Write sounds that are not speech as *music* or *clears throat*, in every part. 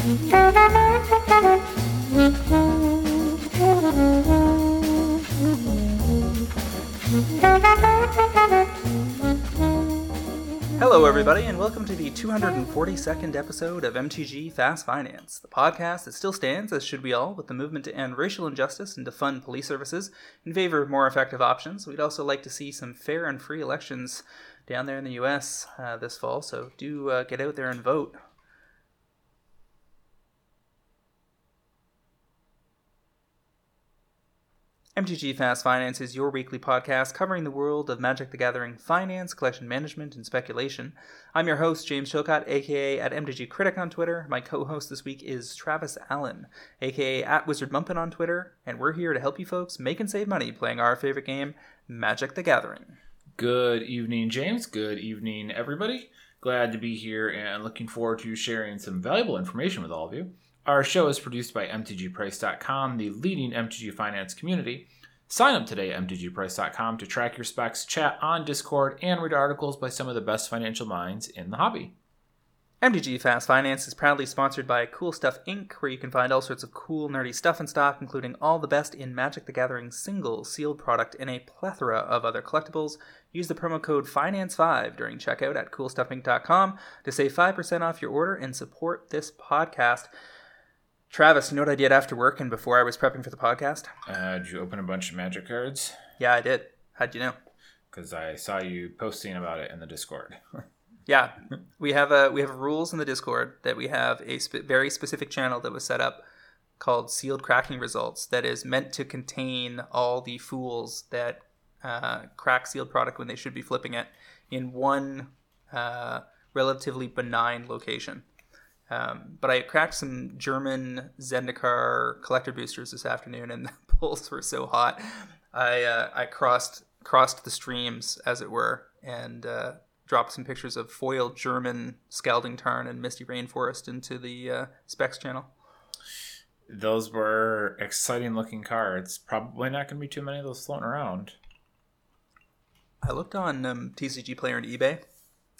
Hello, everybody, and welcome to the 242nd episode of MTG Fast Finance, the podcast that still stands, as should we all, with the movement to end racial injustice and defund police services in favor of more effective options. We'd also like to see some fair and free elections down there in the U.S. Uh, this fall, so do uh, get out there and vote. MTG Fast Finance is your weekly podcast covering the world of Magic the Gathering finance, collection management, and speculation. I'm your host, James Chilcott, aka at MTG Critic on Twitter. My co host this week is Travis Allen, aka at Wizard Mumpin on Twitter, and we're here to help you folks make and save money playing our favorite game, Magic the Gathering. Good evening, James. Good evening, everybody. Glad to be here and looking forward to sharing some valuable information with all of you. Our show is produced by MTGPrice.com, the leading MTG finance community. Sign up today at MTGPrice.com to track your specs, chat on Discord, and read articles by some of the best financial minds in the hobby. MTG Fast Finance is proudly sponsored by Cool Stuff Inc., where you can find all sorts of cool, nerdy stuff in stock, including all the best in Magic the Gathering single sealed product and a plethora of other collectibles. Use the promo code FINANCE5 during checkout at coolstuffinc.com to save 5% off your order and support this podcast. Travis, you know what I did after work and before I was prepping for the podcast? Uh, did you open a bunch of magic cards? Yeah, I did. How'd you know? Because I saw you posting about it in the Discord. *laughs* yeah, we have a we have rules in the Discord that we have a spe- very specific channel that was set up called Sealed Cracking Results that is meant to contain all the fools that uh, crack sealed product when they should be flipping it in one uh, relatively benign location. Um, but I cracked some German Zendikar collector boosters this afternoon, and *laughs* the pulls were so hot. I uh, I crossed crossed the streams, as it were, and uh, dropped some pictures of foiled German Scalding Tarn and Misty Rainforest into the uh, specs channel. Those were exciting looking cards. Probably not going to be too many of those floating around. I looked on um, TCG Player and eBay,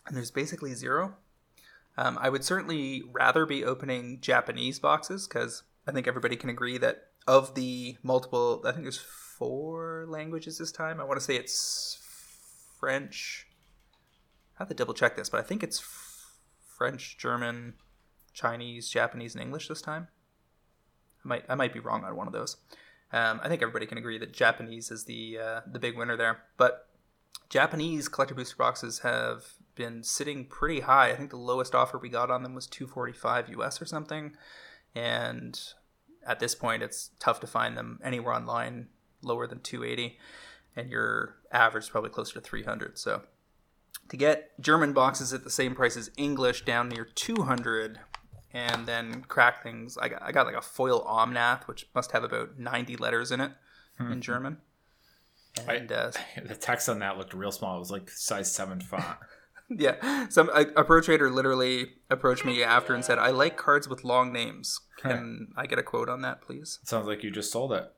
and there's basically zero. Um, I would certainly rather be opening Japanese boxes because I think everybody can agree that of the multiple, I think there's four languages this time. I want to say it's French. I have to double check this, but I think it's French, German, Chinese, Japanese, and English this time. I might I might be wrong on one of those. Um, I think everybody can agree that Japanese is the uh, the big winner there. But Japanese collector booster boxes have been sitting pretty high. I think the lowest offer we got on them was 245 US or something. And at this point, it's tough to find them anywhere online lower than 280. And your average is probably closer to 300. So to get German boxes at the same price as English down near 200 and then crack things, I got, I got like a foil Omnath, which must have about 90 letters in it hmm. in German. And, I, uh, *laughs* the text on that looked real small. It was like size seven font. *laughs* *laughs* yeah, some a, a, pro trader literally approached me after and said, "I like cards with long names. Can I get a quote on that, please?" It sounds like you just sold it.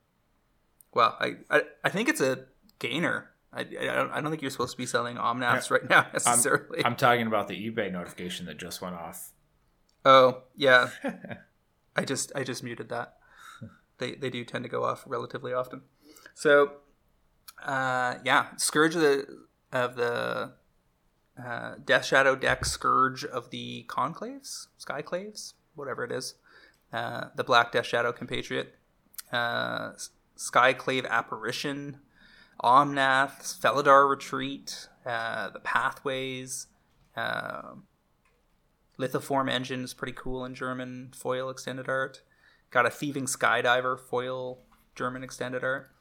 Well, I I, I think it's a gainer. I, I, don't, I don't think you're supposed to be selling Omnaths right now *laughs* necessarily. I'm, I'm talking about the eBay notification that just went off. Oh yeah, *laughs* I just I just muted that. They they do tend to go off relatively often. So, uh, yeah, Scourge of the of the uh, Death Shadow deck Scourge of the Conclaves, Skyclaves, whatever it is. Uh, the Black Death Shadow Compatriot, uh, Skyclave Apparition, Omnath, Felidar Retreat, uh, the Pathways, uh, Lithoform Engine is pretty cool in German foil extended art. Got a Thieving Skydiver foil German extended art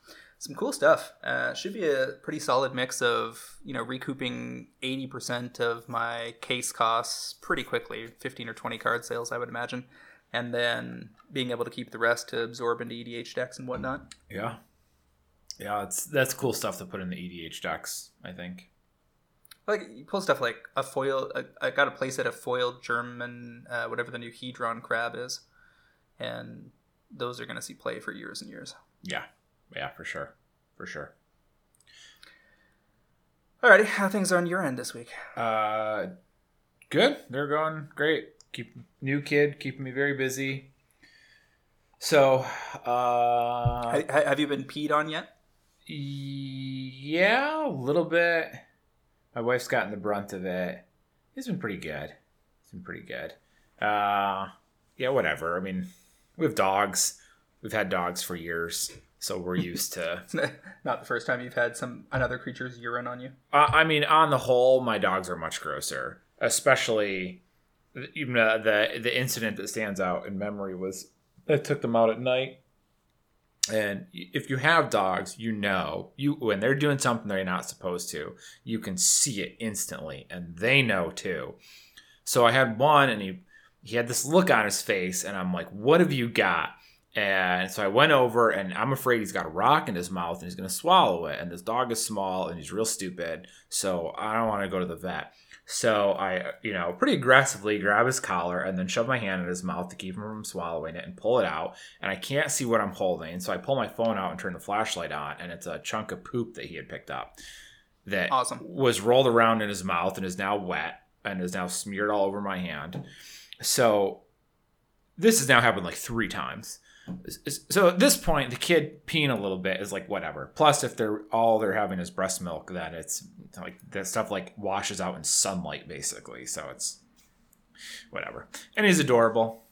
some cool stuff. Uh, should be a pretty solid mix of you know recouping eighty percent of my case costs pretty quickly, fifteen or twenty card sales, I would imagine, and then being able to keep the rest to absorb into EDH decks and whatnot. Yeah, yeah, it's that's cool stuff to put in the EDH decks. I think. Like you pull stuff like a foil. I, I got a playset of foiled German, uh, whatever the new Hedron crab is, and those are going to see play for years and years. Yeah, yeah, for sure, for sure. Alrighty, how things are on your end this week? Uh, good. They're going great. keep new kid keeping me very busy. So, uh, Ha- ha- have you been peed on yet? yeah, a little bit. My wife's gotten the brunt of it. It's been pretty good. It's been pretty good. Uh, yeah, whatever. I mean, we have dogs. We've had dogs for years, so we're used to. *laughs* Not the first time you've had some another creature's urine on you. Uh, I mean, on the whole, my dogs are much grosser. Especially, even uh, the the incident that stands out in memory was I took them out at night, and if you have dogs, you know you when they're doing something they're not supposed to, you can see it instantly, and they know too. So I had one, and he he had this look on his face, and I'm like, "What have you got?" And so I went over, and I'm afraid he's got a rock in his mouth and he's going to swallow it. And this dog is small and he's real stupid. So I don't want to go to the vet. So I, you know, pretty aggressively grab his collar and then shove my hand in his mouth to keep him from swallowing it and pull it out. And I can't see what I'm holding. So I pull my phone out and turn the flashlight on. And it's a chunk of poop that he had picked up that Awesome. was rolled around in his mouth and is now wet and is now smeared all over my hand. So this has now happened like three times. So at this point, the kid peeing a little bit is like whatever. Plus, if they're all they're having is breast milk, then it's like that stuff like washes out in sunlight basically. So it's whatever. And he's adorable.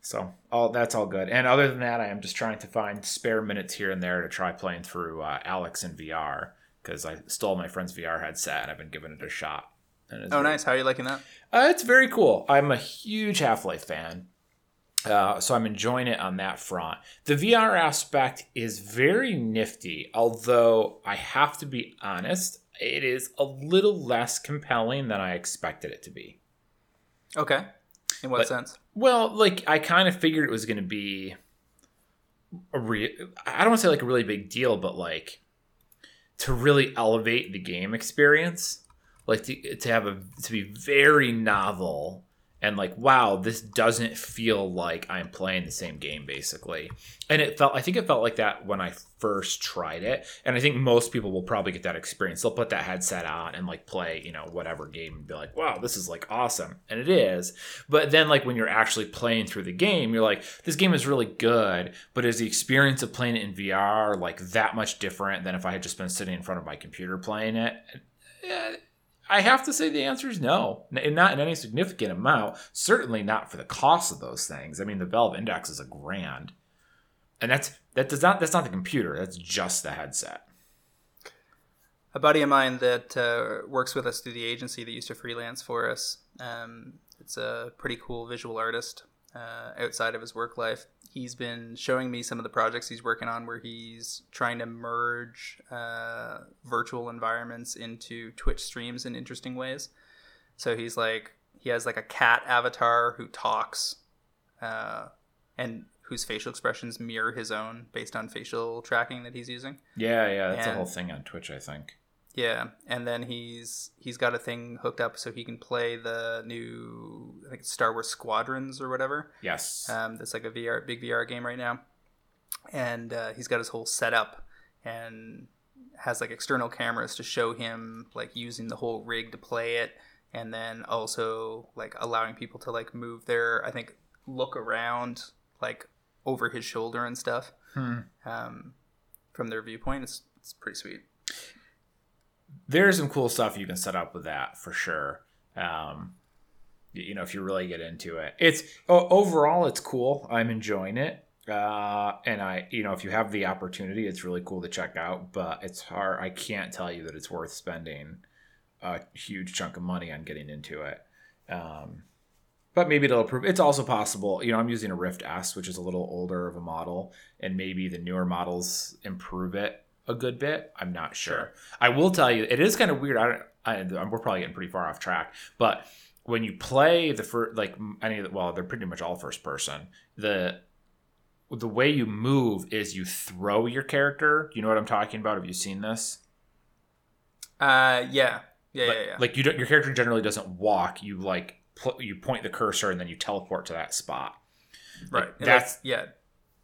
So all that's all good. And other than that, I am just trying to find spare minutes here and there to try playing through uh, Alyx in VR because I stole my friend's VR headset and I've been giving it a shot. Oh, very- nice. How are you liking that? uh, it's very cool. I'm a huge Half Life fan. Uh, so I'm enjoying it on that front. The VR aspect is very nifty, although I have to be honest, it is a little less compelling than I expected it to be. Okay. In what But- sense? Well, like I kind of figured it was going to be a real I don't want to say like a really big deal, but like to really elevate the game experience, like to, to have a to be very novel and like wow, this doesn't feel like I'm playing the same game basically. And it felt I think it felt like that when I first tried it, and I think most people will probably get that experience. They'll put that headset on and like play, you know, whatever game and be like, wow, this is like awesome, and it is. But then, like, when you're actually playing through the game, you're like, this game is really good, but is the experience of playing it in VR like that much different than if I had just been sitting in front of my computer playing it? Eh, I have to say the answer is no, N- not in any significant amount. Certainly not for the cost of those things. I mean, the Valve Index is a grand, and that's that does not that's not the computer. That's just the headset. A buddy of mine that uh, works with us through the agency that used to freelance for us. Um, it's a pretty cool visual artist uh, outside of his work life. He's been showing me some of the projects he's working on where he's trying to merge uh, virtual environments into Twitch streams in interesting ways. So he's like, he has like a cat avatar who talks uh, and whose facial expressions mirror his own based on facial tracking that he's using. Yeah, yeah, that's a whole thing on Twitch, I think. Yeah, and then he's he's got a thing hooked up so he can play the new I think Star Wars Squadrons or whatever. Yes. Um, that's like a VR big VR game right now, and uh, he's got his whole setup and has like external cameras to show him like using the whole rig to play it, and then also like allowing people to like move their I think look around like over his shoulder and stuff Hmm. um, from their viewpoint. It's it's pretty sweet. There's some cool stuff you can set up with that for sure. Um, you know, if you really get into it, it's overall it's cool. I'm enjoying it, uh, and I, you know, if you have the opportunity, it's really cool to check out. But it's hard. I can't tell you that it's worth spending a huge chunk of money on getting into it. Um, but maybe it'll improve. It's also possible, you know, I'm using a Rift S, which is a little older of a model, and maybe the newer models improve it a good bit. I'm not sure. I will tell you, it is kind of weird. I don't. I, we're probably getting pretty far off track, but when you play the first, like any of the, well, they're pretty much all first person. The the way you move is you throw your character. You know what I'm talking about? Have you seen this? Uh, yeah, yeah, like, yeah, yeah. like you don't, your character generally doesn't walk. You like pl- you point the cursor and then you teleport to that spot. right. like, And that's- yeah.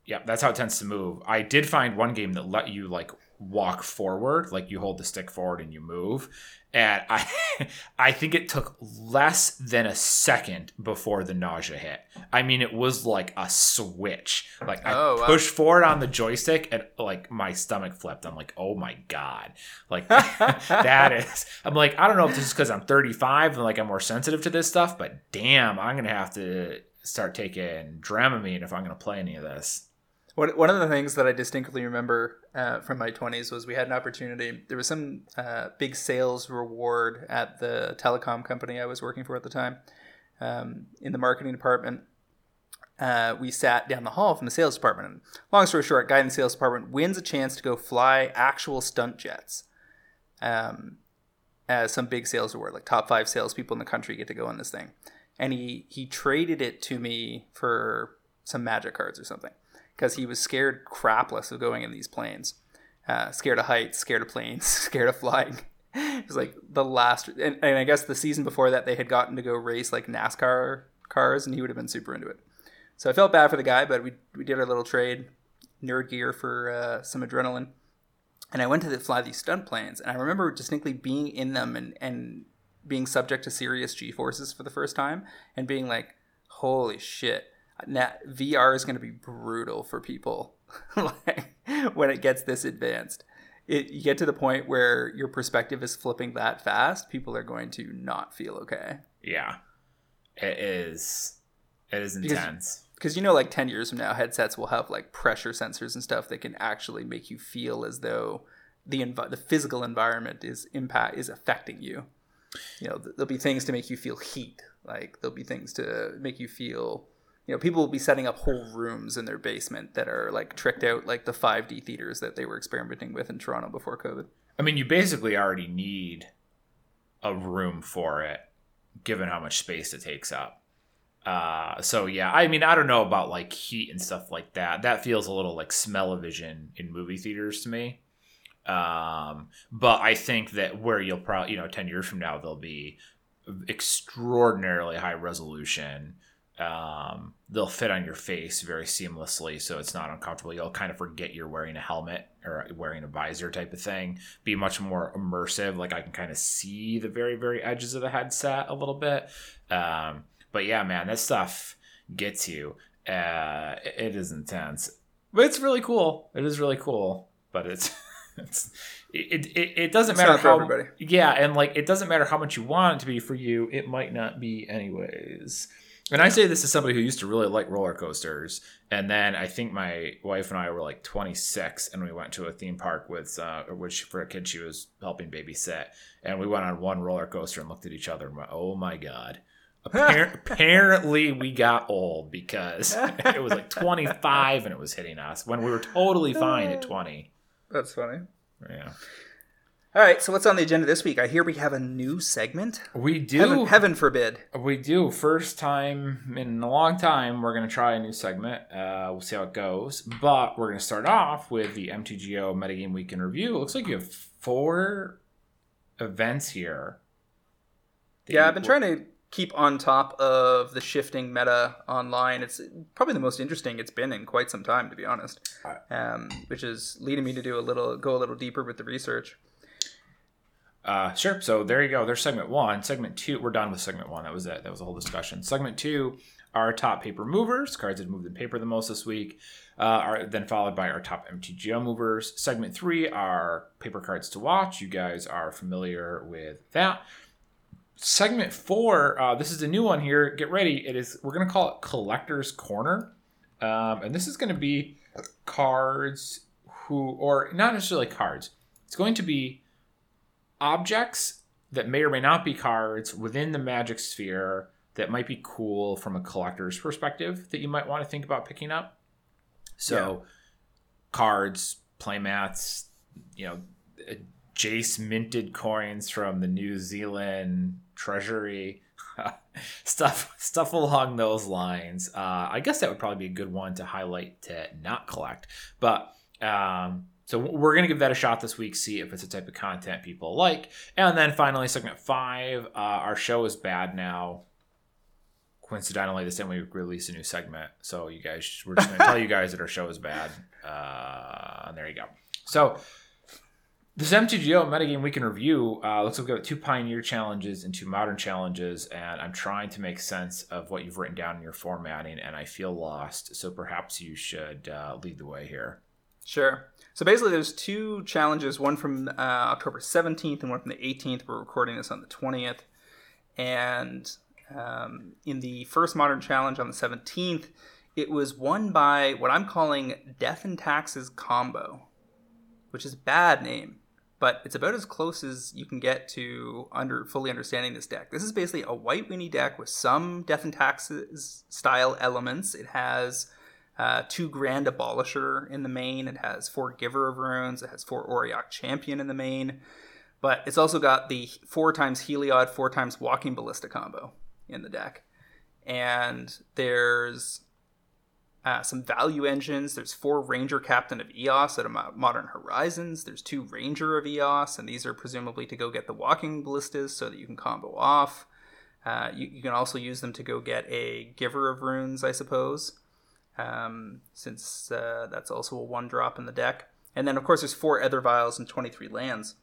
Yeah, that's how it tends to move. I did find one game that let you like walk forward, like you hold the stick forward and you move. And I *laughs* I think it took less than a second before the nausea hit. I mean, it was like a switch. Like I Oh, wow. pushed forward on the joystick and like my stomach flipped. I'm like, oh my god, like *laughs* that is. I'm like, I don't know if this is because I'm 35 and like I'm more sensitive to this stuff, but damn, I'm gonna have to start taking Dramamine if I'm gonna play any of this. One, of the things that I distinctly remember uh, from my 20s was we had an opportunity. There was some uh, big sales reward at the telecom company I was working for at the time um, in the marketing department. Uh, we sat down the hall from the sales department. And long story short, guy in the sales department wins a chance to go fly actual stunt jets. Um, as some big sales award, like top five salespeople in the country get to go on this thing, and he he traded it to me for some magic cards or something because he was scared crapless of going in these planes, uh, scared of heights, scared of planes, *laughs* scared of flying. it was like the last, and, and I guess the season before that they had gotten to go race like NASCAR cars, and he would have been super into it. So I felt bad for the guy, but we we did our little trade, nerd gear for uh, some adrenaline, and I went to the, fly these stunt planes, and I remember distinctly being in them and and being subject to serious G forces for the first time, and being like, holy shit now, VR is going to be brutal for people *laughs* like when it gets this advanced. It, you get to the point where your perspective is flipping that fast, people are going to not feel okay. Yeah, it is. It is intense. Because you know, like 10 years from now, headsets will have like pressure sensors and stuff that can actually make you feel as though the env- the physical environment is impact is affecting you. You know, th- there'll be things to make you feel heat. Like there'll be things to make you feel. You know, people will be setting up whole rooms in their basement that are like tricked out, like the 5D theaters that they were experimenting with in Toronto before COVID. I mean, you basically already need a room for it, given how much space it takes up. Uh, so yeah, I mean, I don't know about like heat and stuff like that. That feels a little like smell-o-vision in movie theaters to me. Um, but I think that where you'll probably, you know, 10 years from now, there'll be extraordinarily high resolution. Um, they'll fit on your face very seamlessly, so it's not uncomfortable. You'll kind of forget you're wearing a helmet or wearing a visor type of thing. Be much more immersive. Like I can kind of see the very, very edges of the headset a little bit. Um, but yeah, man, this stuff gets you. Uh, it is intense, but it's really cool. It is really cool, but it's *laughs* it's it it, it doesn't It's matter not for how everybody. yeah, and like it doesn't matter how much you want it to be for you. It might not be anyways. And I say this as somebody who used to really like roller coasters, and then I think my wife and I were like 26, and we went to a theme park with uh, which for a kid she was helping babysit, and we went on one roller coaster and looked at each other and went, "Oh my god." Appar- *laughs* apparently we got old because *laughs* it was like 25 and it was hitting us when we were totally fine at 20 That's funny. yeah All right, so what's on the agenda this week? I hear we have a new segment. we do Heaven, heaven forbid. We do. First time in a long time, we're going to try a new segment. Uh, we'll see how it goes. But we're going to start off with the MTGO Metagame Week in Review. It looks like you have four events here. Yeah, I've been trying to keep on top of the shifting meta online. It's probably the most interesting it's been in quite some time, to be honest. Um, which is leading me to do a little, go a little deeper with the research. Uh, sure. So there you go. There's segment one. Segment two, we're done with segment one. That was it. That was the whole discussion. Segment two, our top paper movers, cards that moved in paper the most this week, uh, are then followed by our top MTGO movers. Segment three are paper cards to watch. You guys are familiar with that. Segment four, uh, this is a new one here. Get ready. It is. We're gonna call it Collector's Corner, um, and this is gonna be cards who, or not necessarily cards. It's going to be objects that may or may not be cards within the magic sphere that might be cool from a collector's perspective that you might want to think about picking up. So, cards, playmats, you know, Jace minted coins from the New Zealand Treasury. *laughs* stuff stuff along those lines. Uh, I guess that would probably be a good one to highlight to not collect. But um, so we're gonna give that a shot this week, see if it's a type of content people like. And then finally, segment five, uh, our show is bad now. Coincidentally, this time we release a new segment, so you guys, we're just gonna tell you *laughs* guys that our show is bad. Uh, and there you go. So This MTGO metagame week in review uh, looks like we've got two Pioneer challenges and two Modern challenges, and I'm trying to make sense of what you've written down in your formatting, and I feel lost. So perhaps you should uh, lead the way here. Sure. So basically, there's two challenges, one from uh, October 17th and one from the 18th. We're recording this on the 20th. And um, in the first Modern Challenge on the 17th, it was won by what I'm calling Death and Taxes Combo, which is a bad name but it's about as close as you can get to under fully understanding this deck. This is basically a white weenie deck with some Death and Taxes style elements. It has uh, two Grand Abolisher in the main. It has four Giver of Runes. It has four Auriok Champion in the main. But it's also got the four times Heliod, four times Walking Ballista combo in the deck. And there's uh, some value engines. There's four Ranger Captain of EOS at Modern Horizons. There's two Ranger of EOS, and these are presumably to go get the Walking Ballistas so that you can combo off. Uh, you, you, can also use them to go get a Giver of Runes, I suppose, um, since uh, that's also a one drop in the deck. And then, of course, there's four Aether Vials and 23 lands.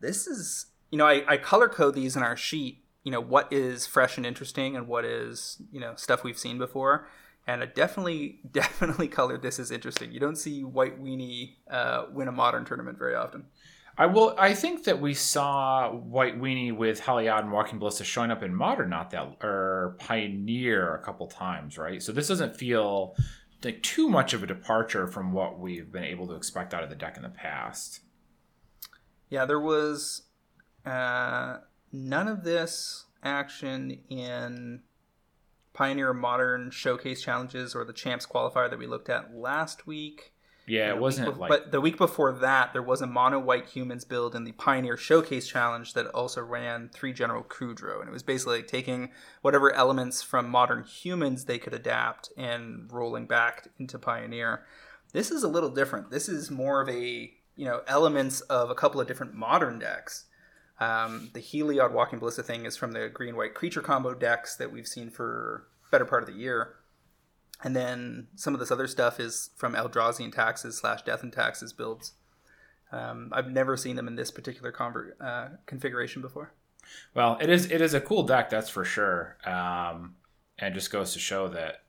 This is, you know, I, I color code these in our sheet, you know, what is fresh and interesting and what is, you know, stuff we've seen before and I definitely, *laughs* definitely colored this as interesting. You don't see White Weenie uh, win a modern tournament very often. I will. I think that we saw White Weenie with Heliod and Walking Ballista showing up in Modern, not that or Pioneer a couple times, right? So this doesn't feel like too much of a departure from what we've been able to expect out of the deck in the past. Yeah, there was uh, none of this action in Pioneer Modern Showcase Challenges or the Champs Qualifier that we looked at last week. Yeah, it wasn't like. But the week before that, there was a mono white humans build in the Pioneer Showcase Challenge that also ran three General Kudro. And it was basically like taking whatever elements from modern humans they could adapt and rolling back into Pioneer. This is a little different. This is more of a, you know, elements of a couple of different modern decks. Um, the Heliod Walking Ballista thing is from the green white creature combo decks that we've seen for better part of the year. And then some of this other stuff is from Eldrazi and Taxes slash Death and Taxes builds. Um, I've never seen them in this particular conver- uh, configuration before. Well, it is it is a cool deck, that's for sure. Um, and just goes to show that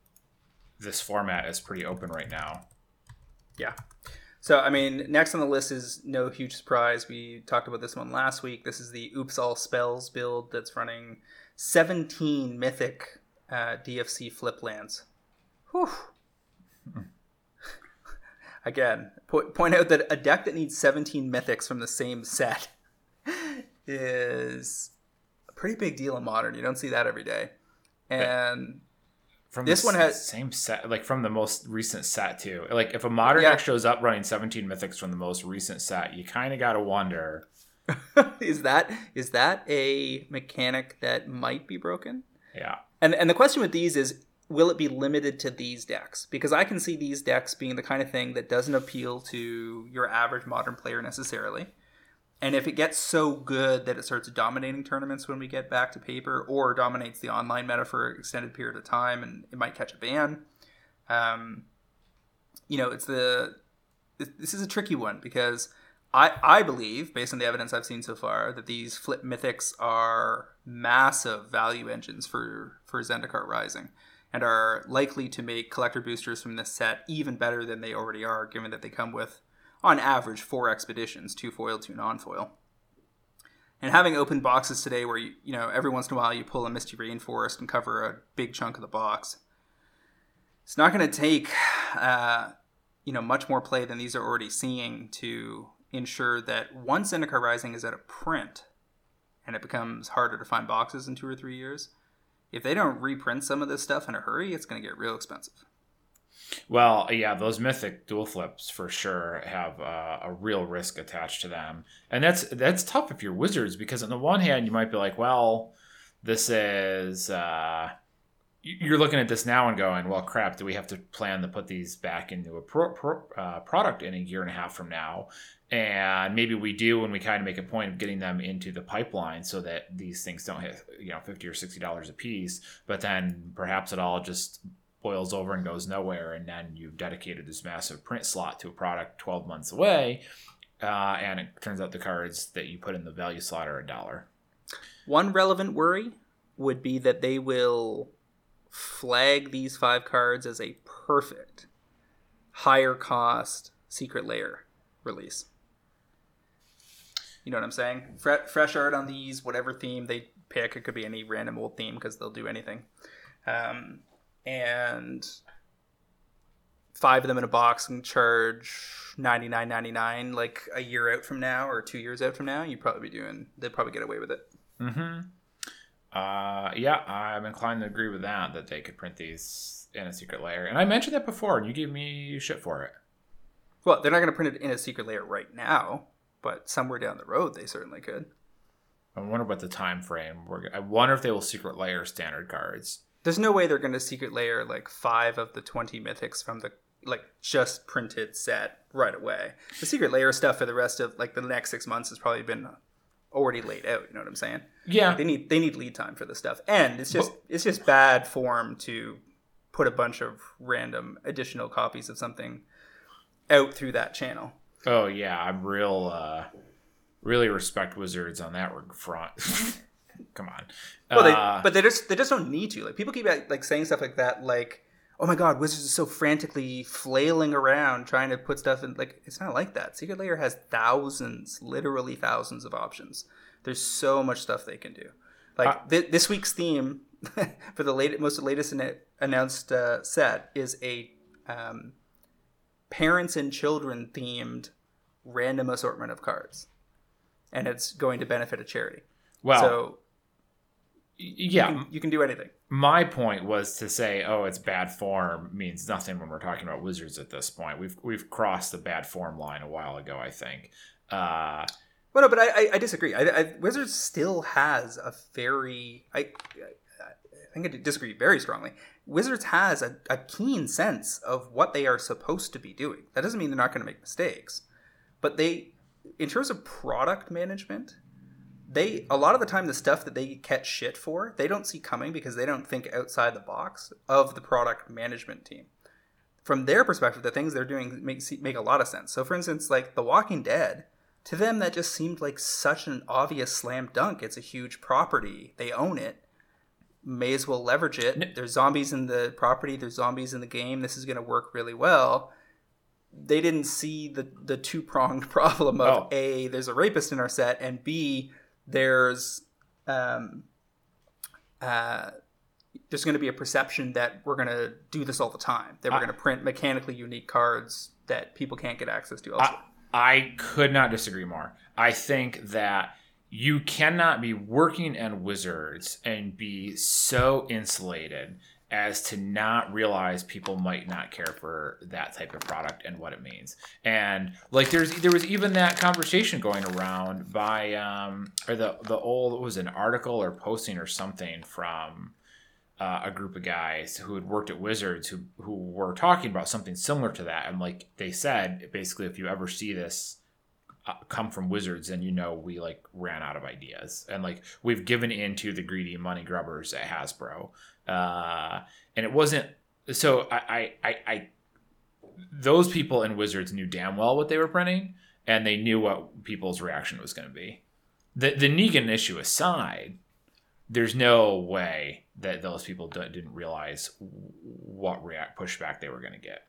this format is pretty open right now. Yeah. So, I mean, next on the list is no huge surprise. We talked about this one last week. This is the Oops All Spells build that's running 17 mythic uh, DFC flip lands. Whew. *laughs* Again, po- point out that a deck that needs 17 mythics from the same set *laughs* is a pretty big deal in modern. You don't see that every day. And from this one has same set, like from the most recent set too. Like if a modern yeah. deck shows up running 17 mythics from the most recent set, you kind of got to wonder *laughs* is that is that a mechanic that might be broken? Yeah. And and the question with these is will it be limited to these decks? Because I can see these decks being the kind of thing that doesn't appeal to your average modern player necessarily. And if it gets so good that it starts dominating tournaments when we get back to paper, or dominates the online meta for an extended period of time, and it might catch a ban, um, you know, it's the this is a tricky one because I I believe, based on the evidence I've seen so far, that these flip mythics are massive value engines for for Zendikar Rising, and are likely to make collector boosters from this set even better than they already are, given that they come with on average, four expeditions, two foil, two non-foil. And having open boxes today where, you, you know, every once in a while you pull a Misty Rainforest and cover a big chunk of the box, it's not going to take, uh, you know, much more play than these are already seeing to ensure that once Zendikar Rising is at a print and it becomes harder to find boxes in two or three years, if they don't reprint some of this stuff in a hurry, it's going to get real expensive. Well, yeah, those mythic dual flips for sure have uh, a real risk attached to them, and that's that's tough if you're wizards because on the one hand you might be like, well, this is uh, you're looking at this now and going, well, crap, do we have to plan to put these back into a pro, pro, uh, product in a year and a half from now? And maybe we do, and we kind of make a point of getting them into the pipeline so that these things don't hit, you know, fifty or sixty dollars a piece. But then perhaps it all just boils over and goes nowhere, and then you've dedicated this massive print slot to a product 12 months away. uh, and it turns out the cards that you put in the value slot are a dollar. One relevant worry would be that they will flag these five cards as a perfect higher cost secret lair release. You know what I'm saying? Fre- fresh art on these, whatever theme they pick. It could be any random old theme because they'll do anything. Um, and five of them in a box and charge ninety nine ninety nine like a year out from now or two years out from now. You'd probably be doing. They'd probably get away with it. Mm-hmm. Uh, yeah, I'm inclined to agree with that. That they could print these in a secret lair, and I mentioned that before, and you gave me shit for it. Well, they're not going to print it in a secret lair right now, but somewhere down the road they certainly could. I wonder what the time frame. We're, I wonder if they will secret lair standard cards. There's no way they're going to secret lair like five of the twenty mythics from the like just printed set right away. The secret lair stuff for the rest of like the next six months has probably been already laid out. You know what I'm saying? Yeah, They need they need lead time for this stuff, and it's just it's just bad form to put a bunch of random additional copies of something out through that channel. Oh yeah, I'm real. uh Really respect Wizards on that front. *laughs* Come on. Well, they, Uh, but they just they just don't need to. Like people keep like saying stuff like that, like, "Oh my God, Wizards is so frantically flailing around trying to put stuff in." Like it's not like that. Secret Lair has thousands, literally thousands of options. There's so much stuff they can do. Like Uh, thi- this week's theme *laughs* for the latest, most latest in announced uh, set is a um, parents and children themed random assortment of cards, and it's going to benefit a charity. well, so yeah. you can, you can do anything. my point was to say, oh, it's bad form means nothing when we're talking about Wizards at this point. We've we've crossed the bad form line a while ago, I think. Uh, Well, no, but I, I, disagree. I, I, Wizards still has a very. I, I, I think I disagree very strongly. Wizards has a, a keen sense of what they are supposed to be doing. That doesn't mean they're not going to make mistakes, but they, in terms of product management, they a lot of the time the stuff that they catch shit for they don't see coming because they don't think outside the box of the product management team. From their perspective the things they're doing make make a lot of sense. So for instance like the walking dead to them that just seemed like such an obvious slam dunk. It's a huge property. They own it may as well leverage it there's zombies in the property there's zombies in the game this is going to work really well they didn't see the the two pronged *laughs* problem of Oh. a there's a rapist in our set and b there's um uh there's going to be a perception that we're going to do this all the time that we're going to print mechanically unique cards that people can't get access to I. I could not disagree more. I think that you cannot be working at Wizards and be so insulated as to not realize people might not care for that type of product and what it means. And like there's there was even that conversation going around by um or the the old it was an article or posting or something from uh, a group of guys who had worked at Wizards who who were talking about something similar to that, and like they said, basically, if you ever see this come from Wizards, and you know we like ran out of ideas, and like we've given in to the greedy money grubbers at Hasbro, uh, and it wasn't. So I, I I I those people in Wizards knew damn well what they were printing, and they knew what people's reaction was going to be. The the Negan issue aside, there's no way that those people didn't realize what react pushback they were going to get.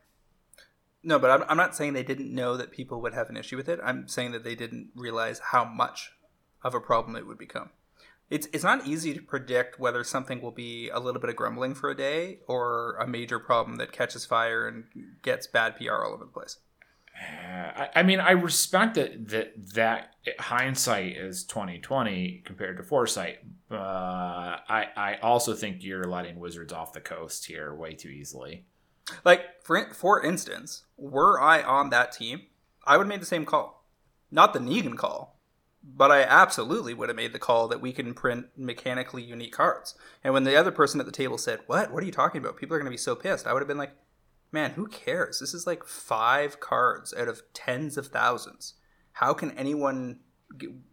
No, but I'm, I'm not saying they didn't know that people would have an issue with it. I'm saying that they didn't realize how much of a problem it would become. It's it's not easy to predict whether something will be a little bit of grumbling for a day or a major problem that catches fire and gets bad PR all over the place. Uh, I, I mean, I respect that that that hindsight is twenty twenty compared to foresight. Uh, I I also think you're letting Wizards off the coast here way too easily. Like for for instance, were I on that team, I would have made the same call. Not the Negan call, but I absolutely would have made the call that we can print mechanically unique cards. And when the other person at the table said, "What? What are you talking about? People are going to be so pissed." I would have been like, "Man, who cares? This is like 5 cards out of tens of thousands. How can anyone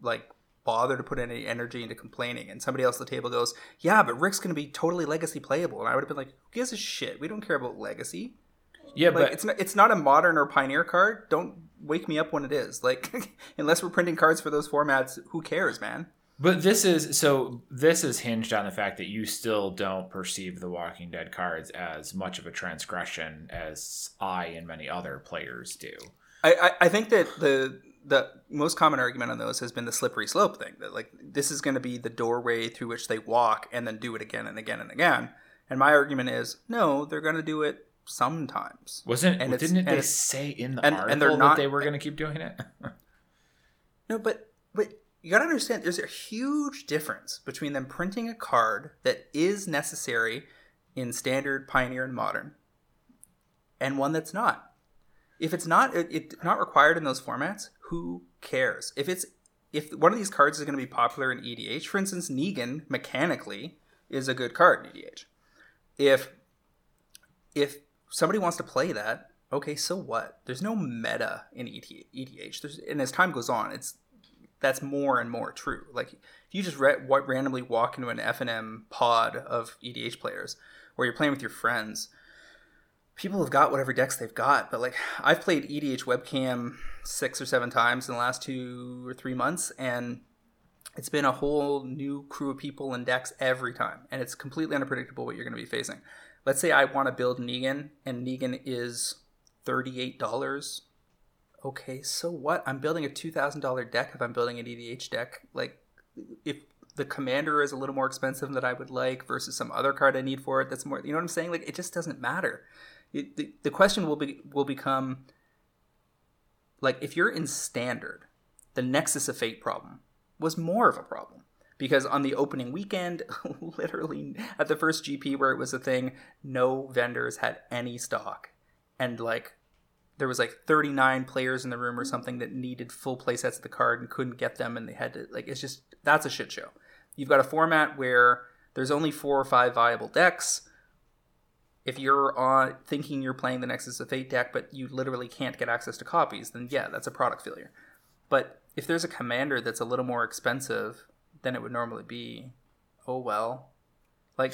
like bother to put any energy into complaining?" And somebody else at the table goes, "Yeah, but Rick's going to be totally legacy playable." And I would have been like, "Who gives a shit? We don't care about legacy." Yeah, like but it's not, it's not a modern or pioneer card. Don't wake me up when it is. Like, *laughs* unless we're printing cards for those formats, who cares, man? But this is so this is hinged on the fact that you still don't perceive the Walking Dead cards as much of a transgression as I and many other players do. I, I, I think that the the most common argument on those has been the slippery slope thing that like this is going to be the doorway through which they walk and then do it again and again and again. And my argument is no, they're going to do it sometimes. Wasn't And didn't they say in the and- article and they're that not- they were going to keep doing it? *laughs* No, but but you got to understand there's a huge difference between them printing a card that is necessary in standard, pioneer, and modern, and one that's not. If it's not it, it's not required in those formats, who cares? If it's if one of these cards is going to be popular in EDH, for instance, Negan mechanically is a good card in EDH. If if somebody wants to play that, okay, so what? There's no meta in EDH. There's, and as time goes on, it's that's more and more true. Like if you just wa- randomly walk into an FNM pod of EDH players, where you're playing with your friends, people have got whatever decks they've got. But like I've played EDH webcam six or seven times in the last two or three months, and it's been a whole new crew of people and decks every time, and it's completely unpredictable what you're going to be facing. Let's say I want to build Negan, and Negan is thirty-eight dollars. Okay, so what? I'm building a two thousand dollar deck if I'm building an EDH deck. Like, if the commander is a little more expensive than I would like versus some other card I need for it, that's more. You know what I'm saying? Like, it just doesn't matter. It, the, the question will be will become like if you're in standard, the Nexus of Fate problem was more of a problem because on the opening weekend, *laughs* literally at the first GP where it was a thing, no vendors had any stock, and like there was like 39 players in the room or something that needed full play sets of the card and couldn't get them, and they had to like it's just that's a shit show. You've got a format where there's only four or five viable decks. If you're on thinking you're playing the Nexus of Fate deck, but you literally can't get access to copies, then yeah, that's a product failure. But if there's a commander that's a little more expensive than it would normally be, oh well. Like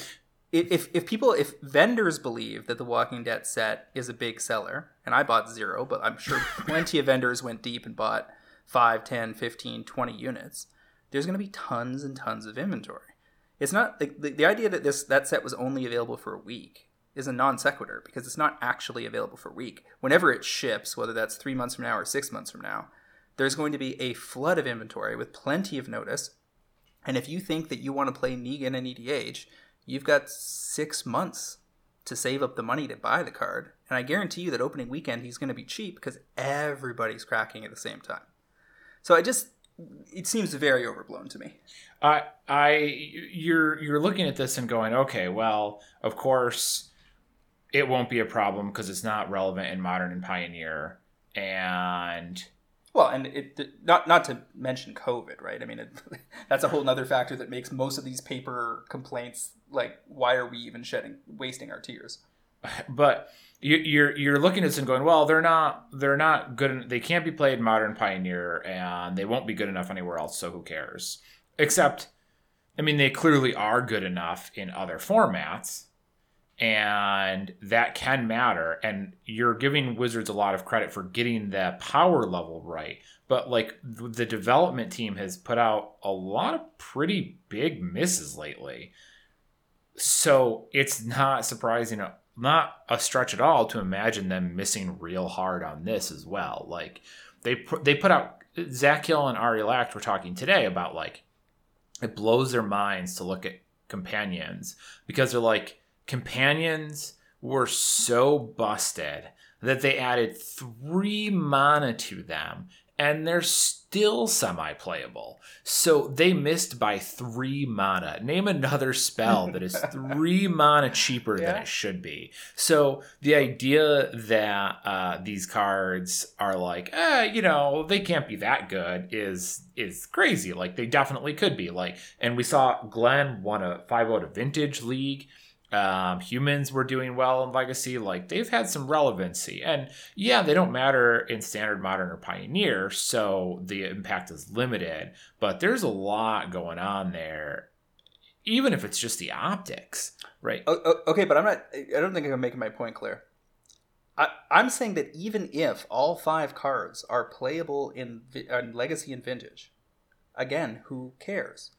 if if people if vendors believe that the Walking Dead set is a big seller, and I bought zero, but I'm sure *laughs* plenty of vendors went deep and bought 5, 10, 15, 20 units, there's going to be tons and tons of inventory. It's not the, the, the idea that this that set was only available for a week is a non sequitur because it's not actually available for a week. Whenever it ships, whether that's three months from now or six months from now, there's going to be a flood of inventory with plenty of notice. And if you think that you want to play Negan and EDH, you've got six months to save up the money to buy the card. And I guarantee you that opening weekend he's going to be cheap because everybody's cracking at the same time. So I just it seems very overblown to me. I I you're you're looking at this and going, okay, well, of course, it won't be a problem because it's not relevant in modern and pioneer, and Well, and it not not to mention COVID, right? I mean, it, *laughs* that's a whole other factor that makes most of these paper complaints like, why are we even shedding, wasting our tears? *laughs* but you, you're you're looking at this and going, well, they're not they're not good. They can't be played modern pioneer, and they won't be good enough anywhere else. So who cares? Except, I mean, they clearly are good enough in other formats, and that can matter. And you're giving Wizards a lot of credit for getting the power level right. But like the development team has put out a lot of pretty big misses lately. So it's not surprising, not a stretch at all to imagine them missing real hard on this as well. Like they put, they put out Zach Hill and Ari Lax were talking today about like it blows their minds to look at companions because they're like companions were so busted that they added three mana to them and they're still semi playable. So they missed by three mana. Name another spell that is *laughs* three mana cheaper than it should be. So the idea that uh, these cards are like, eh, you know, they can't be that good is is crazy. Like they definitely could be. Like, and we saw Glenn won a five out of vintage league. Um, humans were doing well in legacy. Like they've had some relevancy, and yeah, they don't matter in standard, modern, or pioneer, so the impact is limited. But there's a lot going on there, even if it's just the optics, right? Okay, but I'm not. I don't think I'm making my point clear. I, I'm saying that even if all five cards are playable in, in Legacy and Vintage, again, who cares?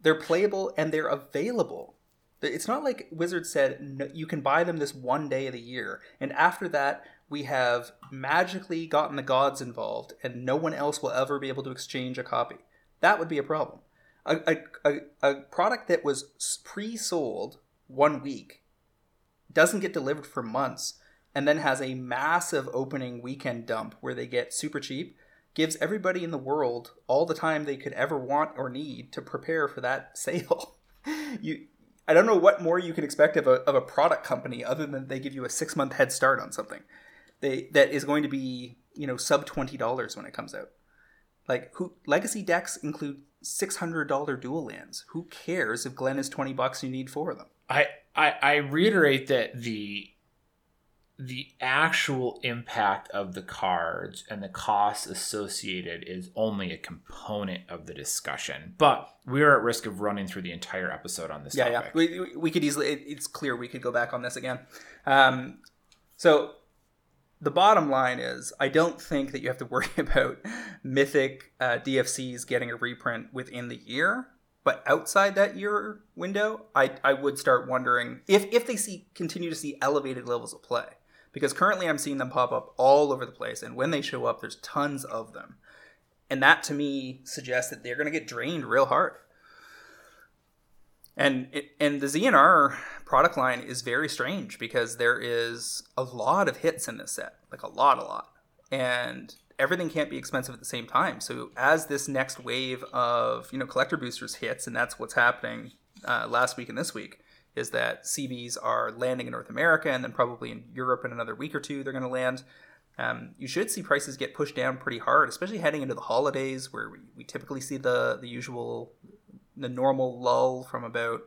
They're playable and they're available. It's not like Wizards said no, you can buy them this one day of the year, and after that we have magically gotten the gods involved, and no one else will ever be able to exchange a copy. That would be a problem. A, a, a, a product that was pre-sold one week doesn't get delivered for months and then has a massive opening weekend dump where they get super cheap gives everybody in the world all the time they could ever want or need to prepare for that *laughs* sale. you I don't know what more you can expect of a, of a product company other than they give you a six month head start on something they that is going to be you know sub twenty dollars when it comes out. Like who legacy decks include six hundred dollar dual lands. Who cares if Glenn is twenty bucks? You need four of them. I, I I reiterate that the the actual impact of the cards and the costs associated is only a component of the discussion. But we are at risk of running through the entire episode on this yeah, topic. Yeah, we, we could easily, it, it's clear we could go back on this again. Um, so the bottom line is I don't think that you have to worry *laughs* about Mythic uh, DFCs getting a reprint within the year. But outside that year window, I, I would start wondering if, if they see continue to see elevated levels of play because currently I'm seeing them pop up all over the place, and when they show up, there's tons of them, and that to me suggests that they're going to get drained real hard. And it, and the ZNR product line is very strange because there is a lot of hits in this set, like a lot, a lot, and everything can't be expensive at the same time. So as this next wave of you know collector boosters hits, and that's what's happening uh, last week and this week, is that CBs are landing in North America and then probably in Europe in another week or two they're going to land. Um, you should see prices get pushed down pretty hard, especially heading into the holidays where we, we typically see the, the usual, the normal lull from about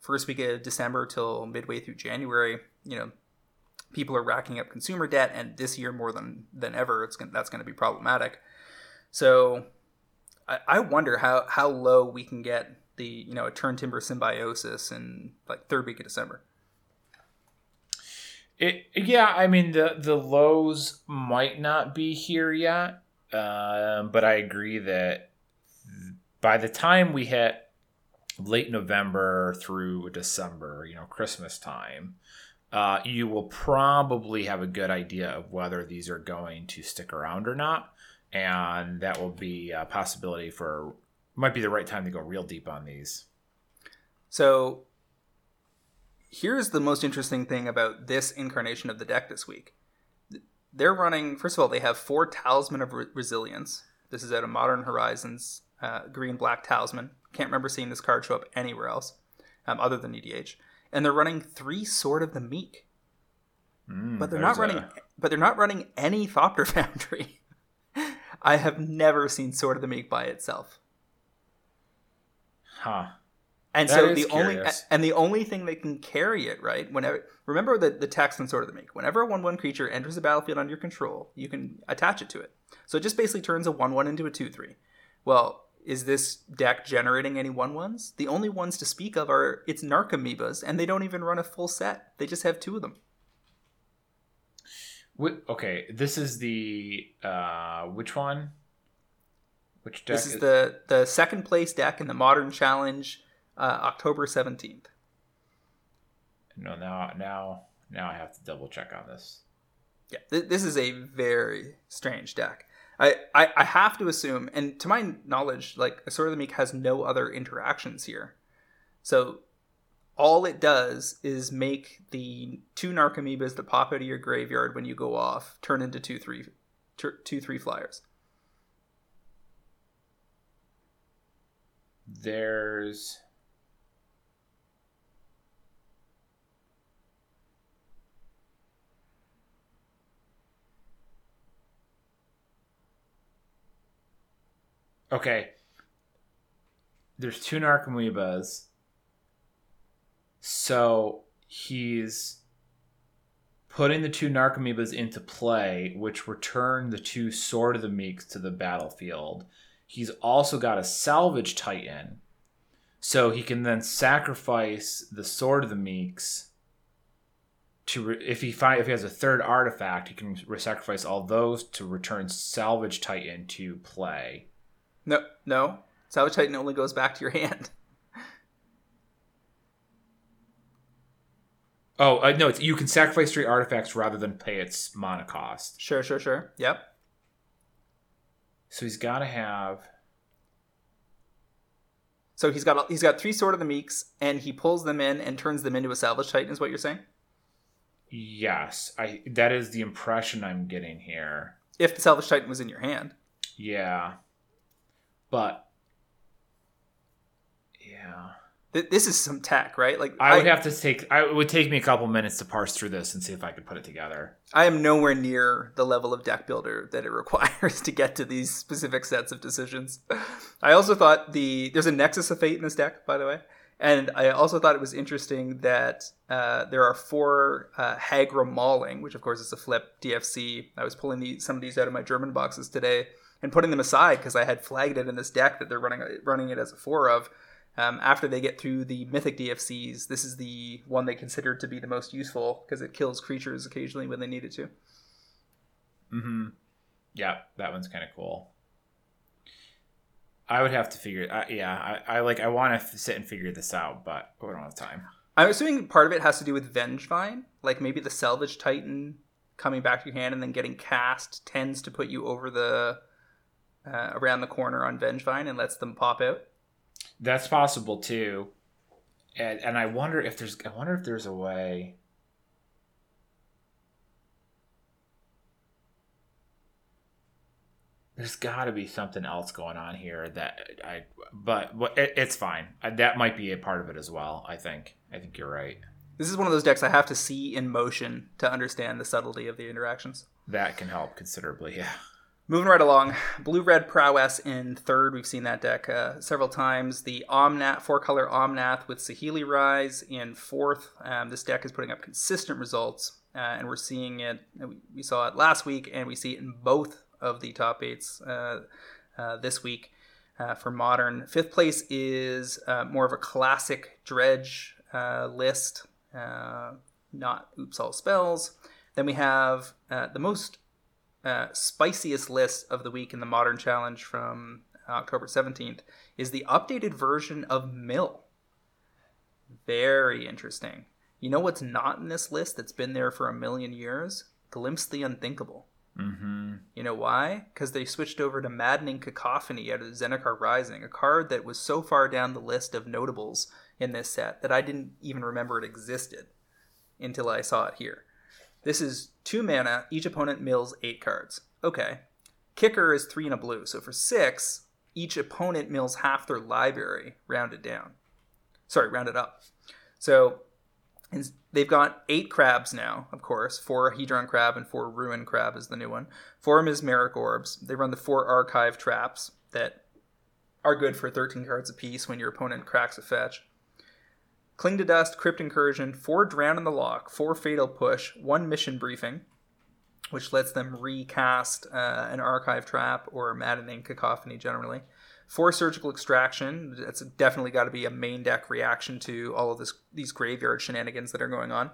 first week of December till midway through January. You know, people are racking up consumer debt, and this year more than than ever, it's gonna, that's going to be problematic. So, I, I wonder how how low we can get the you know a Turntimber symbiosis in like third week of December. It yeah, I mean the the lows might not be here yet, um, but I agree that by the time we hit late November through December, you know, Christmas time, uh, you will probably have a good idea of whether these are going to stick around or not. And that will be a possibility for might be the right time to go real deep on these. So here's the most interesting thing about this incarnation of the deck this week. They're running, first of all, they have four Talisman of Re- Resilience. This is out of Modern Horizons, uh, green black Talisman. Can't remember seeing this card show up anywhere else um, other than EDH. And they're running three Sword of the Meek. Mm, but they're not running. A... But they're not running any Thopter *laughs* Foundry. I have never seen Sword of the Meek by itself. Huh. And that so the curious. only and the only thing that can carry it, right? Whenever remember the, the text and Sword of the Meek. Whenever a one one creature enters the battlefield under your control, you can attach it to it. So it just basically turns a one one into a two three. Well, is this deck generating any one ones? The only ones to speak of are its Narcomoebas, and they don't even run a full set. They just have two of them. okay, this is the uh, which one? Which deck? This is, is the the second place deck in the Modern Challenge, uh, October seventeenth. No, now now now I have to double check on this. Yeah, th- this is a very strange deck. I, I, I have to assume, and to my knowledge, like Sword of the Meek has no other interactions here. So all it does is make the two Narcomoebas that pop out of your graveyard when you go off turn into two three two three flyers. There's Okay. There's two Narcomoebas. So he's putting the two Narcomoebas into play, which return the two Sword of the Meeks to the battlefield. He's also got a salvage titan. So he can then sacrifice the sword of the meeks to re- if he find if he has a third artifact, he can re- sacrifice all those to return Salvage Titan to play. No, no. Salvage Titan only goes back to your hand. *laughs* Oh uh, no, it's, you can sacrifice three artifacts rather than pay its mana cost. Sure, sure, sure. Yep. So he's got to have. So he's got he's got three Sword of the Meeks, and he pulls them in and turns them into a Salvage Titan. Is what you're saying? Yes, I. That is the impression I'm getting here. If the Salvage Titan was in your hand. Yeah, but yeah. Th- This is some tech, right? Like I would have to take. I, it would take me a couple minutes to parse through this and see if I could put it together. I am nowhere near the level of deck builder that it *laughs* requires to get to these specific sets of decisions. I also thought the there's a Nexus of Fate in this deck, by the way, and I also thought it was interesting that uh, there are four uh, Hagra Mauling, which of course is a flip DFC. I was pulling these, some of these out of my German boxes today and putting them aside because I had flagged it in this deck that they're running running it as a four of. Um, after they get through the mythic DFCs, this is the one they consider to be the most useful because it kills creatures occasionally when they need it to. Mm-hmm. Yeah, that one's kind of cool. I would have to figure. I, yeah, I, I like. I want to sit and figure this out, but we don't have time. I'm assuming part of it has to do with Vengevine, like maybe the Salvage Titan coming back to your hand and then getting cast tends to put you over the uh, around the corner on Vengevine and lets them pop out. That's possible too, and and I wonder if there's. I wonder if there's a way. There's got to be something else going on here that I. But but it, it's fine. Uh, That might be a part of it as well. I think. I think you're right. This is one of those decks I have to see in motion to understand the subtlety of the interactions. That can help considerably. Yeah. Moving right along, blue red prowess in third. We've seen that deck uh, several times. The Omnath, four color Omnath with Saheeli Rai in fourth. Um, this deck is putting up consistent results, uh, and we're seeing it. We, saw it last week, and we see it in both of the top eights uh, uh, this week uh, for modern. Fifth place is uh, more of a classic dredge list, not oops all spells. Then we have the most uh, spiciest list of the week in the Modern Challenge from October 17th is the updated version of Mill. Very interesting. You know what's not in this list that's been there for a million years? Glimpse the Unthinkable. Mm-hmm. You know why? Because they switched over to Maddening Cacophony out of Zendikar Rising, a card that was so far down the list of notables in this set that I didn't even remember it existed until I saw it here. This is two mana, each opponent mills eight cards. Okay. Kicker is three and a blue, so for six, each opponent mills half their library, rounded down. Sorry, rounded up. So they've got eight crabs now, of course. Four Hedron crab and four ruin crab is the new one. Four mesmeric orbs. They run the four archive traps that are good for 13 cards apiece when your opponent cracks a fetch. Cling to Dust, Crypt Incursion, four Drown in the Lock, four Fatal Push, one Mission Briefing, which lets them recast uh, an archive trap or maddening cacophony generally. Four Surgical Extraction, that's definitely got to be a main deck reaction to all of this these graveyard shenanigans that are going on.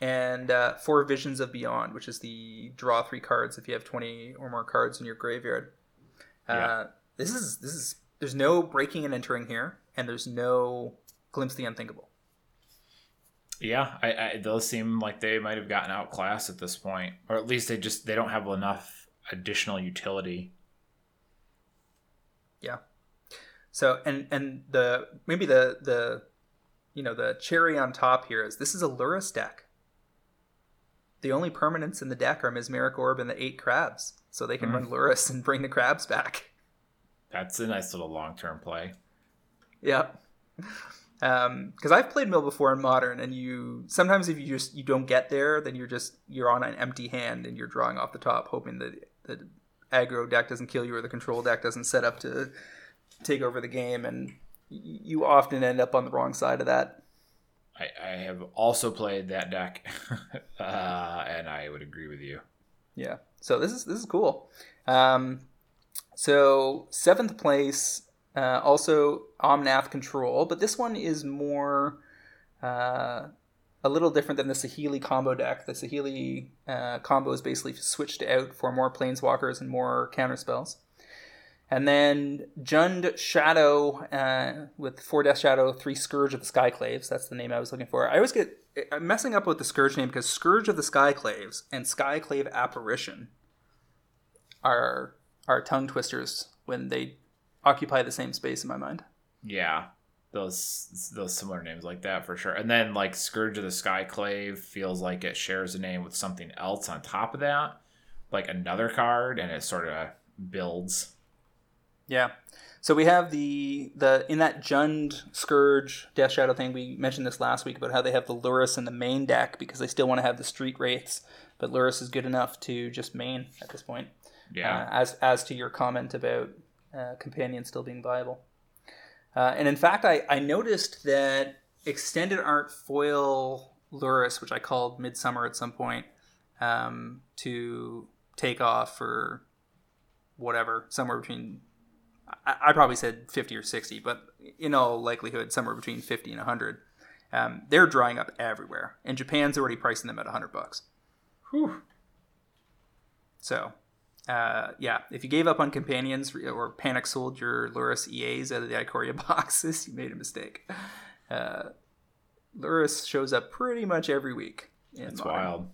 And uh, four Visions of Beyond, which is the draw three cards if you have 20 or more cards in your graveyard. Uh, Yeah. This is this is there's no breaking and entering here, and there's no glimpse the unthinkable. Yeah, I, I those seem like they might have gotten outclassed at this point, or at least they just they don't have enough additional utility. Yeah. So and and the maybe the the you know the cherry on top here is this is a Lurrus deck. The only permanents in the deck are Mesmeric Orb and the eight crabs, so they can Mhm. run Lurrus and bring the crabs back. That's a nice little long term play. Yeah. Um, because I've played mill before in modern, and you sometimes if you just you don't get there, then you're just you're on an empty hand and you're drawing off the top, hoping that the aggro deck doesn't kill you or the control deck doesn't set up to take over the game, and you often end up on the wrong side of that. I, I have also played that deck, *laughs* uh, and I would agree with you. Yeah. So this is this is cool. Um, so seventh place, uh, also Omnath Control, but this one is more uh, a little different than the Saheeli combo deck. The Saheeli uh, combo is basically switched out for more planeswalkers and more counter spells. And then Jund Shadow uh, with four Death Shadow, three Scourge of the Skyclaves. That's the name I was looking for. I always get I'm messing up with the Scourge name because Scourge of the Skyclaves and Skyclave Apparition are are tongue twisters when they occupy the same space in my mind. Yeah, those those similar names like that for sure. And then like Scourge of the Skyclave feels like it shares a name with something else on top of that, like another card, and it sort of builds. Yeah. So we have the the in that Jund Scourge Death Shadow thing. We mentioned this last week about how they have the Lurrus in the main deck because they still want to have the Street Wraiths, but Lurrus is good enough to just main at this point. Yeah. Uh, as as to your comment about uh, companion still being viable, uh, and in fact, I I noticed that extended art foil Lurrus, which I called Midsummer at some point, um, to take off for whatever somewhere between I, I probably said 50 or 60, but in all likelihood, somewhere between 50 and 100. Um, they're drying up everywhere, and Japan's already pricing them at 100 bucks. Whew. So, uh, yeah, if you gave up on companions or panic sold your Lurrus EAs out of the Ikoria *laughs* boxes, you made a mistake. Uh, Lurrus shows up pretty much every week. That's modern. wild.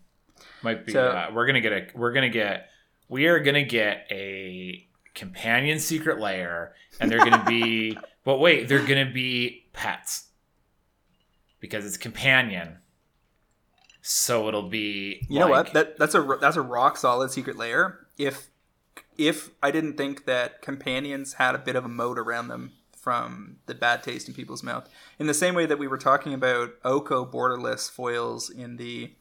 Might be. So, uh, we're gonna get a. We're gonna get. We are gonna get a companion secret lair, and they're going to be. *laughs* but wait, they're to be pets because it's companion. So it'll be. You like, know what? That that's a that's a rock solid secret lair. If if I didn't think that companions had a bit of a moat around them from the bad taste in people's mouth, in the same way that we were talking about Oko borderless foils in the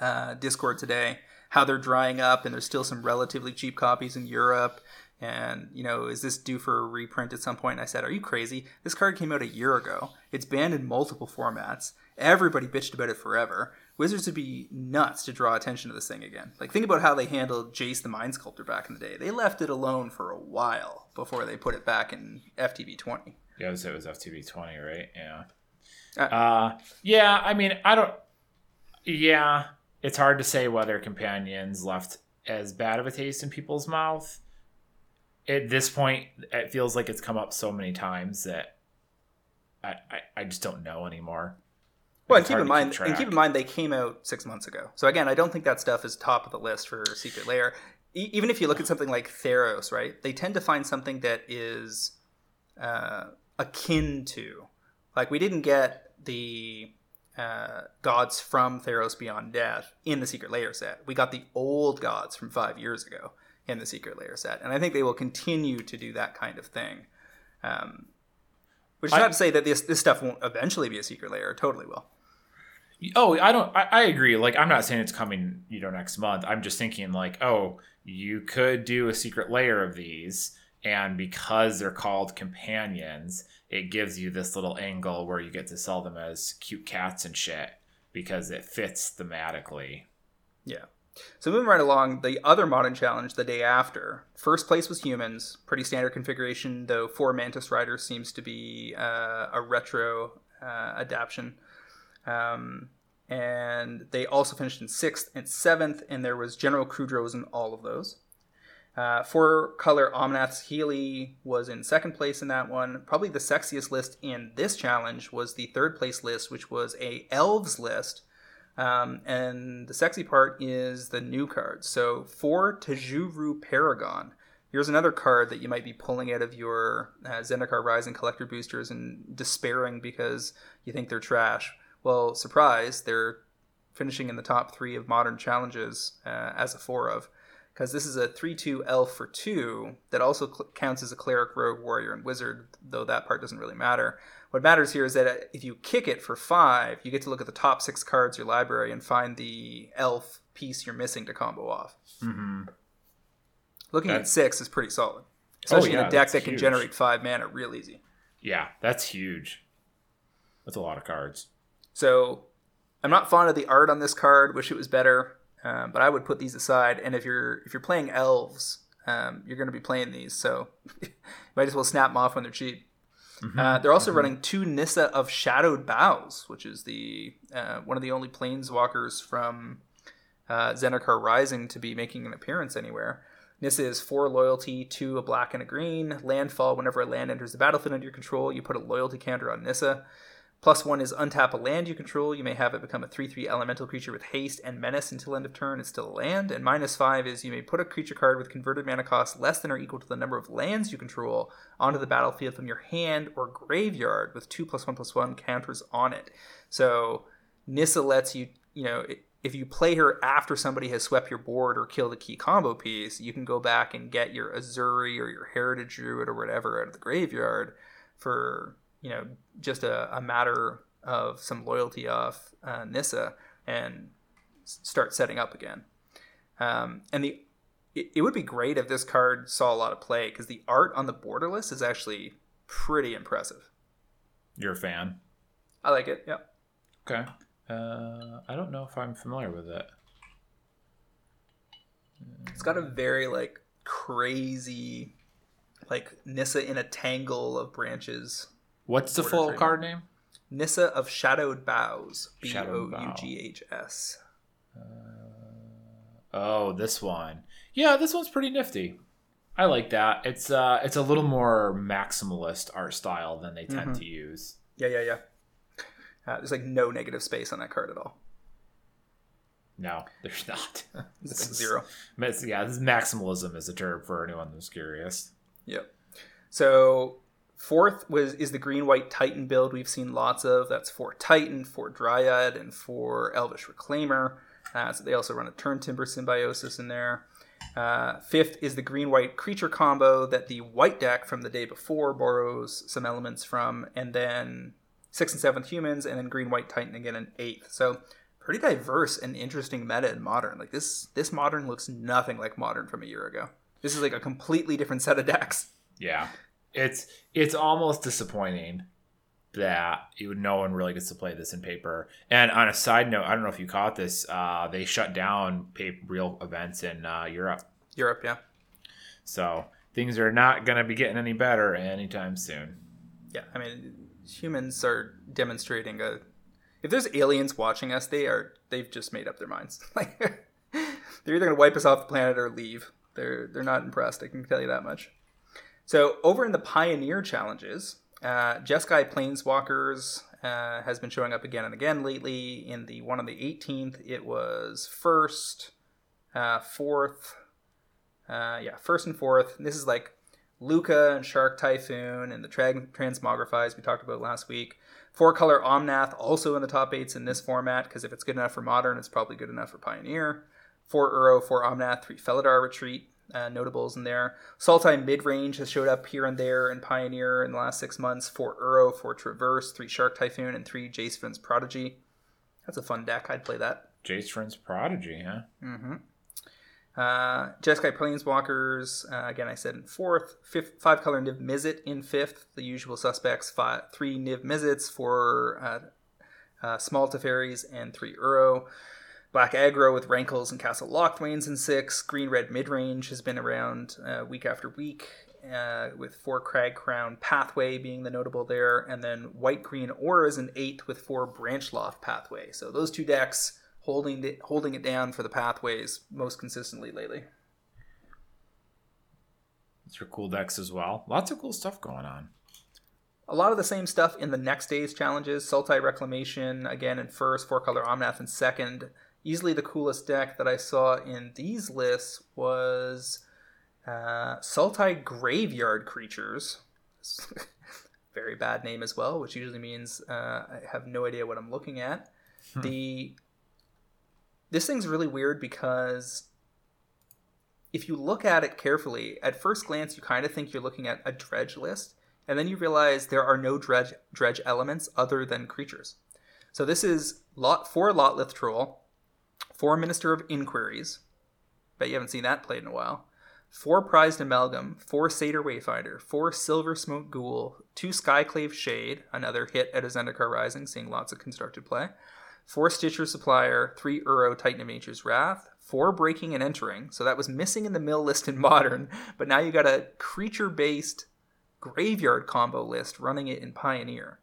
uh, Discord today, how they're drying up and there's still some relatively cheap copies in Europe and you know is this due for a reprint at some point? And i said are you crazy? This card came out a year ago. It's banned in multiple formats. Everybody bitched about it forever wizards would be nuts to draw attention to this thing again. Like think about how they handled jace the mind sculptor back in the day. They left it alone for a while before they put it back in ftv 20 yeah it was, it was ftv 20 right? Yeah. Uh, uh, yeah i mean i don't yeah it's hard to say whether companions left as bad of a taste in people's mouth. At this point, it feels like it's come up so many times that I, I, I just don't know anymore. Well, and keep in mind, keep and keep in mind, they came out six months ago. So again, I don't think that stuff is top of the list for Secret Lair. E- even if you look at something like Theros, right? They tend to find something that is uh, akin to, like we didn't get the uh, gods from Theros Beyond Death in the Secret Lair set. We got the old gods from five years ago in the secret lair set, and I think they will continue to do that kind of thing. Um, which is I, not to say that this this stuff won't eventually be a secret lair. It totally will. Oh, I don't. I, I, agree. Like, I'm not saying it's coming, you know, next month. I'm just thinking, like, oh, you could do a secret lair of these, and because they're called companions, it gives you this little angle where you get to sell them as cute cats and shit because it fits thematically. Yeah. So moving right along, the other modern challenge the day after. First place was humans, pretty standard configuration, though four Mantis Riders seems to be uh, a retro uh, adaptation. Um, and they also finished in sixth and seventh, and there was General Kudros in all of those. Uh, four color Omnath Saheeli was in second place in that one. Probably the sexiest list in this challenge was the third place list, which was a Elves list um, and the sexy part is the new cards. So for Tajuru Paragon, here's another card that you might be pulling out of your uh, Zendikar Rising collector boosters and despairing because you think they're trash. Well, surprise, they're finishing in the top three of modern challenges uh, as a four of. Because this is a 3 2 elf for 2 that also cl- counts as a cleric, rogue, warrior, and wizard, though that part doesn't really matter. What matters here is that if you kick it for five, you get to look at the top six cards your library and find the elf piece you're missing to combo off. Mm-hmm. Looking that's... at six is pretty solid, especially oh, yeah, in a deck that can huge. generate five mana real easy. Yeah, that's huge. That's a lot of cards. So I'm not fond of the art on this card. Wish it was better, um, but I would put these aside. And if you're if you're playing elves, um, you're going to be playing these, so *laughs* might as well snap them off when they're cheap. Mhm. Uh, they're also Mhm. running two Nissa of Shadowed Boughs, which is the uh, one of the only planeswalkers from uh, Zendikar Rising to be making an appearance anywhere. Nissa is four loyalty, two a black and a green. Landfall. Whenever a land enters the battlefield under your control, you put a loyalty counter on Nissa. Plus one is untap a land you control. You may have it become a 3 3 elemental creature with haste and menace until end of turn. It's still a land. And minus five is you may put a creature card with converted mana cost less than or equal to the number of lands you control onto the battlefield from your hand or graveyard with two plus one plus one counters on it. So Nissa lets you, you know, if you play her after somebody has swept your board or killed a key combo piece, you can go back and get your Ezuri or your Heritage Druid or whatever out of the graveyard for, you know, just a, a matter of some loyalty off uh, Nissa and start setting up again. Um, and the it, it would be great if this card saw a lot of play because the art on the borderless is actually pretty impressive. You're a fan. I like it. Yeah. Okay. Uh, I don't know if I'm familiar with it. It's got a very like crazy, like Nissa in a tangle of branches. What's the full trade. card name? Nissa of Shadowed Boughs. B O Shadowed U Bough. G H S. Oh, this one. Yeah, this one's pretty nifty. I like that. It's uh, it's a little more maximalist art style than they tend Mhm. to use. Yeah, yeah, yeah. Uh, there's like no negative space on that card at all. No, *laughs* there's not. *laughs* It's This like is- zero. It's- Yeah, this is maximalism is a term for anyone who's curious. Yep. So fourth was is the green white Titan build we've seen lots of. That's for Titan, for Dryad, and for Elvish Reclaimer. Uh, so they also run a Turntimber symbiosis in there. Uh, fifth is the green white creature combo that the white deck from the day before borrows some elements from, and then sixth and seventh humans, and then green white Titan again in eighth. So pretty diverse and interesting meta in modern. Like this, this modern looks nothing like modern from a year ago. This is like a completely different set of decks. Yeah, it's it's almost disappointing that you no one really gets to play this in paper. And on a side note, I don't know if you caught this. Uh, they shut down pay- real events in uh, Europe, Europe, yeah. so things are not going to be getting any better anytime soon. Yeah, I mean, humans are demonstrating a. If there's aliens watching us, they are they've just made up their minds. *laughs* Like *laughs* they're either gonna wipe us off the planet or leave. They're they're not impressed. I can tell you that much. So over in the Pioneer challenges, uh, Jeskai Planeswalkers uh, has been showing up again and again lately. In the one on the 18th, it was first, uh, fourth, uh, yeah, first and fourth. And this is like Lukka and Shark Typhoon and the tra- Transmogrifies we talked about last week. Four color Omnath also in the top eights in this format because if it's good enough for Modern, it's probably good enough for Pioneer. Four Uro, four Omnath, three Felidar Retreat, uh, notables in there. Sultai mid range has showed up here and there in Pioneer in the last six months. Four Uro, four Traverse, three Shark Typhoon, and three Jace Vryn's Prodigy. That's a fun deck. I'd play that. Jace Friend's Prodigy, huh? Mm-hmm. Uh, Jeskai Planeswalkers, uh, again, I said in fourth. Fifth, five color Niv Mizzet in fifth. The usual suspects, five, three Niv Mizzets, four uh, uh, small Teferis, and three Uro. Black aggro with Rankles and Castle Locthwains in six. Green red mid range has been around uh, week after week, uh, with four Cragcrown Pathway being the notable there, and then white green auras in eighth with four Branchloft Pathway. So those two decks holding it, holding it down for the pathways most consistently lately. These are cool decks as well. Lots of cool stuff going on. A lot of the same stuff in the next day's challenges. Sultai Reclamation again in first, four color Omnath in second. Easily the coolest deck that I saw in these lists was uh, Sultai Graveyard Creatures. *laughs* Very bad name as well, which usually means uh, I have no idea what I'm looking at. Hmm. The this thing's really weird because if you look at it carefully, at first glance, you kind of think you're looking at a dredge list, and then you realize there are no dredge dredge elements other than creatures. So this is lot four Lotleth Troll, four Minister of Inquiries. Bet you haven't seen that played in a while. Four Prized Amalgam, four Satyr Wayfinder, four Silversmote Ghoul, two Skyclave Shade, another hit at a Zendikar Rising, seeing lots of constructed play. Four Stitcher Supplier, three Uro Titan of Nature's Wrath, four Breaking and Entering. So that was missing in the mill list in *laughs* Modern, but now you got a creature based graveyard combo list running it in Pioneer.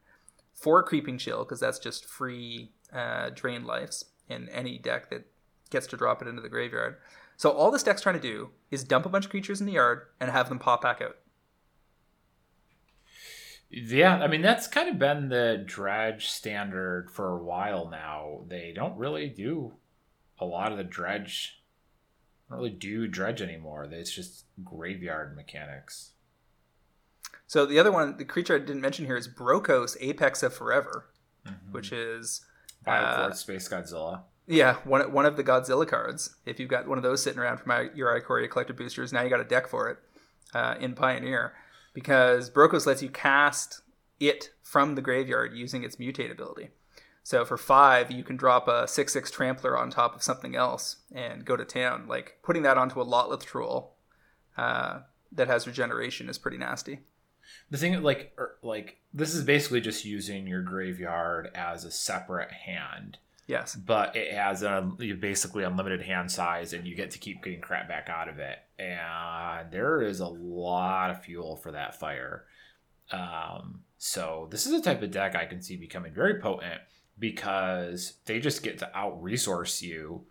Four Creeping Chill, because that's just free uh, drain lives in any deck that gets to drop it into the graveyard. So all this deck's trying to do is dump a bunch of creatures in the yard and have them pop back out. Yeah, I mean that's kind of been the dredge standard for a while now. They don't really do a lot of the dredge. Don't really do dredge anymore. It's just graveyard mechanics. So the other one, the creature I didn't mention here is Brokos, Apex of Forever, mm-hmm. which is uh, Space Godzilla. Yeah, one one of the Godzilla cards. If you've got one of those sitting around for my your Ikoria collector boosters, now you got a deck for it uh, in Pioneer because Brokos lets you cast it from the graveyard using its mutate ability. So for five, you can drop a six six trampler on top of something else and go to town. Like putting that onto a Lotleth troll uh, that has regeneration is pretty nasty. The thing, like, er, like this is basically just using your graveyard as a separate hand. Yes. But it has a basically unlimited hand size, and you get to keep getting crap back out of it. And there is a lot of fuel for that fire. Um, so this is a type of deck I can see becoming very potent because they just get to out resource you.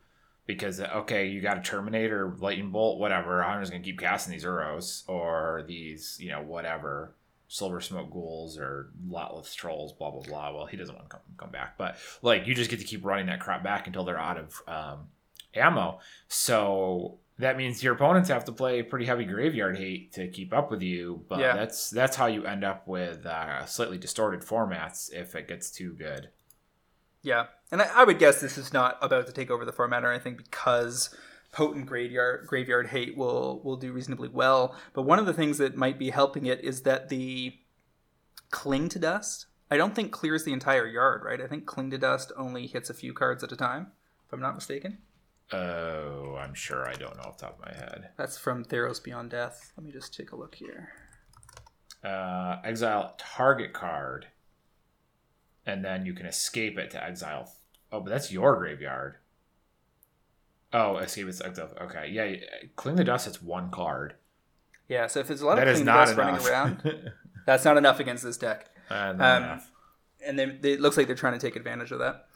Because okay, you got a Terminator, Lightning Bolt, whatever. I'm just gonna keep casting these Uros or these, you know, whatever Silversmote Ghouls or Lotleth Trolls, blah blah blah. Well, he doesn't want to come, come back, but like you just get to keep running that crap back until they're out of um, ammo. So that means your opponents have to play pretty heavy graveyard hate to keep up with you. But yeah. that's that's how you end up with uh, slightly distorted formats if it gets too good. Yeah, and I, I would guess this is not about to take over the format or anything because potent graveyard graveyard hate will will do reasonably well. But one of the things that might be helping it is that the cling to dust. I don't think clears the entire yard, right? I think cling to dust only hits a few cards at a time, if I'm not mistaken. Oh, I'm sure. I don't know off the top of my head. That's from Theros Beyond Death. Let me just take a look here. Uh, exile target card, and then you can escape it to exile. Oh, but that's your graveyard. Oh, escape its exile. Okay, yeah. Cling to dust. It's one card. Yeah. So if there's a lot that of clean dust enough. running around, *laughs* that's not enough against this deck. Uh, um. And they, they, it looks like they're trying to take advantage of that.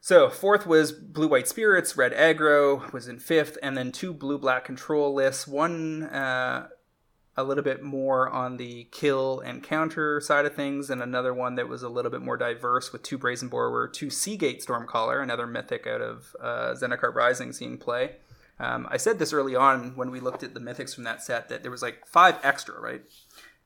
So fourth was blue white spirits, red aggro was in fifth, and then two blue black control lists. One uh, a little bit more on the kill and counter side of things, and another one that was a little bit more diverse with two Brazen Borrower, two Sea Gate Stormcaller, another mythic out of uh, Zendikar Rising seeing play. Um, I said this early on when we looked at the mythics from that set that there was like five extra, right?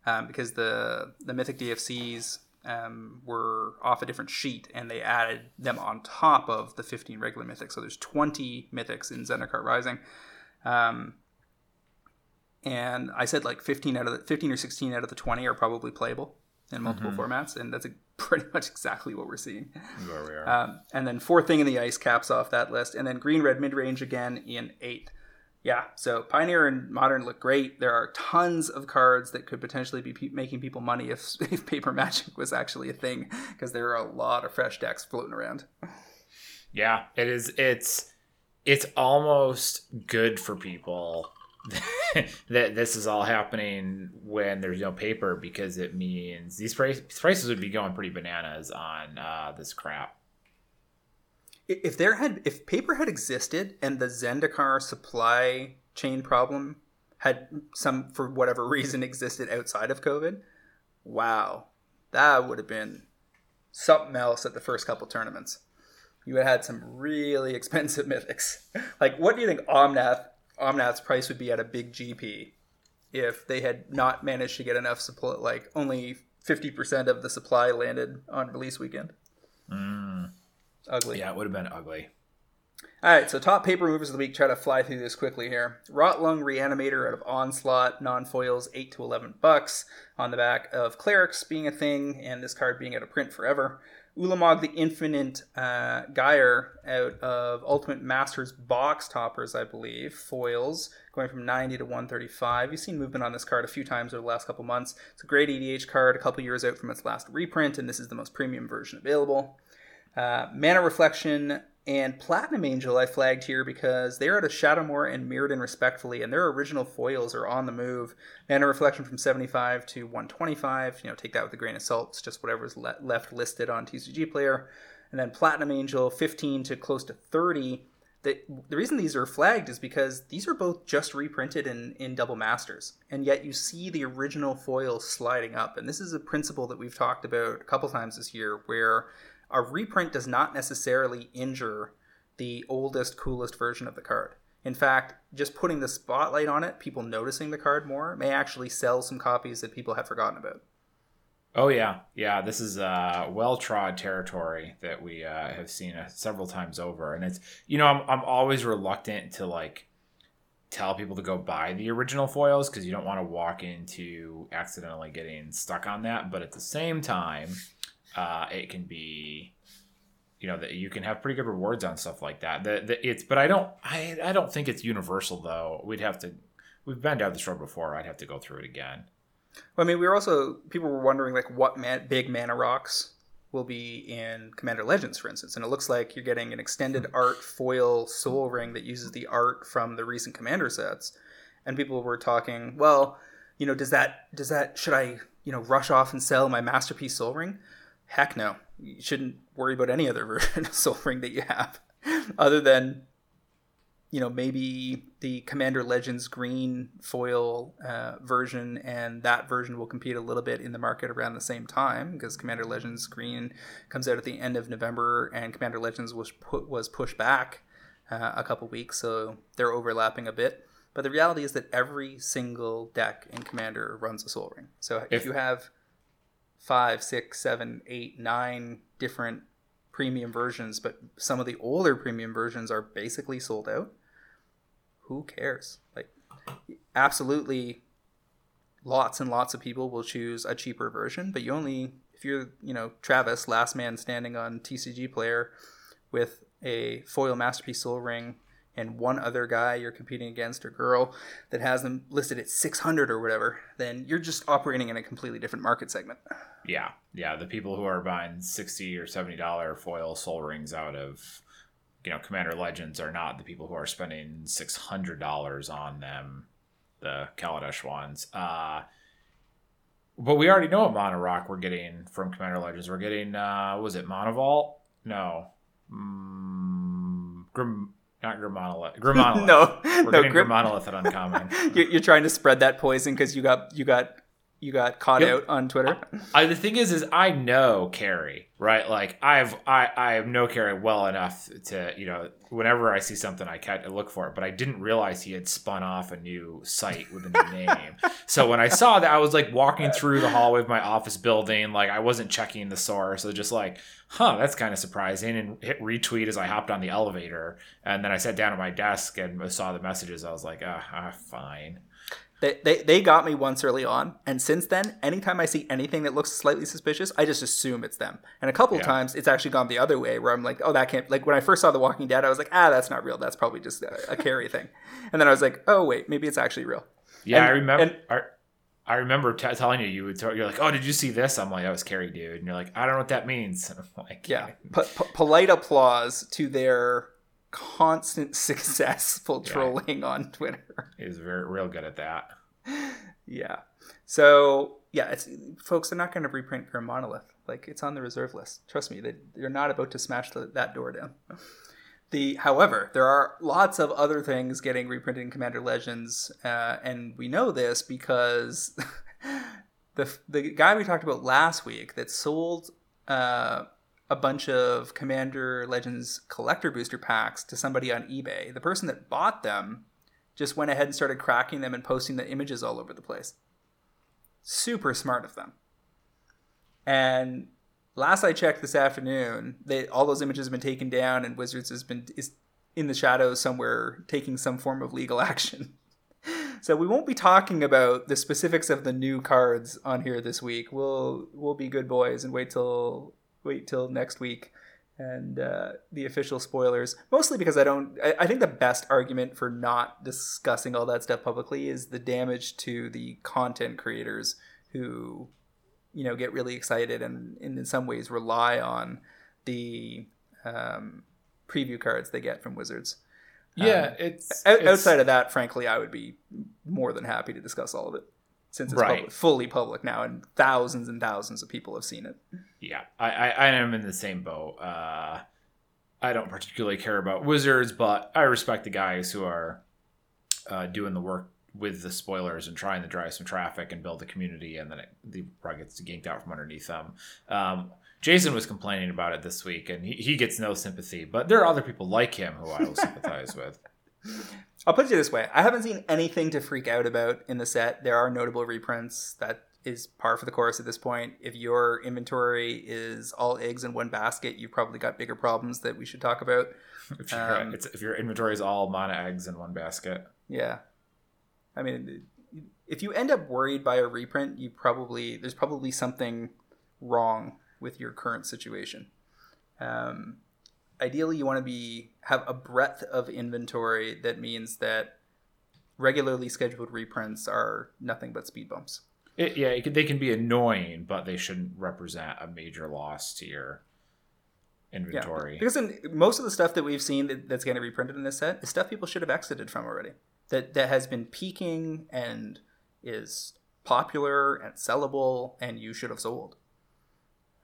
Um, because the the mythic DFCs um, were off a different sheet and they added them on top of the 15 regular mythics. So there's 20 mythics in Zendikar Rising. Um, and I said like 15 out of the 15 or 16 out of the 20 are probably playable in multiple mm-hmm. formats, and that's a, *laughs* pretty much exactly what we're seeing. Where we are. Um, and then fourth thing in the ice caps off that list, and then green red mid range again in eighth. Yeah, so Pioneer and Modern look great. There are tons of cards that could potentially be pe- making people money if, *laughs* if paper magic was actually a thing, because there are a lot of fresh decks floating around. Yeah, it is. It's it's almost good for people *laughs* that this is all happening when there's no paper because it means these price, prices would be going pretty bananas on uh, this crap. If there had if paper had existed and the Zendikar supply chain problem had some for whatever reason existed outside of COVID, wow, that would have been something else at the first couple tournaments. You had had some really *laughs* expensive mythics. like, what do you think Omnath Omnath's price would be at a big GP if they had not managed to get enough supply, like only 50% of the supply landed on release weekend. Mm. Ugly. Yeah, it would have been ugly. All right, so top paper movers of the week. Try to fly through this quickly here. Rotlung Reanimator out of Onslaught, non foils, eight to eleven bucks. On the back of Clerics being a thing, and this card being out of print forever. Ulamog the Infinite uh, Gyre out of Ultimate Masters box toppers, I believe. Foils going from 90 to 135. You've seen movement on this card a few times over the last couple months. It's a great EDH card, a couple years out from its last reprint, and this is the most premium version available. Uh, Mana Reflection And Platinum Angel I flagged here because they're at a Shadowmoor and Mirrodin respectfully, and their original foils are on the move. Mana Reflection from 75 to 125. You know, take that with a grain of salt. It's just whatever's le- left listed on TCG Player. And then Platinum Angel 15 to close to 30. The, the reason these are flagged is because these are both just reprinted in, in Double Masters, and yet you see the original foil sliding up. And this is a principle that we've talked about a couple times this year where a reprint does not necessarily injure the oldest, coolest version of the card. In fact, just putting the spotlight on it, people noticing the card more, may actually sell some copies that people have forgotten about. Oh yeah, yeah. This is uh, well-trod territory that we uh, have seen uh, several times over, and it's you know I'm I'm always reluctant to like tell people to go buy the original foils because you don't want to walk into accidentally getting stuck on that. But at the same time, uh, it can be you know that you can have pretty good rewards on stuff like that. The, the, it's but I don't I, I don't think it's universal though. We'd have to we've been down this road before. I'd have to go through it again. Well, I mean, we were also people were wondering like what man, big mana rocks will be in Commander Legends, for instance, and it looks like you're getting an extended art foil Sol Ring that uses the art from the recent Commander sets, and people were talking, well, you know, does that does that should I you know rush off and sell my masterpiece Sol Ring? Heck no, you shouldn't worry about any other *laughs* version of Sol Ring that you have, other than you know maybe the Commander Legends green foil uh, version, and that version will compete a little bit in the market around the same time because Commander Legends green comes out at the end of November, and Commander Legends was put was pushed back uh, a couple weeks, so they're overlapping a bit. But the reality is that every single deck in Commander runs a Sol Ring. So if, if you have five, six, seven, eight, nine different premium versions, but some of the older premium versions are basically sold out who cares? Like, absolutely, lots and lots of people will choose a cheaper version, but you only, if you're, you know, Travis, last man standing on TCG player with a foil masterpiece Sol Ring and one other guy you're competing against or girl that has them listed at 600 or whatever, then you're just operating in a completely different market segment. Yeah. Yeah. The people who are buying 60 or $70 foil Sol Rings out of you know, Commander Legends are not the people who are spending six hundred dollars on them, the Kaladesh ones. Uh, but we already know what mana rock we're getting from Commander Legends. We're getting uh, was it Mana Vault? No, mm, Grim, not Grim Monolith. *laughs* Grim Monolith. no, we're no, getting Grim- Grimonolith at Uncommon. *laughs* you're, you're trying to spread that poison because you got you got you got caught yep. out on Twitter. I, the thing is, is I know Carrie, right? Like I've I I know Carrie well enough to you know whenever I see something I catch I look for it, but I didn't realize he had spun off a new site with a new *laughs* name. so when I saw that, I was like walking through the hallway of my office building, like I wasn't checking the source, so just like, huh, that's kind of surprising, and hit retweet as I hopped on the elevator, and then I sat down at my desk and saw the messages. I was like, ah, ah fine. They, they, they got me once early on, and since then, anytime I see anything that looks slightly suspicious, I just assume it's them. And a couple yeah. of times, it's actually gone the other way, where I'm like, oh, that can't. Like when I first saw The Walking Dead, I was like, ah, that's not real. That's probably just a, a Carrie thing. And then I was like, oh wait, maybe it's actually real. Yeah, and, I remember. And, I, I remember t- telling you, you would. T- you're like, "Oh, did you see this?" I'm like, "That was Carrie, dude," and you're like, "I don't know what that means." And *laughs* I'm like, "Yeah." P- p- polite applause to their constant *laughs* successful trolling yeah. on Twitter. He's very real good at that yeah. So yeah, it's folks. They're not going to reprint Grim Monolith. Like it's on the reserve list. Trust me, they, they're not about to smash the, that door down. The however, there are lots of other things getting reprinted in Commander Legends, uh, and we know this because *laughs* the the guy we talked about last week that sold uh, a bunch of Commander Legends collector booster packs to somebody on eBay. The person that bought them just went ahead and started cracking them and posting the images all over the place. Super smart of them. And last I checked this afternoon, they all those images have been taken down, and Wizards has been is in the shadows somewhere taking some form of legal *laughs* action. so we won't be talking about the specifics of the new cards on here this week. We'll we'll be good boys and wait till wait till next week and uh, the official spoilers. Mostly because I don't. I, I, think the best argument for not discussing all that stuff publicly is the damage to the content creators who, you know, get really excited and, and in some ways rely on the um, preview cards they get from Wizards. Yeah, Um, it's, Out- it's- outside of that, frankly, I would be more than happy to discuss all of it since it's Right. public, fully public now, and thousands and thousands of people have seen it. Yeah, I, I, I am in the same boat. Uh, I don't particularly care about wizards, but I respect the guys who are uh, doing the work with the spoilers and trying to drive some traffic and build a community, and then it, the rug gets ganked out from underneath them. Um, Jason was complaining about it this week, and he, he gets no sympathy, but there are other people like him who I will *laughs* sympathize with. I'll put it this way: I haven't seen anything to freak out about in the set. There are notable reprints that is par for the course at this point. If your inventory is all eggs in one basket, you've probably got bigger problems that we should talk about. *laughs* If, your Um, it's, if your inventory is all mana eggs in one basket. Yeah, I mean, if you end up worried by a reprint, you probably there's probably something wrong with your current situation. Um, ideally, you want to be have a breadth of inventory that means that regularly scheduled reprints are nothing but speed bumps. It, yeah, it can, they can be annoying, but they shouldn't represent a major loss to your inventory. Because in, most of the stuff that we've seen that, that's getting reprinted in this set is stuff people should have exited from already. That that has been peaking and is popular and sellable, and you should have sold.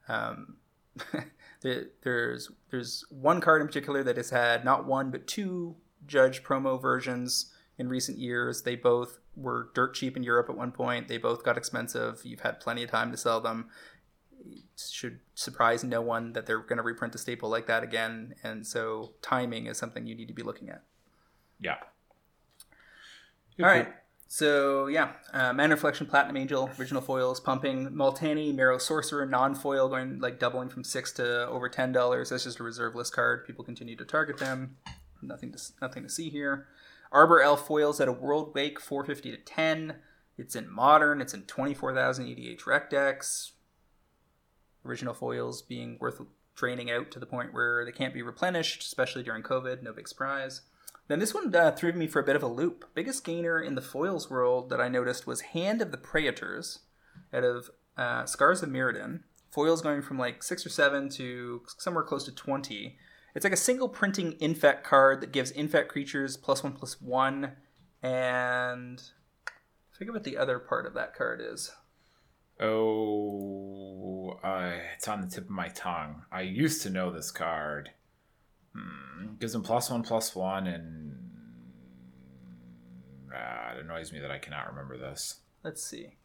Um, *laughs* there's there's one card in particular that has had not one but two Judge promo versions in recent years. They both were dirt cheap in Europe at one point. They both got expensive. You've had plenty of time to sell them It should surprise no one that they're going to reprint a staple like that again. And so timing is something you need to be looking at. yeah. All right. So yeah, uh, Reflection, Platinum Angel, original foils, pumping Multani, Maro-Sorcerer, non-foil, going like doubling from six to over ten dollars. That's just a reserve list card. People continue to target them. Nothing to nothing to see here. Arbor Elf foils at a Worldwake, four fifty to ten. It's in modern. It's in twenty four thousand EDH rec decks. Original foils being worth draining out to the point where they can't be replenished, especially during COVID. No big surprise. Then this one uh, threw me for a bit of a loop. Biggest gainer in the foils world that I noticed was Hand of the Praetors out of uh, Scars of Mirrodin. Foils going from like six or seven to somewhere close to 20. It's like a single printing infect card that gives infect creatures plus one plus one. And forget what the other part of that card is. Oh, uh, it's on the tip of my tongue. I used to know this card. Hmm. Gives him plus one, plus one, and ah, it annoys me that I cannot remember this. Let's see.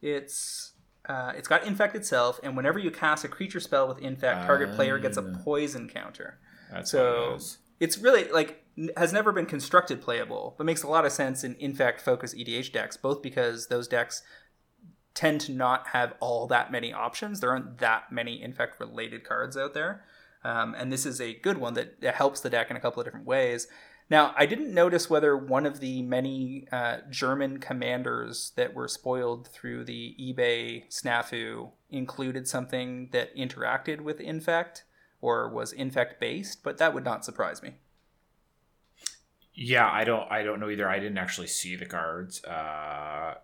It's uh, it's got infect itself, and whenever you cast a creature spell with infect, target player gets a Ah. poison counter. That's So- it is. Really like has never been constructed playable, but makes a lot of sense in infect focus EDH decks, both because those decks tend to not have all that many options. There aren't that many infect related cards out there. Um, and this is a good one that, helps the deck in a couple of different ways. Now, I didn't notice whether one of the many uh, German commanders that were spoiled through the eBay snafu included something that interacted with Infect or was Infect based, but that would not surprise me. Yeah, I don't. I don't know either. I didn't actually see the cards uh,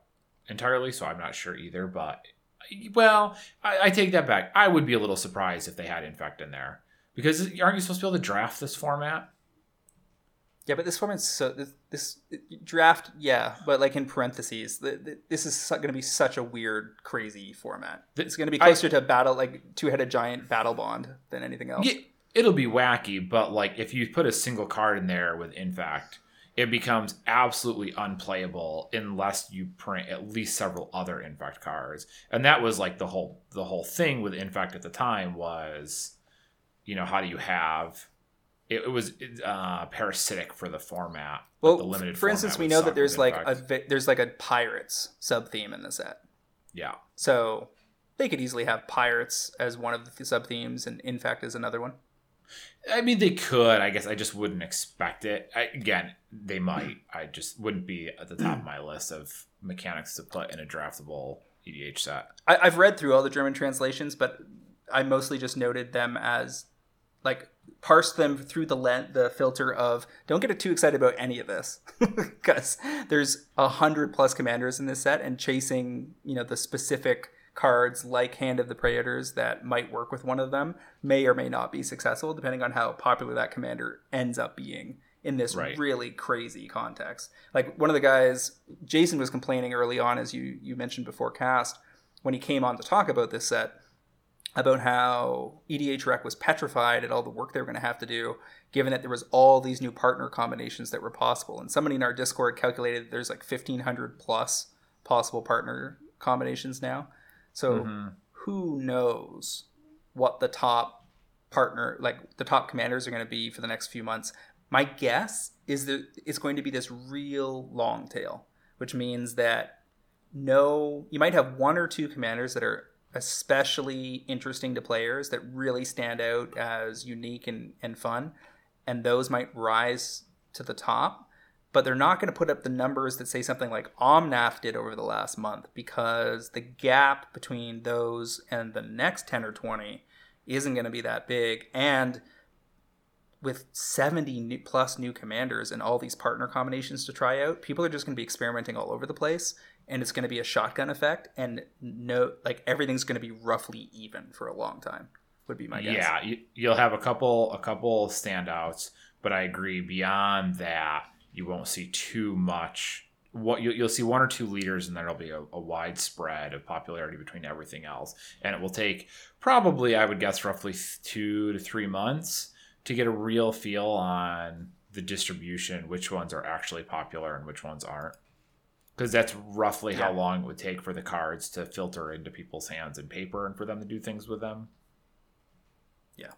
entirely, so I'm not sure either. But well, I, I take that back. I would be a little surprised if they had infect in there because aren't you supposed to be able to draft this format? Yeah, but this format's so this, this draft, yeah, but like in parentheses, the, the, this is going to be such a weird, crazy format. It's going to be I- closer to battle, like two-headed giant Battlebond than anything else. Yeah, it'll be wacky, but like if you put a single card in there with infect, it becomes absolutely unplayable unless you print at least several other infect cards. And that was like the whole the whole thing with infect at the time was, you know, how do you have it, it was uh, parasitic for the format. Well, the limited for instance, we know that there's like a there's like a pirates sub theme in the set, yeah. so they could easily have pirates as one of the sub themes and in fact, as another one. I mean, they could. I guess I just wouldn't expect it. I, again, they might. I just wouldn't be at the top of my list of mechanics to put in a draftable EDH set. I, I've read through all the German translations, but I mostly just noted them as like parse them through the lent the filter of don't get too excited about any of this *laughs* because there's a hundred plus commanders in this set, and chasing you know the specific cards like Hand of the Praetors that might work with one of them may or may not be successful, depending on how popular that commander ends up being in this Right. really crazy context. Like one of the guys, Jason was complaining early on, as you you mentioned before cast, when he came on to talk about this set, about how EDH Rec was petrified at all the work they were going to have to do, given that there was all these new partner combinations that were possible. And somebody in our Discord calculated that there's like 1,500 plus possible partner combinations now. So Mhm. who knows what the top partner, like the top commanders, are going to be for the next few months? My guess is that it's going to be this real long tail, which means that no, you might have one or two commanders that are especially interesting to players that really stand out as unique and, and fun, and those might rise to the top. But they're not going to put up the numbers that say something like Omnath did over the last month because the gap between those and the next 10 or 20 isn't going to be that big. And with 70 new, plus new commanders and all these partner combinations to try out, people are just going to be experimenting all over the place and it's going to be a shotgun effect and no like everything's going to be roughly even for a long time would be my guess. Yeah, you, you'll have a couple a couple standouts, but I agree. Beyond that, you won't see too much. What you, you'll see one or two leaders, and there'll be a, a wide spread of popularity between everything else. And it will take probably, I would guess, roughly two to three months to get a real feel on the distribution, which ones are actually popular and which ones aren't. Because that's roughly how long it would take for the cards to filter into people's hands in paper and for them to do things with them. Yeah.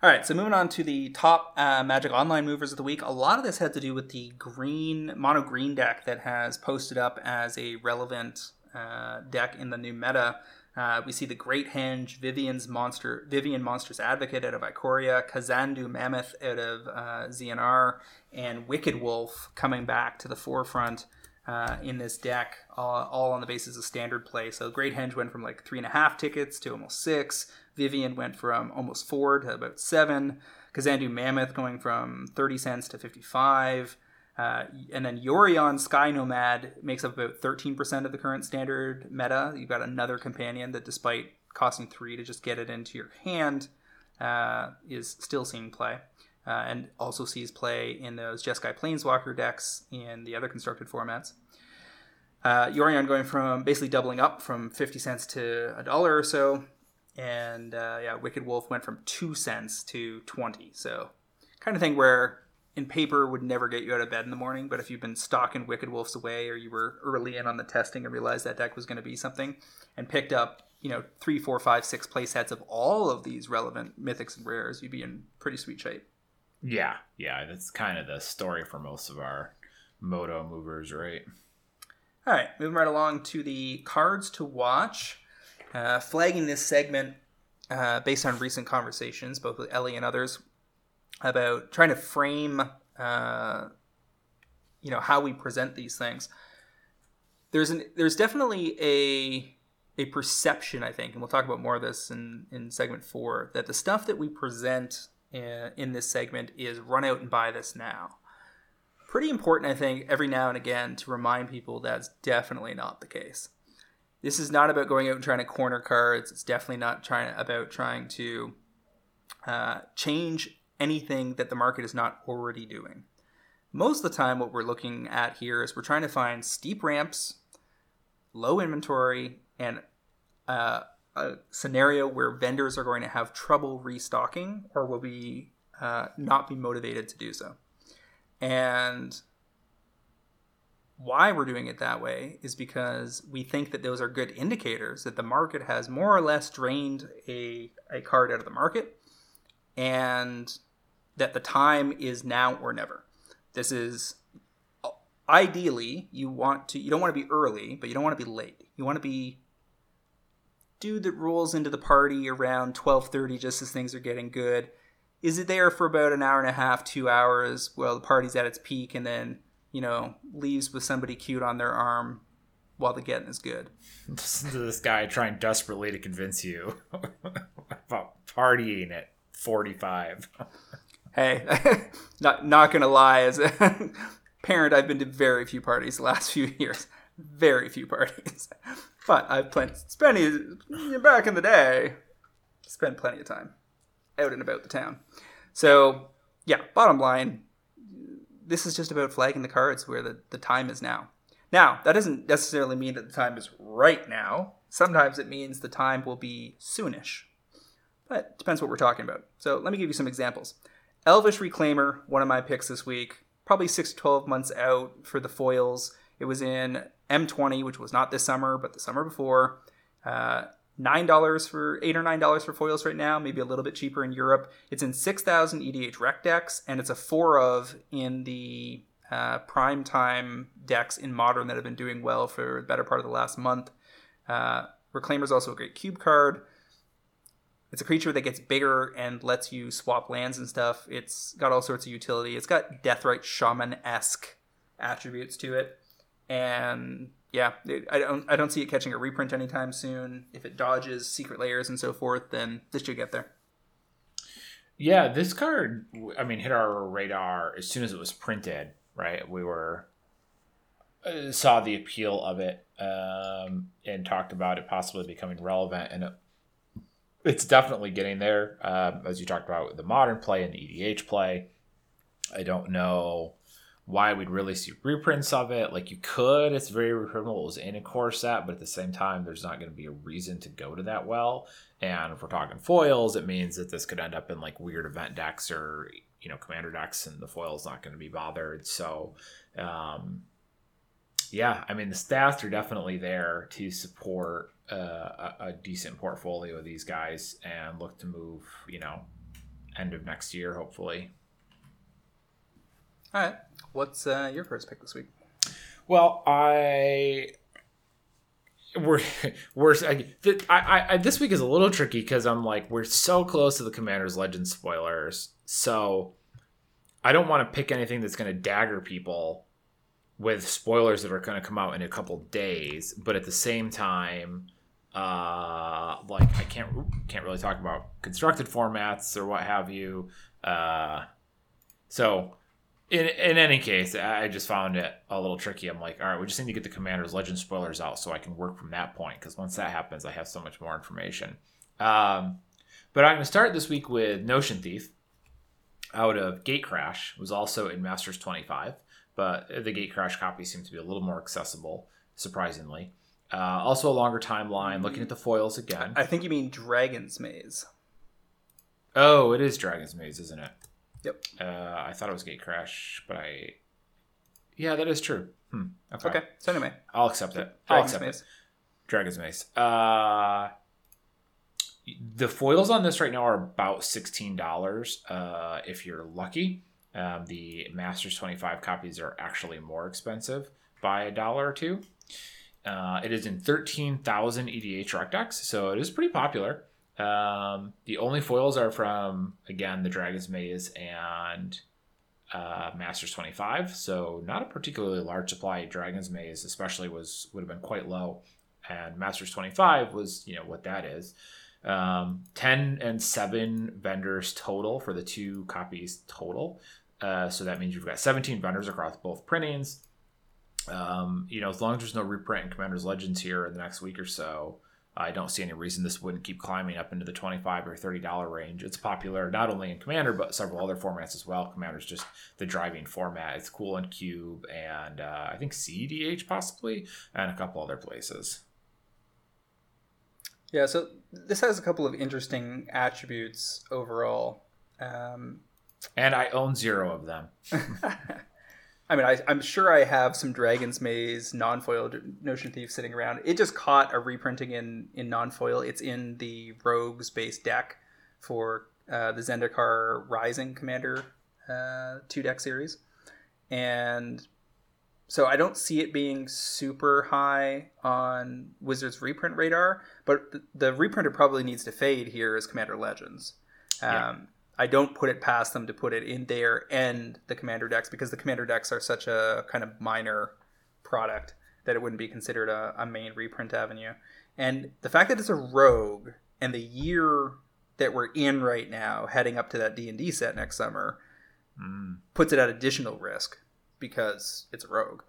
All right, so moving on to the top uh, Magic Online movers of the week. A lot of this had to do with the green mono green deck that has posted up as a relevant uh, deck in the new meta. Uh, we see the Great Henge, Vivien's Monster, Vivien Monsters Advocate out of Ikoria, Kazandu Mammoth out of uh, ZNR, and Wicked Wolf coming back to the forefront uh, in this deck, all, all on the basis of standard play. So Great Henge went from like three and a half tickets to almost six. Vivien went from almost four to about seven. Kazandu Mammoth going from 30 cents to 55. Uh, and then Yorion Sky Nomad makes up about 13% of the current standard meta. You've got another companion that, despite costing three to just get it into your hand, uh, is still seeing play. Uh, and also sees play in those Jeskai Planeswalker decks in the other constructed formats. Uh, Yorion going from basically doubling up from 50 cents to a dollar or so. And uh, yeah, Wicked Wolf went from 2 cents to 20. So, kind of thing where in paper would never get you out of bed in the morning, but if you've been stocking Wicked Wolves away or you were early in on the testing and realized that deck was going to be something and picked up, you know, three, four, five, six play sets of all of these relevant mythics and rares, you'd be in pretty sweet shape. Yeah, yeah, that's kind of the story for most of our moto movers, right? All right, moving right along to the cards to watch. Uh, flagging this segment uh, based on recent conversations, both with Ellie and others, about trying to frame, uh, you know, how we present these things. There's an there's definitely a a perception, I think, and we'll talk about more of this in in segment four, that the stuff that we present in, in this segment is run out and buy this now pretty important, I think, every now and again to remind people that's definitely not the case. This is not about going out and trying to corner cards. It's definitely not trying about trying to uh, change anything that the market is not already doing. Most of the time, what we're looking at here is we're trying to find steep ramps, low inventory, and uh, a scenario where vendors are going to have trouble restocking or will be uh, not be motivated to do so. And why we're doing it that way is because we think that those are good indicators that the market has more or less drained a, a card out of the market and that the time is now or never. This is ideally you want to you don't want to be early, but you don't want to be late. You want to be dude that rolls into the party around 12:30 just as things are getting good. Is it there for about an hour and a half, 2 hours while the party's at its peak and then you know, leaves with somebody cute on their arm while the getting is good. Listen *laughs* to this guy trying desperately to convince you *laughs* about partying at 45. Hey, *laughs* not not gonna lie, as a parent, I've been to very few parties the last few years. Very few parties. but I've plenty spent back in the day. Spent plenty of time out and about the town. So yeah, bottom line, this is just about flagging the cards where the, the time is now. Now, that doesn't necessarily mean that the time is right now. Sometimes it means the time will be soonish. But depends what we're talking about. So let me give you some examples. Elvish Reclaimer, one of my picks this week, probably 6 to 12 months out for the foils. It was in M20, which was not this summer, but the summer before. Uh, nine dollars for eight or nine dollars for foils right now, maybe a little bit cheaper in Europe. It's in six thousand EDH rec decks, and it's a four of in the uh, prime time decks in modern that have been doing well for the better part of the last month. Uh, Reclaimer is also a great cube card. It's a creature that gets bigger and lets you swap lands and stuff. It's got all sorts of utility. It's got Deathrite Shaman esque attributes to it, and yeah, it, I don't I don't see it catching a reprint anytime soon. If it dodges secret lairs and so forth, then this should get there. Yeah, this card, I mean, hit our radar as soon as it was printed. Right, we were uh, saw the appeal of it um, and talked about it possibly becoming relevant, and it, it's definitely getting there. Um, as you talked about with the modern play and the EDH play, I don't know why we'd really see reprints of it. Like you could, it's very reprintable. It was in a core set, but at the same time, there's not going to be a reason to go to that well. And if we're talking foils, it means that this could end up in like weird event decks or you know commander decks, and the foil's not going to be bothered. So, um, yeah, I mean the stats are definitely there to support uh, a, a decent portfolio of these guys and look to move. You know, end of next year, hopefully. All right. What's uh, your first pick this week? Well, I we're we're I, I, I this week is a little tricky because I'm like we're so close to the Commander's Legend spoilers, so I don't want to pick anything that's going to dagger people with spoilers that are going to come out in a couple days, but at the same time, uh, like I can't can't really talk about constructed formats or what have you. Uh, so in in any case, I just found it a little tricky. I'm like, all right, we just need to get the Commander's Legend spoilers out so I can work from that point. Because once that happens, I have so much more information. Um, but I'm going to start this week with Notion Thief out of Gatecrash. It was also in Masters 25, but the Gatecrash copy seemed to be a little more accessible, surprisingly. Uh, also, a longer timeline. Looking at the foils again. I think you mean Dragon's Maze. Oh, it is Dragon's Maze, isn't it? Yep. Uh, I thought it was Gatecrash, but I. Yeah, that is true. Hmm. Okay. okay. So anyway, I'll accept it. I'll accept Maze. it. Dragon's Maze. Uh, the foils on this right now are about sixteen dollars. Uh, if you're lucky, um, the Masters twenty five copies are actually more expensive by a dollar or two. Uh, it is in thirteen thousand EDH rec decks, so it is pretty popular. Um, the only foils are from again the Dragon's Maze and uh, Masters 25, so not a particularly large supply. Dragon's Maze, especially, was would have been quite low, and Masters 25 was you know what that is. Um, 10 and 7 vendors total for the two copies total. Uh, so that means you've got 17 vendors across both printings. Um, you know, as long as there's no reprint in Commander's Legends here in the next week or so, I don't see any reason this wouldn't keep climbing up into the 25 or $30 range. It's popular not only in Commander, but several other formats as well. Commander's just the driving format. It's cool in Cube and uh, I think CDH possibly, and a couple other places. Yeah, so this has a couple of interesting attributes overall. Um, and I own zero of them. *laughs* I mean, I, am sure I have some Dragon's Maze non-foil Notion Thief sitting around. It just caught a reprinting in in non-foil. It's in the Rogues based deck for uh, the Zendikar Rising Commander uh, two deck series, and so I don't see it being super high on Wizards reprint radar. But the reprinter probably needs to fade here as Commander Legends. Um, yeah I don't put it past them to put it in there and the commander decks because the commander decks are such a kind of minor product that it wouldn't be considered a, a main reprint avenue. And the fact that it's a rogue and the year that we're in right now, heading up to that D and D set next summer, mm. puts it at additional risk because it's a rogue.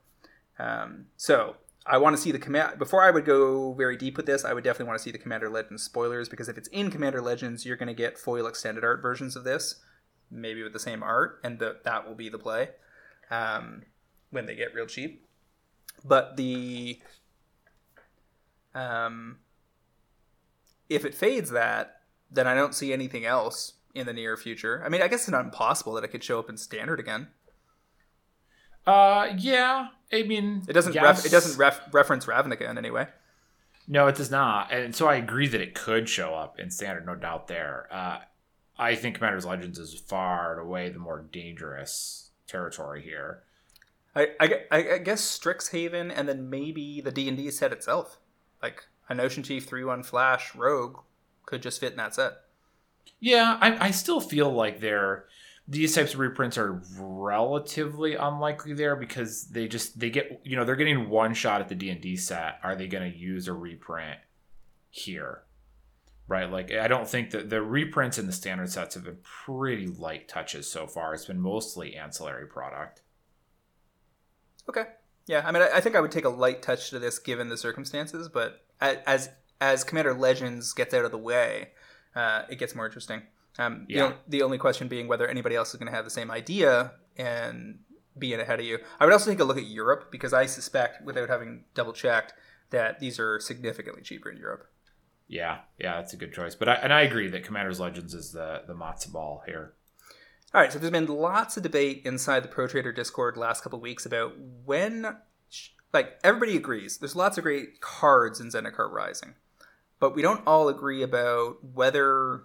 Um, so I want to see the command before I would go very deep with this. I would definitely want to see the Commander Legends spoilers because if it's in Commander Legends, you're going to get foil extended art versions of this, maybe with the same art, and the, that will be the play um, when they get real cheap. But the um, if it fades that, then I don't see anything else in the near future. I mean, I guess it's not impossible that it could show up in standard again. Uh, yeah. I mean, It doesn't. yes. Ref, it doesn't ref, reference Ravnica in any way. No, it does not. And so I agree that it could show up in standard, no doubt there. Uh, I think Commander's Legends is far and away the more dangerous territory here. I, I, I guess Strixhaven and then maybe the D and D set itself, like a Notion Thief three one Flash Rogue, could just fit in that set. Yeah, I, I still feel like they're these types of reprints are relatively unlikely there because they just they get you know they're getting one shot at the D and D set. Are they going to use a reprint here? Right, like I don't think that the reprints in the standard sets have been pretty light touches so far. It's been mostly ancillary product. Okay. Yeah, I mean, I, I think I would take a light touch to this given the circumstances, but as as Commander Legends gets out of the way, uh, it gets more interesting. Um, the Yeah. the only question being whether anybody else is going to have the same idea and be in ahead of you. I would also take a look at Europe because I suspect, without having double checked, that these are significantly cheaper in Europe. Yeah, yeah, that's a good choice. But I, and I agree that Commander's Legends is the the matzo ball here. All right, so there's been lots of debate inside the Pro Trader Discord last couple of weeks about when, like, everybody agrees there's lots of great cards in Zendikar Rising, but we don't all agree about whether,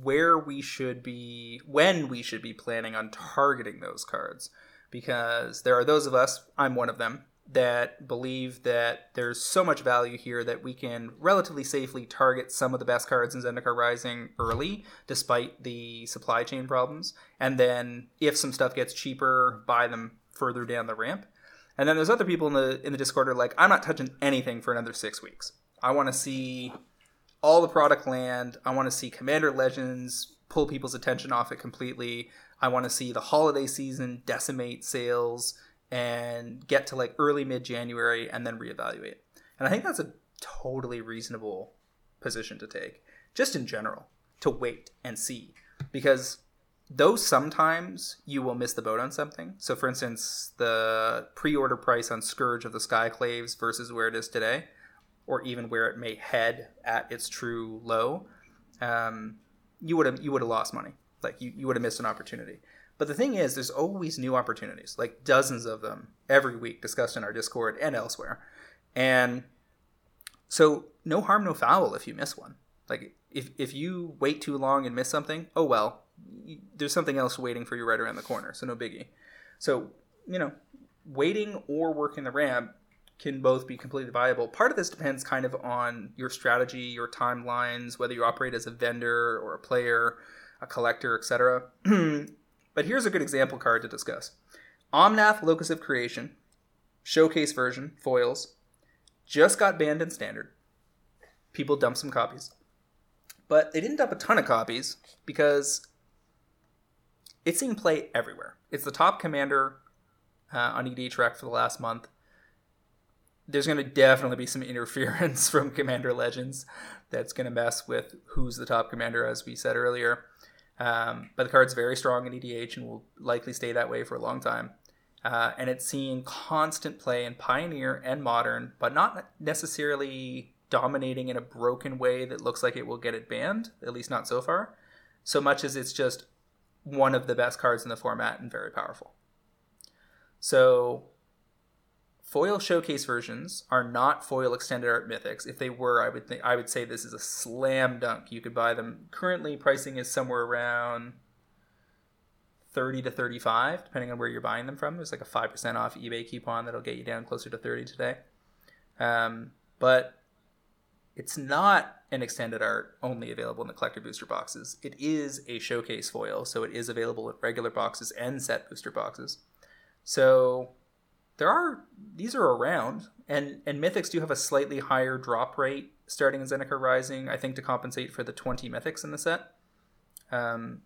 where we should be, when we should be planning on targeting those cards. Because there are those of us, I'm one of them, that believe that there's so much value here that we can relatively safely target some of the best cards in Zendikar Rising early, despite the supply chain problems. And then, if some stuff gets cheaper, buy them further down the ramp. And then there's other people in the in the Discord are like, I'm not touching anything for another six weeks. I want to see all the product land. I want to see Commander Legends pull people's attention off it completely. I want to see the holiday season decimate sales and get to like early mid January and then reevaluate. And I think that's a totally reasonable position to take, just in general, to wait and see. Because though sometimes you will miss the boat on something. So, for instance, the pre order price on Scourge of the Skyclaves versus where it is today, or even where it may head at its true low, um, you would have you would have lost money. Like you, you would have missed an opportunity. But the thing is, there's always new opportunities, like dozens of them every week, discussed in our Discord and elsewhere. And so, no harm, no foul if you miss one. Like if if you wait too long and miss something, oh well, there's something else waiting for you right around the corner. So no biggie. So you know, waiting or working the ramp can both be completely viable. Part of this depends kind of on your strategy, your timelines, whether you operate as a vendor or a player, a collector, etc. *clears throat* but here's a good example card to discuss. Omnath Locus of Creation, showcase version, foils, just got banned in standard. People dumped some copies. But they didn't dump a ton of copies because it's seeing play everywhere. It's the top commander uh, on EDH Rec for the last month there's going to definitely be some *laughs* interference from Commander Legends that's going to mess with who's the top commander, as we said earlier. Um, but the card's very strong in EDH and will likely stay that way for a long time. Uh, and it's seeing constant play in Pioneer and Modern, but not necessarily dominating in a broken way that looks like it will get it banned, at least not so far, so much as it's just one of the best cards in the format and very powerful. So foil showcase versions are not foil extended art mythics. If they were, I would think I would say this is a slam dunk. You could buy them. Currently, pricing is somewhere around thirty to thirty-five, depending on where you're buying them from. There's like a five percent off eBay coupon that'll get you down closer to thirty today. Um, but it's not an extended art only available in the collector booster boxes. It is a showcase foil, so it is available in regular boxes and set booster boxes. So there are these are around and and mythics do have a slightly higher drop rate starting in Zendikar Rising I think to compensate for the 20 mythics in the set um,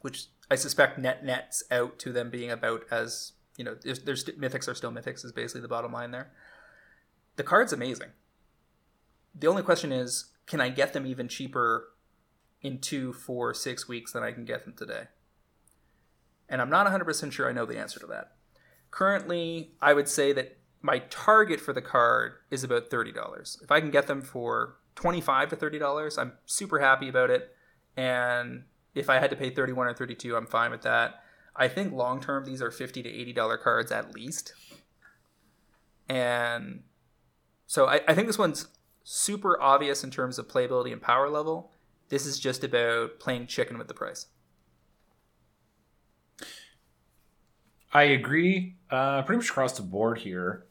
which I suspect net nets out to them being about as you know there's, there's mythics are still mythics is basically the bottom line there the card's amazing. The only question is, can I get them even cheaper in two, four, six weeks than I can get them today? And I'm not 100% sure I know the answer to that. Currently, I would say that my target for the card is about $30. If I can get them for 25 to $30, I'm super happy about it. And if I had to pay 31 or 32, I'm fine with that. I think long term these are 50 to $80 cards at least. And so I, I think this one's super obvious in terms of playability and power level. This is just about playing chicken with the price. I agree uh, pretty much across the board here.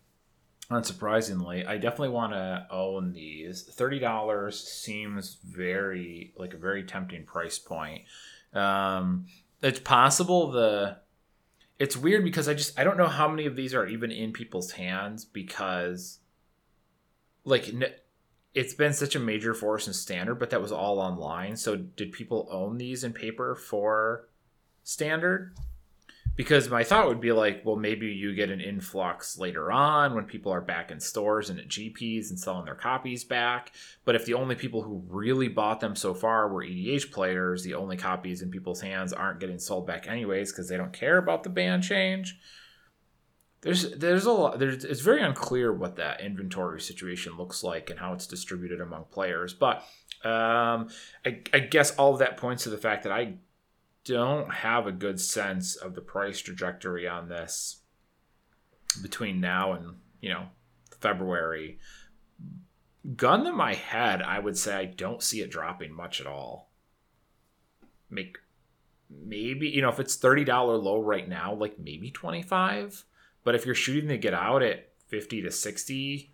Unsurprisingly, I definitely want to own these. Thirty dollars seems very like a very tempting price point. Um, it's possible the it's weird because I just I don't know how many of these are even in people's hands because like it's been such a major force in standard, but that was all online. So did people own these in paper for standard? Because my thought would be like well maybe you get an influx later on when people are back in stores and at gps and selling their copies back. But if the only people who really bought them so far were edh players the only copies in people's hands aren't getting sold back anyways because they don't care about the ban change. There's there's a lot there's it's very unclear what that inventory situation looks like and how it's distributed among players. But um, I, I guess all of that points to the fact that I don't have a good sense of the price trajectory on this between now and you know February. Gun to my head, I would say I don't see it dropping much at all. Make maybe you know if it's thirty dollar low right now, like maybe twenty five. But if you're shooting to get out at fifty to sixty,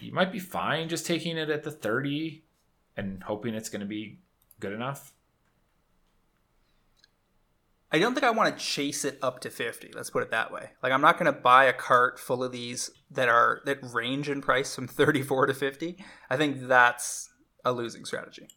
you might be fine just taking it at the thirty and hoping it's going to be good enough. I don't think I want to chase it up to 50. Let's put it that way. Like I'm not going to buy a cart full of these that are that range in price from *laughs* 34 to 50. I think that's a losing strategy.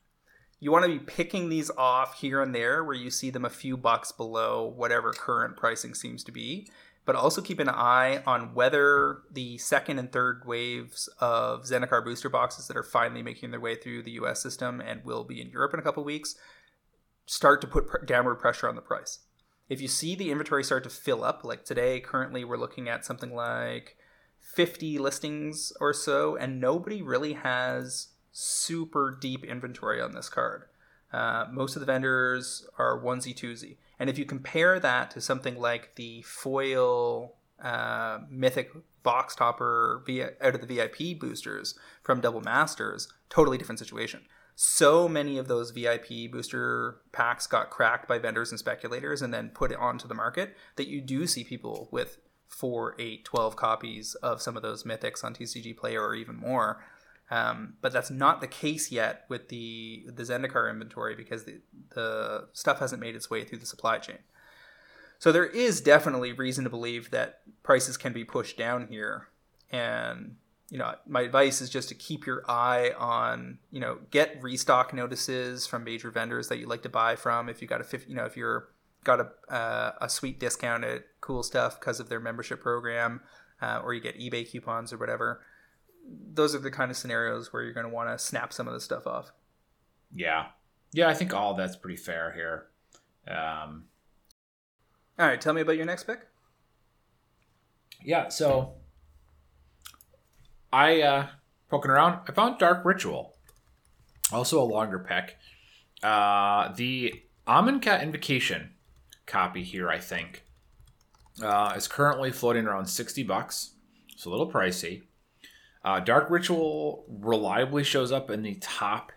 You want to be picking these off here and there where you see them a few bucks below whatever current pricing seems to be, but also keep an eye on whether the second and third waves of Zendikar booster boxes that are finally making their way through the US system and will be in Europe in a couple weeks start to put pr- downward pressure on the price. If you see the inventory start to fill up, like today, currently we're looking at something like 50 listings or so, and nobody really has super deep inventory on this card. Uh, most of the vendors are onesie twosie. And if you compare that to something like the foil uh, mythic box topper via, out of the VIP boosters from Double Masters, totally different situation so many of those VIP booster packs got cracked by vendors and speculators and then put it onto the market that you do see people with 4, 8, 12 copies of some of those mythics on TCG Player or even more. Um, but that's not the case yet with the the Zendikar inventory because the, the stuff hasn't made its way through the supply chain. So there is definitely reason to believe that prices can be pushed down here, and you know, my advice is just to keep your eye on, you know, get restock notices from major vendors that you like to buy from. If you got a, you know, if you're got a uh, a sweet discount at cool stuff because of their membership program, uh, or you get eBay coupons or whatever. Those are the kind of scenarios where you're going to want to snap some of the stuff off. Yeah, yeah, I think all that's pretty fair here. Um, all right, tell me about your next pick. Yeah, so I uh poking around, I found Dark Ritual. Also a longer pick. Uh the Amonkhet Invocation copy here, I think, uh, is currently floating around 60 bucks. It's a little pricey. Uh, Dark Ritual reliably shows up in the top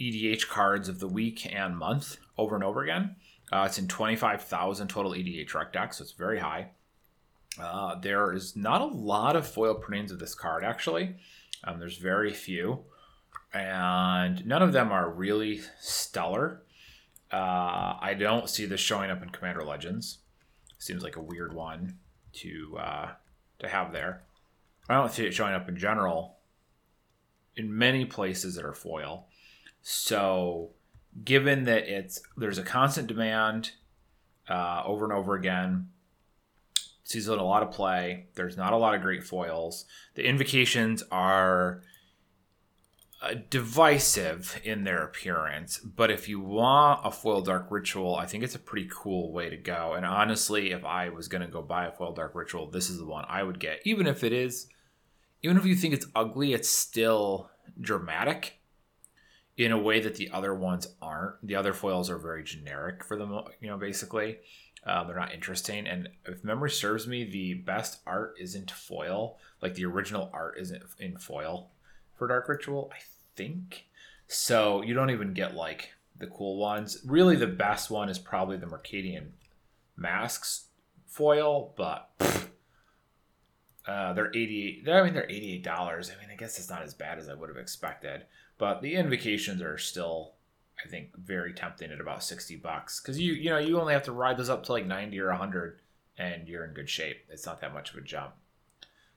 EDH cards of the week and month over and over again. Uh, it's in 25,000 total EDH rec decks, so it's very high. Uh, there is not a lot of foil printings of this card, actually. Um, there's very few, and none of them are really stellar. Uh, I don't see this showing up in Commander Legends. Seems like a weird one to uh, to have there. I don't see it showing up in general in many places that are foil. So, given that it's there's a constant demand uh, over and over again, Sees a lot of play. There's not a lot of great foils. The invocations are uh, divisive in their appearance, but if you want a foil dark ritual, I think it's a pretty cool way to go. And honestly, if I was going to go buy a foil dark ritual, this is the one I would get. Even if it is, even if you think it's ugly, it's still dramatic in a way that the other ones aren't. The other foils are very generic for them, you know, basically. Uh, they're not interesting. And if memory serves me, the best art isn't foil. Like the original art isn't in foil for Dark Ritual, I think. So you don't even get like the cool ones. Really, the best one is probably the Mercadian Masks foil, but uh, they're eighty. I mean, they're eighty-eight dollars. I mean, I guess it's not as bad as I would have expected. But the invocations are still, I think, very tempting at about sixty bucks because you you know you only have to ride those up to like ninety or hundred, and you're in good shape. It's not that much of a jump.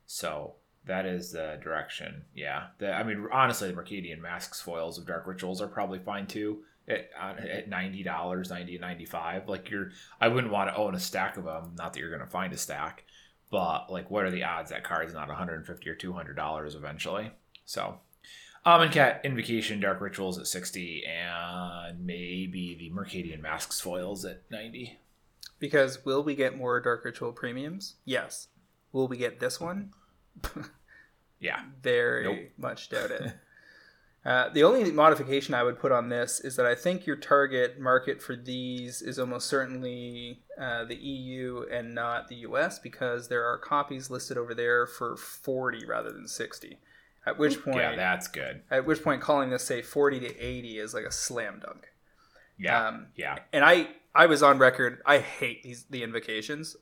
So that is the direction. Yeah. The, I mean, honestly, the Mercadian masks foils of Dark Rituals are probably fine too. At, at ninety dollars, ninety and ninety five. Like you're, I wouldn't want to own a stack of them. Not that you're going to find a stack, but like, what are the odds that card's not one hundred and fifty or two hundred dollars eventually? So, Amonkhet Invocation Dark Rituals at sixty, and maybe the Mercadian masks foils at ninety. Because will we get more Dark Ritual premiums? Yes. Will we get this one? *laughs* Yeah. Very Nope. much doubt it. *laughs* Uh, the only modification I would put on this is that I think your target market for these is almost certainly uh, the EU and not the US because there are copies listed over there for 40 rather than 60. At which point, Yeah, that's good. at which point, calling this say 40 to 80 is like a slam dunk. Yeah. Um, yeah. and I I was on record. I hate these the invocations.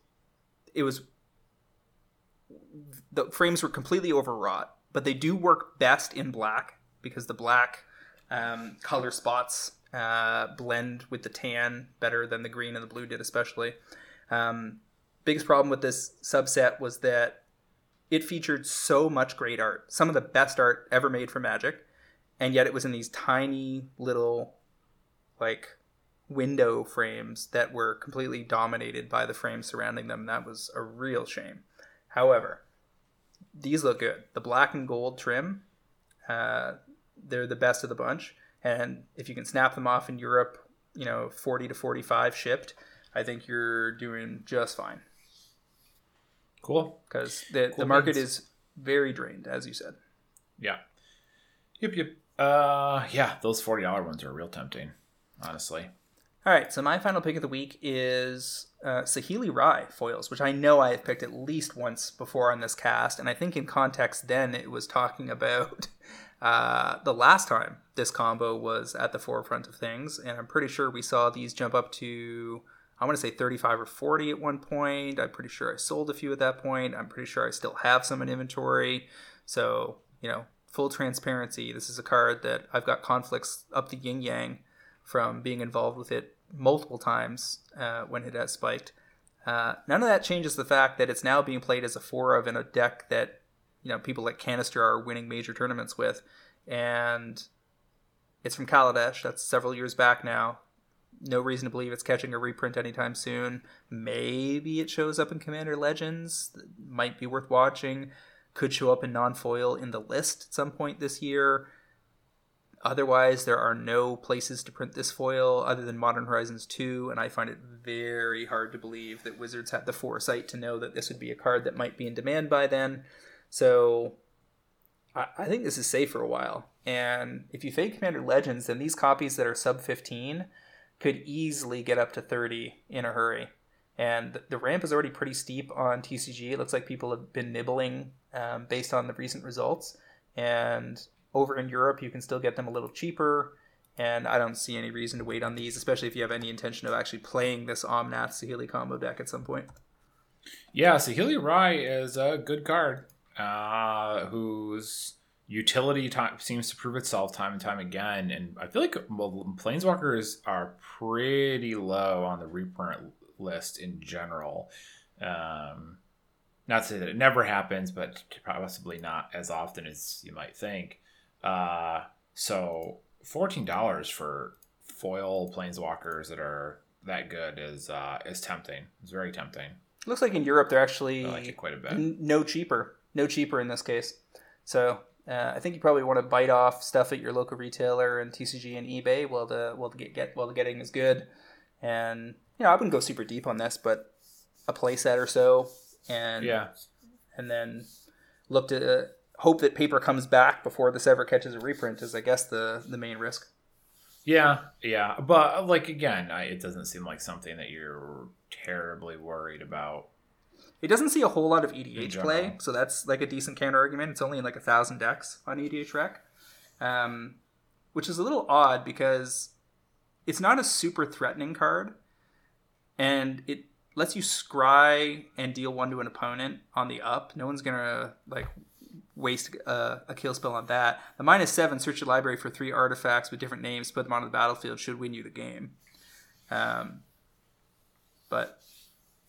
It was the frames were completely overwrought, but they do work best in black because the black um, color spots uh, blend with the tan better than the green and the blue did, especially. Um, biggest problem with this subset was that it featured so much great art, some of the best art ever made for Magic, and yet it was in these tiny little like window frames that were completely dominated by the frames surrounding them. That was a real shame. However, these look good. The black and gold trim, uh, they're the best of the bunch. And if you can snap them off in Europe, you know, 40 to 45 shipped, I think you're doing just fine Cool. because the, Cool the market is very drained, as you said. Yeah. Yep, yep. Uh, yeah, those forty dollar ones are real tempting, honestly. All right, so my final pick of the week is uh, Saheeli Rai foils, which I know I have picked at least once before on this cast, and I think in context then it was talking about *laughs* uh, the last time this combo was at the forefront of things, and I'm pretty sure we saw these jump up to I want to say 35 or 40 at one point. I'm pretty sure I sold a few at that point. I'm pretty sure I still have some in inventory. So you know, full transparency. This is a card that I've got conflicts up the yin yang from being involved with it multiple times uh, when it has spiked. Uh, none of that changes the fact that it's now being played as a four of in a deck that you know people like Kanister are winning major tournaments with, and it's from Kaladesh. That's several years back now. No reason to believe it's catching a reprint anytime soon. Maybe it shows up in Commander Legends. Might be worth watching. Could show up in non-foil in the list at some point this year. Otherwise, there are no places to print this foil other than Modern Horizons 2, and I find it very hard to believe that Wizards had the foresight to know that this would be a card that might be in demand by then. So I, think this is safe for a while. And if you fake Commander Legends, then these copies that are sub 15 could easily get up to 30 in a hurry. And the- ramp is already pretty steep on TCG. It looks like people have been nibbling um, based on the recent results. And over in Europe, you can still get them a little cheaper. And I don't see any reason to wait on these, especially if you have any intention of actually playing this Omnath Saheeli combo deck at some point. Yeah, Saheeli Rai is a good card, uh, whose utility time seems to prove itself time and time again. And I feel like well, Planeswalkers are pretty low on the reprint list in general. Um, not to say that it never happens, but possibly not as often as you might think. Uh, so fourteen dollars for foil planeswalkers that are that good is uh, is tempting. It's very tempting. Looks like in Europe they're actually like quite a bit. n- no cheaper, no cheaper in this case. So uh, I think you probably want to bite off stuff at your local retailer and TCG and eBay while the while the get, get while the getting is good. And you know I wouldn't go super deep on this, but a playset or so, and Yeah. and then look to uh, hope that paper comes back before this ever catches a reprint is I guess the the main risk. Yeah, yeah, but like again, I, it doesn't seem like something that you're terribly worried about. It doesn't see a whole lot of EDH play, so that's like a decent counter argument. It's only in like a thousand decks on EDH Rec, um, which is a little odd because it's not a super threatening card, and it lets you scry and deal one to an opponent on the up. No one's gonna like waste a, a kill spell on that. The minus seven, search your library for three artifacts with different names, put them onto the battlefield should win you the game. Um, but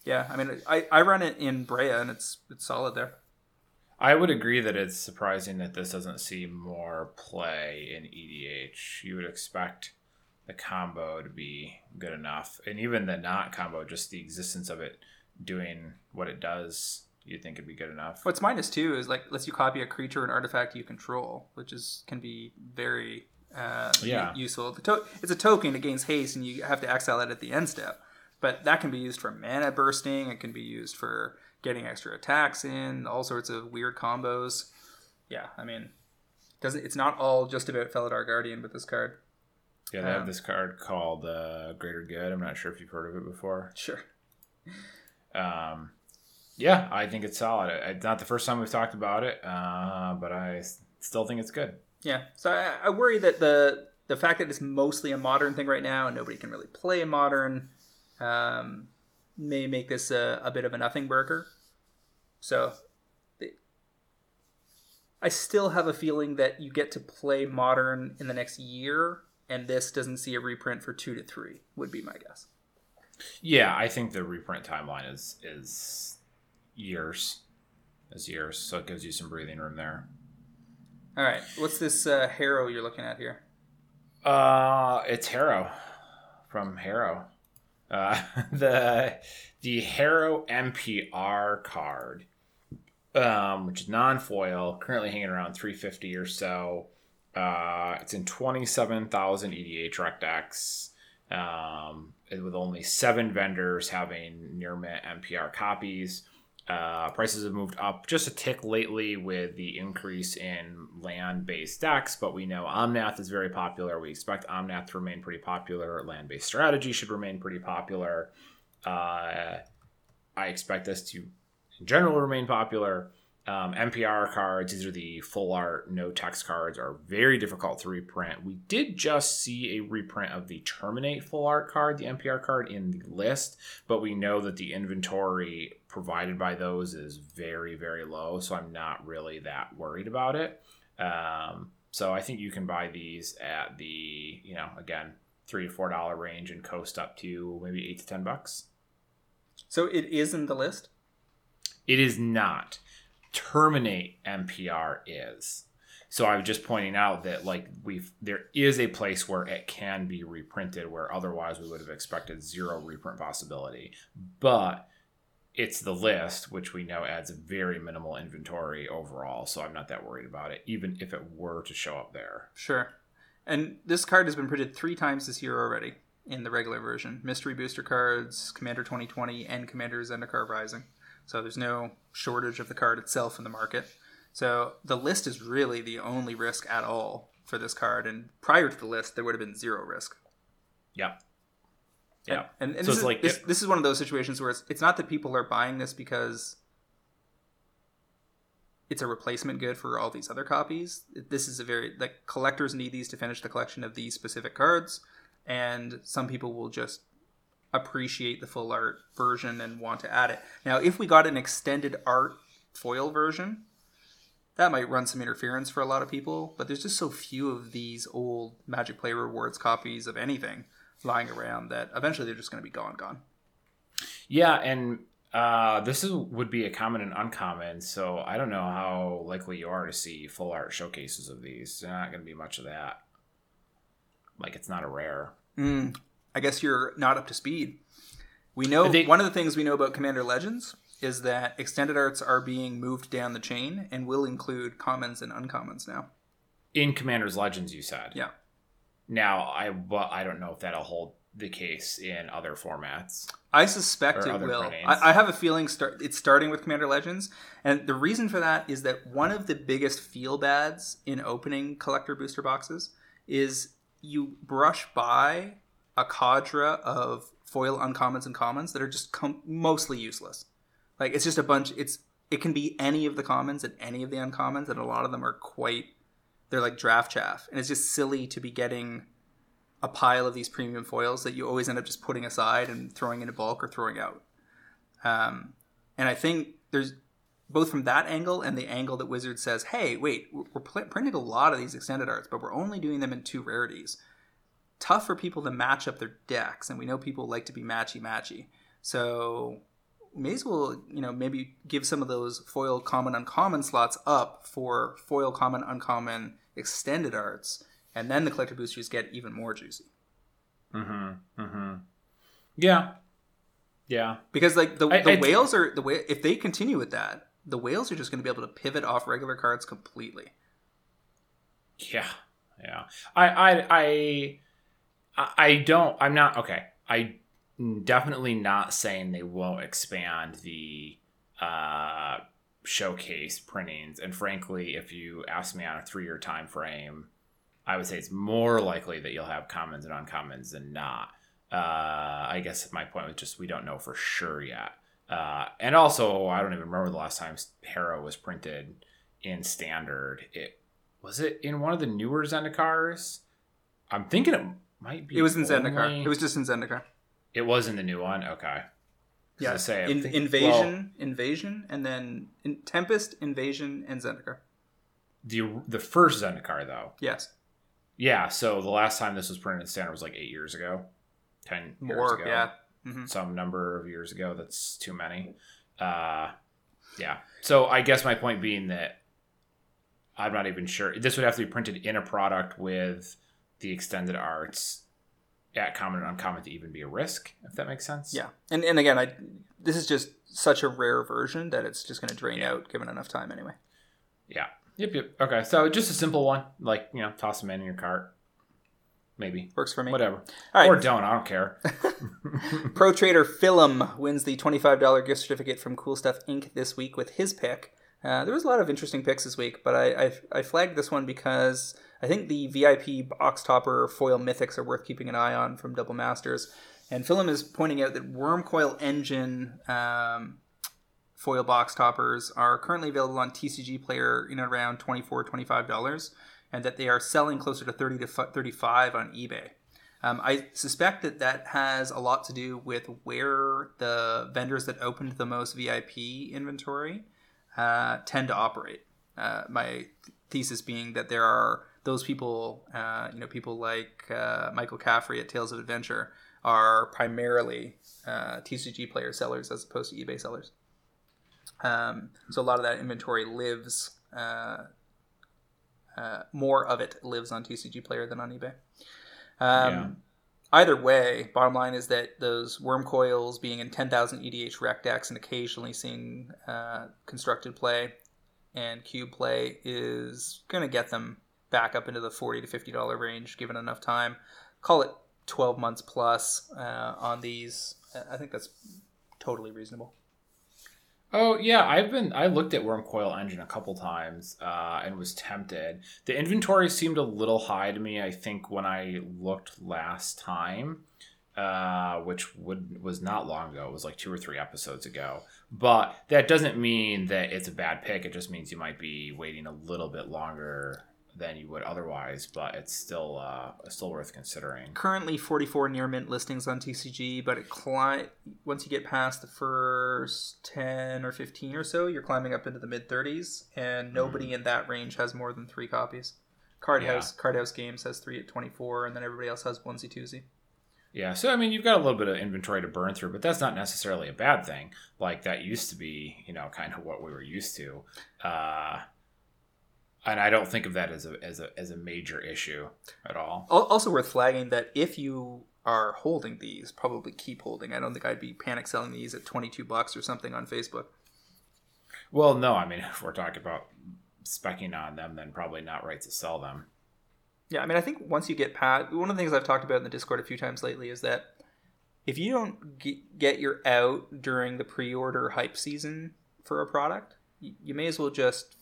yeah, I mean, I, I run it in Brea and it's it's solid there. I would agree that it's surprising that this doesn't see more play in EDH. You would expect the combo to be good enough, and even the not combo, just the existence of it doing what it does, you'd think it'd be good enough. What's minus two is like lets you copy a creature and artifact you control, which is can be very uh, Yeah. useful. The to- it's a token, it gains haste, and you have to exile it at the end step. But that can be used for mana bursting. It can be used for getting extra attacks in, all sorts of weird combos. Yeah, I mean, doesn't it's not all just about Felidar Guardian with this card. Yeah, they have Um, this card called uh, Greater Good. I'm not sure if you've heard of it before. Sure. Um, yeah, I think it's solid. It's not the first time we've talked about it, uh, but I still think it's good. Yeah, so I, I worry that the the fact that it's mostly a modern thing right now and nobody can really play modern um, may make this a, a bit of a nothing burger. So I still have a feeling that you get to play modern in the next year, and this doesn't see a reprint for two to three. Would be my guess. Yeah, I think the reprint timeline is is years, is years. So it gives you some breathing room there. All right, what's this uh, Harrow you're looking at here? Uh, it's Harrow from Harrow. Uh, *laughs* the the Harrow MPR card, um, which is non foil, currently hanging around 350 or so. Uh, it's in 27,000 EDH rec decks, um, with only seven vendors having near mint MPR copies. Uh, prices have moved up just a tick lately with the increase in land-based decks, but we know Omnath is very popular. We expect Omnath to remain pretty popular. Land-based strategy should remain pretty popular. Uh, I expect this to, in general, remain popular. Um, MPR cards, these are the full art, no text cards, are very difficult to reprint. We did just see a reprint of the Terminate full art card, the MPR card, in the list, but we know that the inventory provided by those is very, very low, so I'm not really that worried about it. Um, so I think you can buy these at the, you know, again, three to four dollar range and coast up to maybe eight to ten bucks. So it is in the list. It is not. Terminate MPR is. So I was just pointing out that like we've there is a place where it can be reprinted where otherwise we would have expected zero reprint possibility. But it's the list, which we know adds a very minimal inventory overall, so I'm not that worried about it, even if it were to show up there. Sure. And this card has been printed three times this year already in the regular version. Mystery booster cards, Commander 2020, and Commander Zendikar Rising. So there's no shortage of the card itself in the market. So the list is really the only risk at all for this card. And prior to the list, there would have been zero risk. Yeah. Yeah. And, and So this, is, like- this, this is one of those situations where it's, it's not that people are buying this because it's a replacement good for all these other copies. This is a very like collectors need these to finish the collection of these specific cards, and some people will just appreciate the full art version and want to add it. Now, if we got an extended art foil version, that might run some interference for a lot of people. But there's just so few of these old Magic Play Rewards copies of anything lying around that eventually they're just going to be gone, gone. Yeah, and uh, this is would be a common and uncommon, so I don't know how likely you are to see full art showcases of these. There's not going to be much of that. Like it's not a rare. Mm, I guess you're not up to speed. We know They- one of the things we know about Commander Legends is that extended arts are being moved down the chain and will include commons and uncommons now. In Commander's Legends, you said. Yeah. Now, I but I don't know if that'll hold the case in other formats. I suspect it will. I, I have a feeling start, it's starting with Commander Legends, and the reason for that is that one of the biggest feel bads in opening collector booster boxes is you brush by a cadre of foil uncommons and commons that are just com- mostly useless. Like it's just a bunch. It's it can be any of the commons and any of the uncommons, and a lot of them are quite. They're like draft chaff, and it's just silly to be getting a pile of these premium foils that you always end up just putting aside and throwing into bulk or throwing out. Um, and I think there's both from that angle and the angle that Wizard says, "Hey, wait, we're pl- printing a lot of these extended arts, but we're only doing them in two rarities." Tough for people to match up their decks, and we know people like to be matchy matchy. So may as well, you know, maybe give some of those foil common uncommon slots up for foil common uncommon extended arts, and then the collector boosters get even more juicy. Mm-hmm. Mm-hmm. Yeah. Yeah. Because like the, I- the I- whales are the way if they continue with that, the whales are just going to be able to pivot off regular cards completely. Yeah, yeah. I, I, I, I- don't. I'm not okay. I definitely not saying they won't expand the uh, showcase printings. And frankly, if you ask me on a three year time frame, I would say it's more likely that you'll have commons and uncommons than not. Uh, I guess my point was just we don't know for sure yet. Uh, and also, I don't even remember the last time Harrow was printed in standard. It was it in one of the newer Zendikars? I'm thinking it might be. It was in Zendikar. It was just in Zendikar. It was in the new one. Okay. 'Cause I Yeah, say, I in, think- invasion, invasion, and then in, Tempest, invasion, and Zendikar. the the first Zendikar though. Yes, Yeah. So the last time this was printed in standard was like eight years ago, ten years more. ago. Yeah, hmm some number of years ago. That's too many. Uh, yeah. So I guess my point being that I'm not even sure. This would have to be printed in a product with the extended arts at common and uncommon to even be a risk, if that makes sense. yeah. And and again, I this is just such a rare version that it's just going to drain Yeah. out given enough time anyway. Yeah. Yep. Yep. Okay. So just a simple one, like you know, toss them in your cart. Maybe. Works for me. Whatever. All right. Or don't. I don't care. *laughs* *laughs* Pro Trader Philum wins the $25 gift certificate from Cool Stuff Inc. this week with his pick. Uh, there was a lot of interesting picks this week, but I, I, I flagged this one because I think the VIP box topper foil mythics are worth keeping an eye on from Double Masters. And Philum is pointing out that Wurmcoil Engine um, foil box toppers are currently available on TCG Player in around $24 $25, and that they are selling closer to 30 to 35 on eBay. Um, I suspect that that has a lot to do with where the vendors that opened the most VIP inventory uh, tend to operate. Uh, my thesis being that there are those people, uh, you know, people like uh, Michael Caffrey at Tales of Adventure are primarily uh, TCG player sellers as opposed to eBay sellers. Um, so a lot of that inventory lives, uh, more of it lives on TCG player than on eBay. Um, Yeah. Either way, bottom line is that those Wurmcoils being in 10,000 EDH rec decks and occasionally seeing uh, constructed play and cube play is going to get them back up into the 40 to $50 range given enough time. Call it 12 months plus uh, on these. I think that's totally reasonable. Oh yeah, I've been I looked at Wurmcoil Engine a couple times uh, and was tempted. The inventory seemed a little high to me. I think when I looked last time, uh, which would was not long ago. It was like two or three episodes ago. But that doesn't mean that it's a bad pick. It just means you might be waiting a little bit longer than you would otherwise. But it's still uh, still worth considering. currently 44 near mint listings on TCG, but it cli- once you get past the first 10 or 15 or so, you're climbing up into the mid 30s, and nobody in that range has more than three copies. Card Yeah. House Card House Games has three at 24, and then everybody else has onesie twosie. Yeah, so I mean, you've got a little bit of inventory to burn through, but that's not necessarily a bad thing. Like that used to be, you know, kind of what we were used to, uh, and I don't think of that as a as a as a major issue at all. Also worth flagging that if you are holding these probably keep holding. I don't think I'd be panic selling these at 22 bucks or something on Facebook. Well, no, I mean, *laughs* if we're talking about specking on them, then probably not right to sell them. Yeah, I mean, I think once you get past one of the things I've talked about in the Discord a few times lately is that if you don't get your out during the pre-order hype season for a product, you may as well just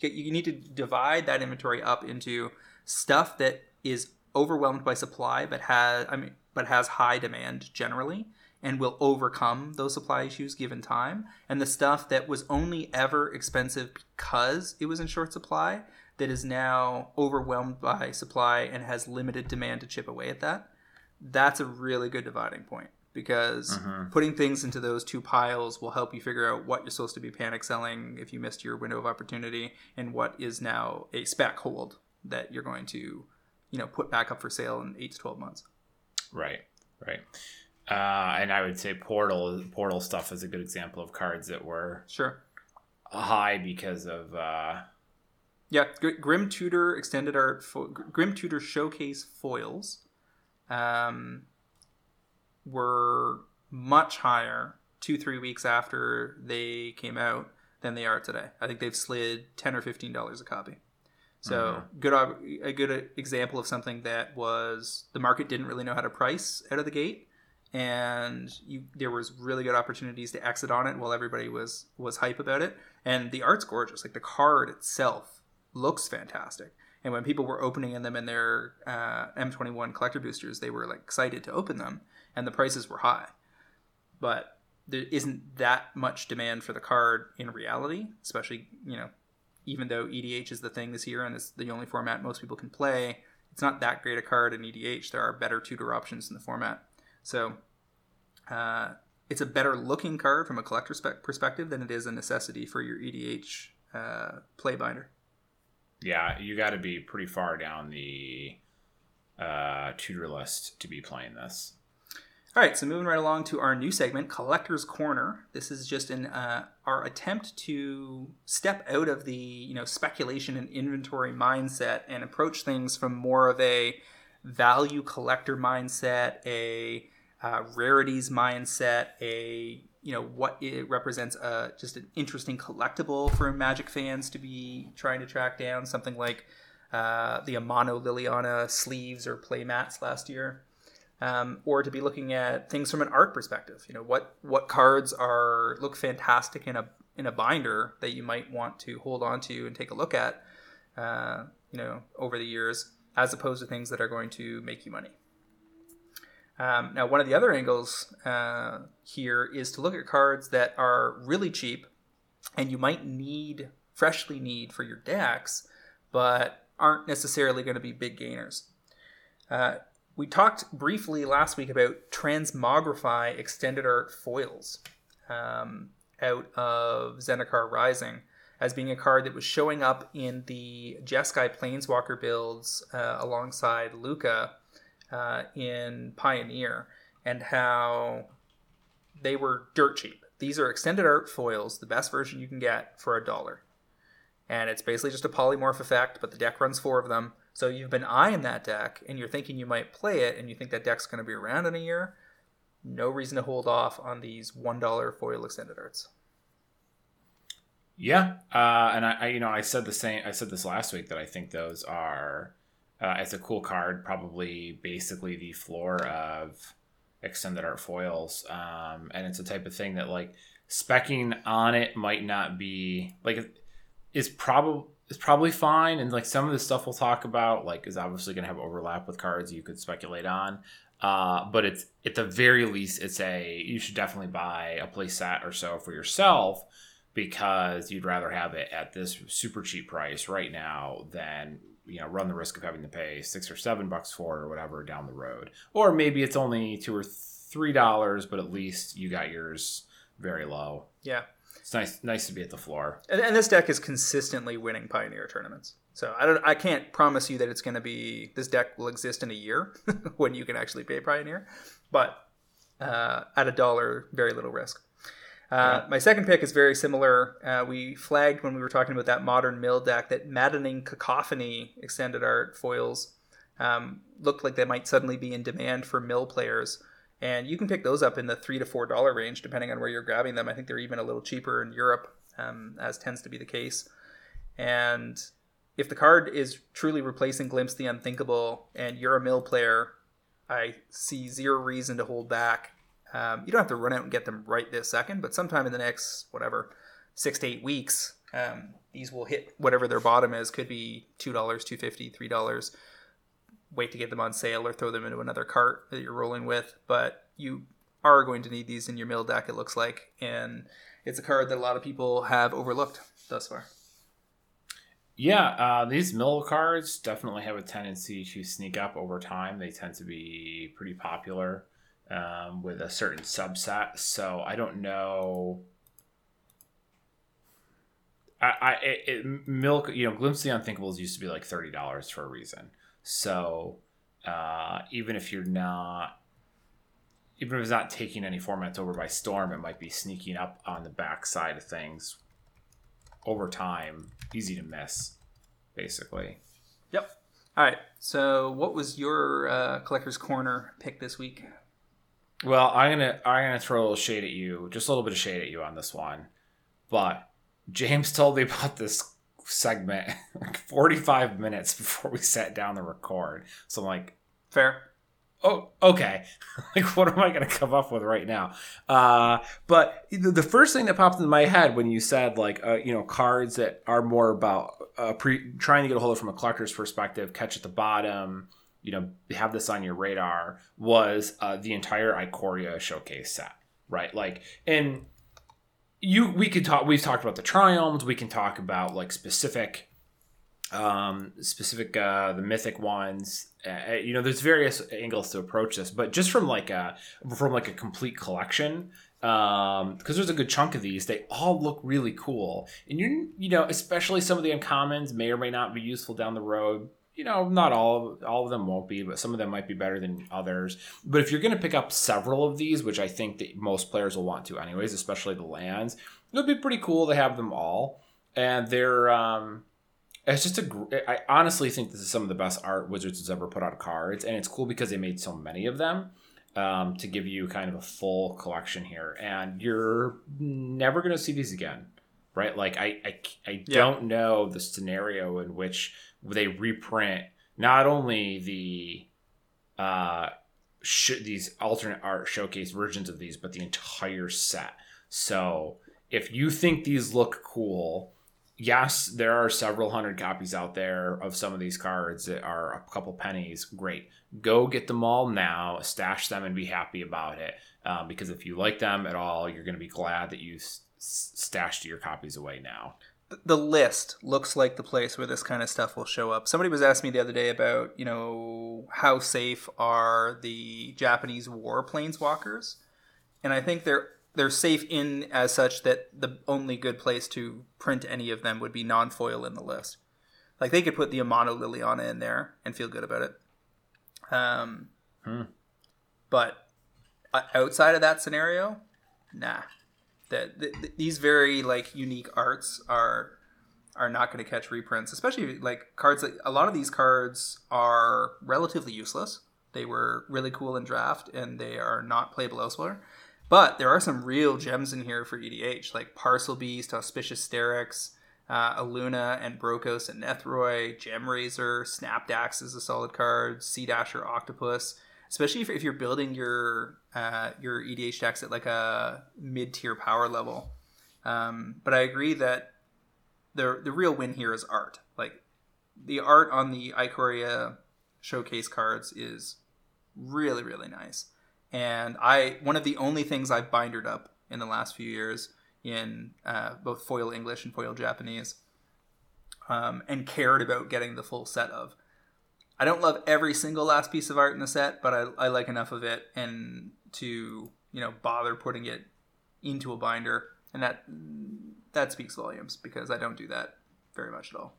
you need to divide that inventory up into stuff that is overwhelmed by supply but has I mean but has high demand generally and will overcome those supply issues given time. And the stuff that was only ever expensive because it was in short supply that is now overwhelmed by supply and has limited demand to chip away at that that's a really good dividing point because mm-hmm. putting things into those two piles will help you figure out what you're supposed to be panic selling if you missed your window of opportunity and what is now a spec hold that you're going to you know put back up for sale in 8 to 12 months. Right right. Uh, and i would say portal portal stuff is a good example of cards that were sure. high because of uh, yeah grim tutor extended art fo- grim tutor showcase foils. Um, were much higher two three weeks after they came out than they are today. I think they've slid ten or fifteen dollars a copy. So mm-hmm. good a good example of something that was the market didn't really know how to price out of the gate, and you, there was really good opportunities to exit on it while everybody was was hype about it. And the art's gorgeous. Like the card itself looks fantastic. And when people were opening them in their uh, M21 collector boosters, they were like excited to open them, and the prices were high. But there isn't that much demand for the card in reality, especially you know, even though EDH is the thing this year and it's the only format most people can play. It's not that great a card in EDH. There are better tutor options in the format, so uh, it's a better looking card from a collector perspective than it is a necessity for your EDH uh, play binder yeah, you got to be pretty far down the uh, tutor list to be playing this. All right, so moving right along to our new segment, Collector's Corner. This is just an uh, our attempt to step out of the you know speculation and inventory mindset and approach things from more of a value collector mindset, a uh, rarities mindset, a you know what it represents uh, just an interesting collectible for magic fans to be trying to track down something like uh, the amano liliana sleeves or playmats last year um, or to be looking at things from an art perspective you know what what cards are look fantastic in a in a binder that you might want to hold on to and take a look at uh, you know over the years as opposed to things that are going to make you money um, now, one of the other angles uh, here is to look at cards that are really cheap and you might need, freshly need for your decks, but aren't necessarily going to be big gainers. Uh, we talked briefly last week about Transmogrify Extended Art foils um, out of Zendikar Rising as being a card that was showing up in the Jeskai Planeswalker builds uh, alongside Lukka uh, in Pioneer and how they were dirt cheap. These are extended art foils, the best version you can get for a dollar. And it's basically just a polymorph effect, but the deck runs four of them. So you've been eyeing that deck and you're thinking you might play it and you think that deck's going to be around in a year. No reason to hold off on these $1 foil extended arts. Yeah, uh, and I, I, you know, I said the same. I said this last week that I think those are uh, it's a cool card, probably basically the floor of extended art foils. Um, and it's a type of thing that like specking on it might not be like is probably is probably fine. And like some of the stuff we'll talk about, like is obviously going to have overlap with cards you could speculate on. Uh, but it's at the very least, it's a you should definitely buy a play set or so for yourself because you'd rather have it at this super cheap price right now than you know run the risk of having to pay six or seven bucks for it or whatever down the road or maybe it's only two or three dollars but at least you got yours very low yeah it's nice nice to be at the floor and, and this deck is consistently winning pioneer tournaments so i don't i can't promise you that it's going to be this deck will exist in a year *laughs* when you can actually pay pioneer but uh, at a dollar very little risk uh, My second pick is very similar. Uh, we flagged when we were talking about that modern mill deck that maddening cacophony extended art foils um, look like they might suddenly be in demand for mill players. And you can pick those up in the three to four dollar range, depending on where you're grabbing them. I think they're even a little cheaper in Europe, um, as tends to be the case. And if the card is truly replacing Glimpse the Unthinkable, and you're a mill player, I see zero reason to hold back. Um, you don't have to run out and get them right this second, but sometime in the next whatever six to eight weeks, um, these will hit whatever their bottom is. Could be two dollars, two fifty, three dollars. Wait to get them on sale or throw them into another cart that you're rolling with. But you are going to need these in your mill deck. It looks like, and it's a card that a lot of people have overlooked thus far. Yeah, uh, these mill cards definitely have a tendency to sneak up over time. They tend to be pretty popular um, with a certain subset. So I don't know I, I it, it, milk you know glimpse the unthinkables used to be like thirty dollars for a reason so uh, even if you're not even if it's not taking any formats over by storm it might be sneaking up on the back side of things over time easy to miss basically. Yep. All right. So what was your uh, collector's corner pick this week? Well i'm gonna i'm gonna throw a little shade at you just a little bit of shade at you on this one. But James told me about this segment *laughs* like 45 minutes before we sat down to record. So I'm like, fair. Oh, okay. *laughs* like, what am I going to come up with right now? Uh, but the first thing that popped into my head when you said, like, uh, you know, cards that are more about uh, pre- trying to get a hold of from a collector's perspective, catch at the bottom, you know, have this on your radar, was uh, the entire Ikoria showcase set, right? Like, and you we could talk we've talked about the triomes we can talk about like specific um specific uh the mythic ones. Uh, you know there's various angles to approach this but just from like a from like a complete collection um because there's a good chunk of these they all look really cool. And you're you know especially some of the uncommons may or may not be useful down the road you know, not all all of them won't be, but some of them might be better than others. But if you're going to pick up several of these, which I think that most players will want to, anyways, especially the lands, it would be pretty cool to have them all. And they're, um, it's just a. I honestly think this is some of the best art Wizards has ever put on cards, and it's cool because they made so many of them. Um, to give you kind of a full collection here, and you're never going to see these again, right? Like I, I, I yeah. don't know the scenario in which they reprint not only the uh, sh- these alternate art showcase versions of these, but the entire set. So if you think these look cool, yes, there are several hundred copies out there of some of these cards that are a couple pennies. Great. Go get them all now, stash them, and be happy about it. Uh, because if you like them at all, you're going to be glad that you stashed your copies away now the list looks like the place where this kind of stuff will show up. Somebody was asking me the other day about, you know, how safe are the Japanese war planeswalkers? And I think they're they're safe in as such that the only good place to print any of them would be non-foil in the list. Like they could put the Amano Liliana in there and feel good about it. Um, hmm. But uh, outside of that scenario, nah that th- th- these very like unique arts are are not going to catch reprints, especially like cards. That, a lot of these cards are relatively useless. They were really cool in draft, and they are not playable elsewhere. But there are some real gems in here for EDH, like Parcelbeast, Auspicious Starrix, uh, Illuna and Brokkos and Nethroi, Gemrazor, Snapdax is a solid card, Sea Dasher Octopus especially if, if you're building your uh, your EDH decks at like a mid tier power level. Um, but I agree that the the real win here is art. Like the art on the Ikoria showcase cards is really really nice. And I one of the only things I've bindered up in the last few years in uh, both foil English and foil Japanese, um, and cared about getting the full set of I don't love every single last piece of art in the set, but I, I like enough of it and to you know bother putting it into a binder, and that that speaks volumes because I don't do that very much at all.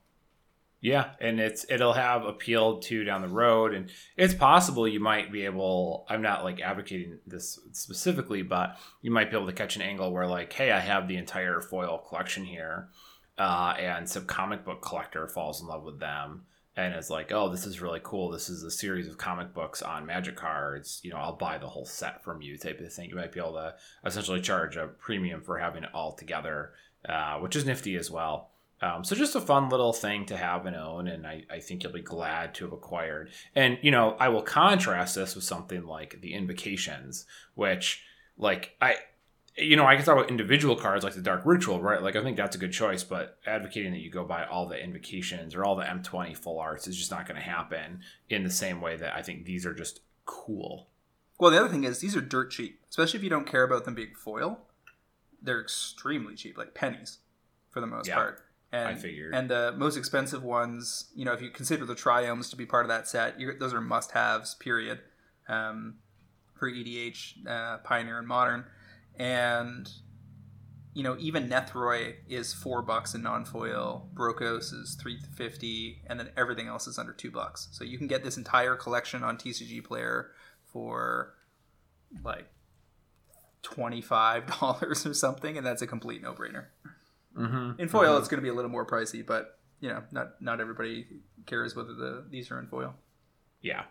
Yeah, and it's it'll have appeal to down the road, and it's possible you might be able. I'm not like advocating this specifically, but you might be able to catch an angle where like, hey, I have the entire foil collection here, uh, and some comic book collector falls in love with them and it's like, oh, this is really cool. This is a series of comic books on magic cards. You know, I'll buy the whole set from you type of thing. You might be able to essentially charge a premium for having it all together, uh, which is nifty as well. Um, so just a fun little thing to have and own, and I, I think you'll be glad to have acquired. And you know, I will contrast this with something like the Invocations, which like I you know, I can talk about individual cards like the Dark Ritual, right? Like I think that's a good choice, but advocating that you go buy all the invocations or all the M20 full arts is just not going to happen in the same way that I think these are just cool. Well, the other thing is these are dirt cheap, especially if you don't care about them being foil. They're extremely cheap, like pennies for the most Yeah, part. And, I figured. And the most expensive ones, you know, if you consider the triomes to be part of that set, you're, those are must-haves. Period. Um, for EDH, uh, Pioneer, and Modern, and you know even Nethroi is four bucks in non-foil, Brokkos is three fifty, and then everything else is under two bucks. So you can get this entire collection on TCG Player for like twenty-five *laughs* dollars or something, and that's a complete no-brainer. mm-hmm. In foil, it's going to be a little more pricey, but you know, not not everybody cares whether the these are in foil. Yeah.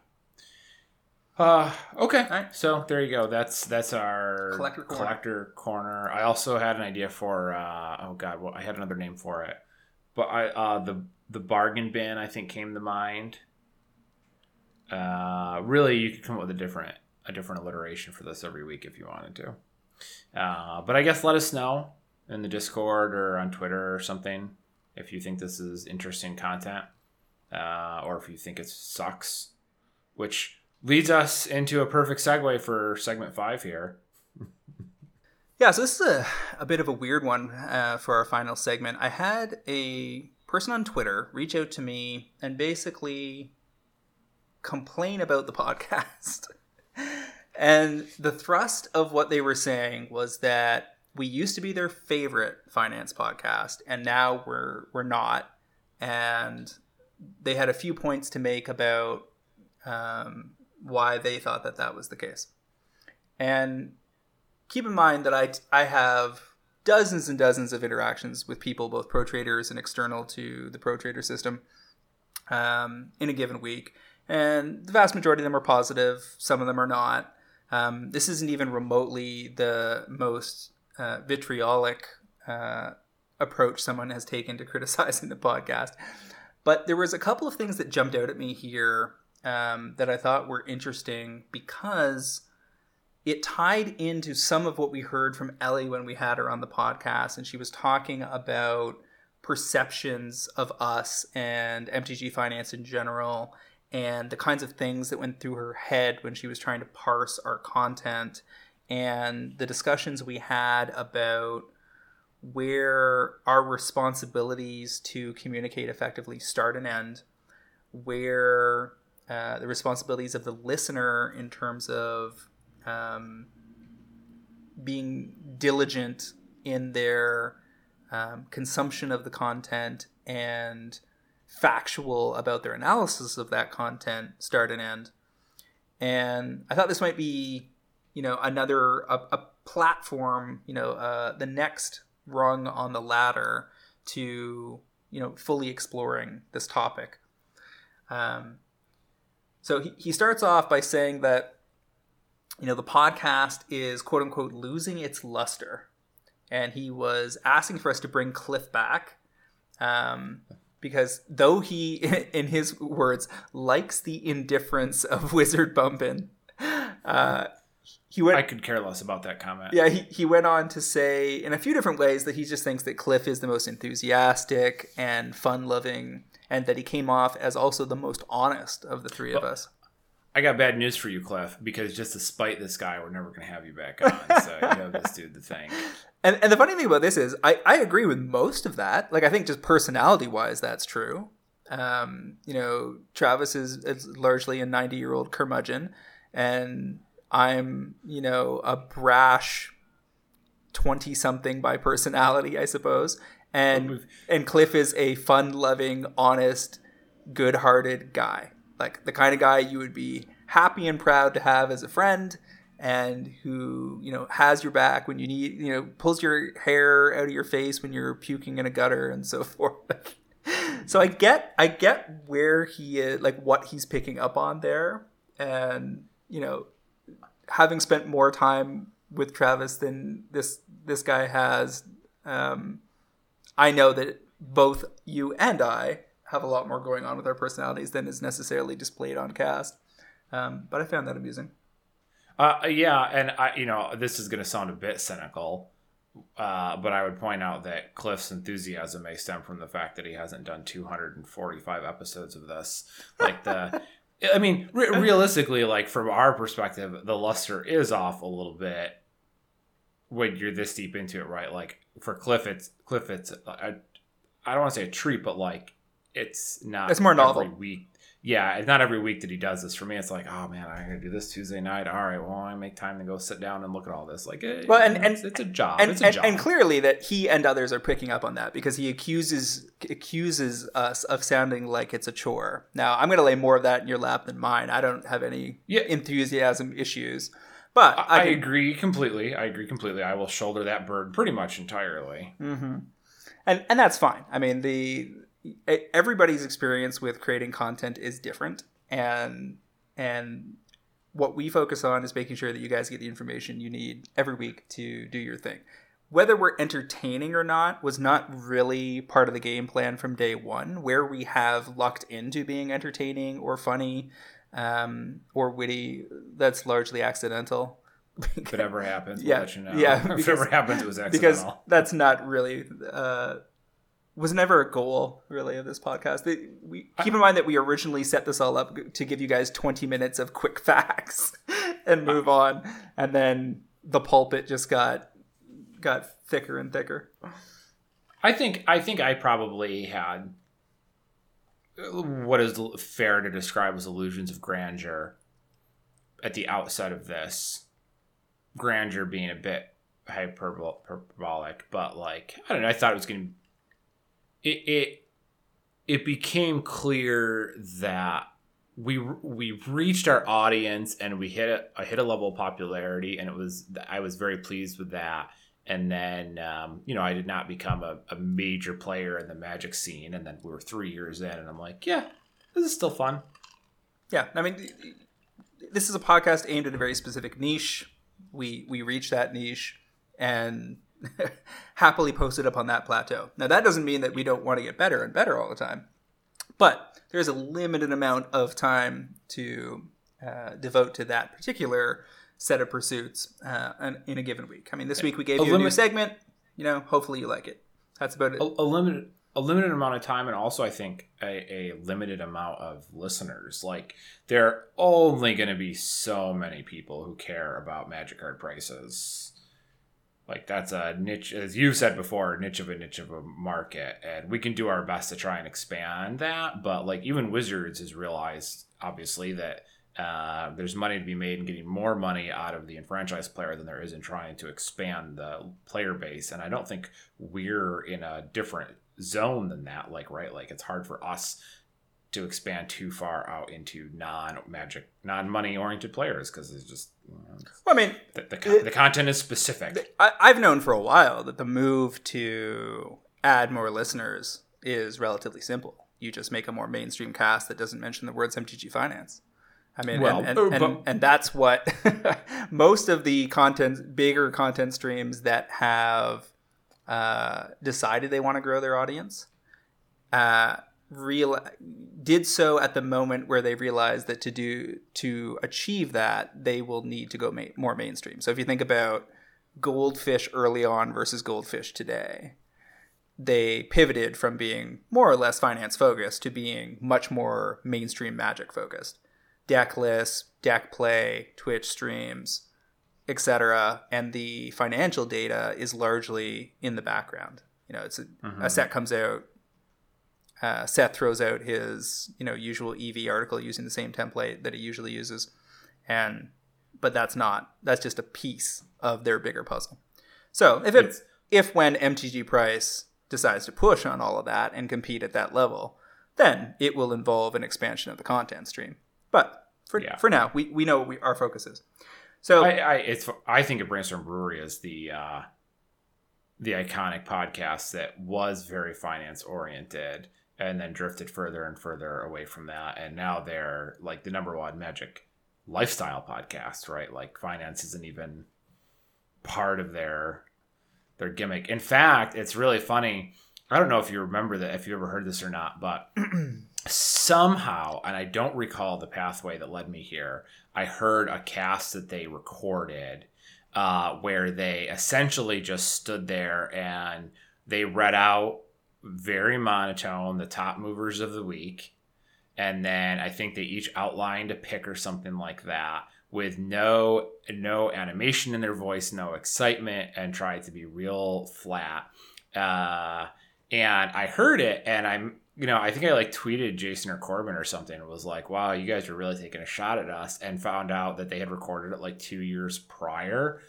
Uh, okay. right. So there you go. That's that's our Collector corner. collector corner. I also had an idea for uh, oh god, well, I had another name for it, but I uh, the the bargain bin I think came to mind. Uh, really, you could come up with a different a different alliteration for this every week if you wanted to. Uh, but I guess let us know in the Discord or on Twitter or something if you think this is interesting content, uh, or if you think it sucks, which leads us into a perfect segue for segment five here. *laughs* Yeah, so this is a, a bit of a weird one uh, for our final segment. I had a person on Twitter reach out to me and basically complain about the *laughs* podcast. and the thrust of what they were saying was that we used to be their favorite finance podcast and now we're we're not and they had a few points to make about um, why they thought that that was the case and keep in mind that I, I have dozens and dozens of interactions with people, both pro traders and external to the pro trader system, um, in a given week. And the vast majority of them are positive, some of them are not. Um, this isn't even remotely the most uh, vitriolic uh, approach someone has taken to *laughs* criticizing the podcast. But there was a couple of things that jumped out at me here um, that I thought were interesting because it tied into some of what we heard from Ellie when we had her on the podcast, and she was talking about perceptions of us and MTG finance in general, and the kinds of things that went through her head when she was trying to parse our content, and the discussions we had about where our responsibilities to communicate effectively start and end, where uh, the responsibilities of the listener in terms of um, being diligent in their um, consumption of the content and factual about their analysis of that content start and end. And i thought this might be you know another a, a platform you know uh, the next rung on the ladder to you know fully exploring this topic. Um, so he, he starts off by saying that you know the podcast is quote unquote losing its luster and he was asking for us to bring cliff back um, because though he *laughs* in his words likes the indifference of *laughs* wizard bumpin uh, he went I could care less about that comment. yeah, he, he went on to say in a few different ways that he just thinks that Cliff is the most enthusiastic and fun loving, and that he came off as also the most honest of the three of us. I got bad news for you, Cliff, because just to spite this guy, we're never going to have you back on. So you have this dude to thank. *laughs* And, and the funny thing about this is, I, I agree with most of that. Like, I think just personality wise, that's true. Um, you know, Travis is, is largely a 90 year old curmudgeon, and I'm, you know, a brash 20 something by personality, I suppose. And, and Cliff is a fun loving, honest, good hearted guy. Like the kind of guy you would be happy and proud to have as a friend and who, you know, has your back when you need, you know, pulls your hair out of your face when you're puking in a gutter and so *laughs* forth. so I get I get where he is, like what he's picking up on there, and you know, having spent more time with Travis than this this guy has, um, I know that both you and I have a lot more going on with our personalities than is necessarily displayed on cast. Um, but I found that amusing. Uh, yeah, and I, you know, this is going to sound a bit cynical, uh, but I would point out that Cliff's enthusiasm may stem from the fact that he hasn't done 245 episodes of this. Like the, *laughs* I mean, re- realistically, like from our perspective, the luster is off a little bit when you're this deep into it, right? Like for Cliff, it's Cliff, it's I I don't want to say a treat, but like it's not. It's more novel. every week. Yeah, it's not every week that he does this. For me, it's like, oh man, I'm gonna do this Tuesday night. All right, well, I make time to go sit down and look at all this. Like, eh, Well, and- it's, and- it's a job. and, it's a and, job. and clearly that he and others are picking up on that because he accuses accuses us of sounding like it's a chore. Now I'm going to lay more of that in your lap than mine. I don't have any Yeah. enthusiasm issues, but I, I, I agree completely. I agree completely. I will shoulder that burden pretty much entirely. hmm and and that's fine. I mean the everybody's experience with creating content is different, and and what we focus on is making sure that you guys get the information you need every week to do your thing. Whether we're entertaining or not was not really part of the game plan from day one. Where we have lucked into being entertaining or funny um, or witty, that's largely accidental. If it ever happens, we'll Yeah, you know. yeah, *laughs* if because- it ever happens, it was because that's not really uh, was never a goal really of this podcast. It- we keep in mind that we originally set this all up to give you guys 20 minutes of quick *laughs* facts *laughs* and move on, and then the pulpit just got got thicker and thicker. I think I think I probably had what is fair to describe as illusions of grandeur at the outset of this. Grandeur being a bit hyperbolic, but like I don't know. I thought it was to. It it it became clear that we we reached our audience and we hit a, a hit a level of popularity, and it was I was very pleased with that and then um, you know I did not become a, a major player in the Magic scene, and then we were three years in, and I'm like, yeah, this is still fun. Yeah, I mean, this is a podcast aimed at a very specific niche. We we reach that niche and *laughs* happily posted up on that plateau. Now that doesn't mean that we don't want to get better and better all the time, but there's a limited amount of time to uh, devote to that particular set of pursuits uh, in- in a given week. I mean, this week we gave A you a new segment. You know, hopefully you like it. That's about it. A, a limited a limited amount of time, and also I think a, a limited amount of listeners. Like there are only going to be so many people who care about Magic card prices. Like that's a niche, as you said before, niche of a niche of a market, and we can do our best to try and expand that. But like even Wizards has realized, obviously, that uh, there's money to be made in getting more money out of the enfranchised player than there is in trying to expand the player base. And I don't think we're in a different zone than that. Like, right? Like, it's hard for us to expand too far out into non-magic, non-money oriented players because it's just you know, Well, I mean, the, the, con- the content is specific. I, I've known for a while that the move to add more listeners is relatively simple. You just make a more mainstream cast that doesn't mention the words MTG Finance. I mean, Well, and, and, and, and that's what *laughs* most of the content, bigger content streams that have uh, decided they want to grow their audience, uh, real did so at the moment where they realized that to do to achieve that they will need to go ma- more mainstream. So if you think about goldfish early on versus goldfish today they pivoted from being more or less finance focused to being much more mainstream magic focused deck lists deck play twitch streams etc and the financial data is largely in the background you know it's a, a set comes out uh, Seth throws out his you know usual EV article using the same template that he usually uses, and but that's not that's just a piece of their bigger puzzle. So if It's- if when MTG Price decides to push on all of that and compete at that level, then it will involve an expansion of the content stream. But for Yeah. for now, we, we know what we, our focus is. So I, I it's I think of Brainstorm Brewery as the uh, the iconic podcast that was very finance oriented and then drifted further and further away from that. And now they're like the number one magic lifestyle podcast, right? Like finance isn't even part of their their gimmick. In fact, it's really funny. I don't know if you remember that, if you ever heard this or not, but *clears throat* somehow, and I don't recall the pathway that led me here, I heard a cast that they recorded uh, where they essentially just stood there and they read out very monotone the top movers of the week. And then I think they each outlined a pick or something like that with no no animation in their voice, no excitement, and tried to be real flat. Uh, and I heard it, and I'm you know I think I like tweeted Jason or Corbin or something. Was like, wow, you guys are really taking a shot at us, and found out that they had recorded it like two years prior.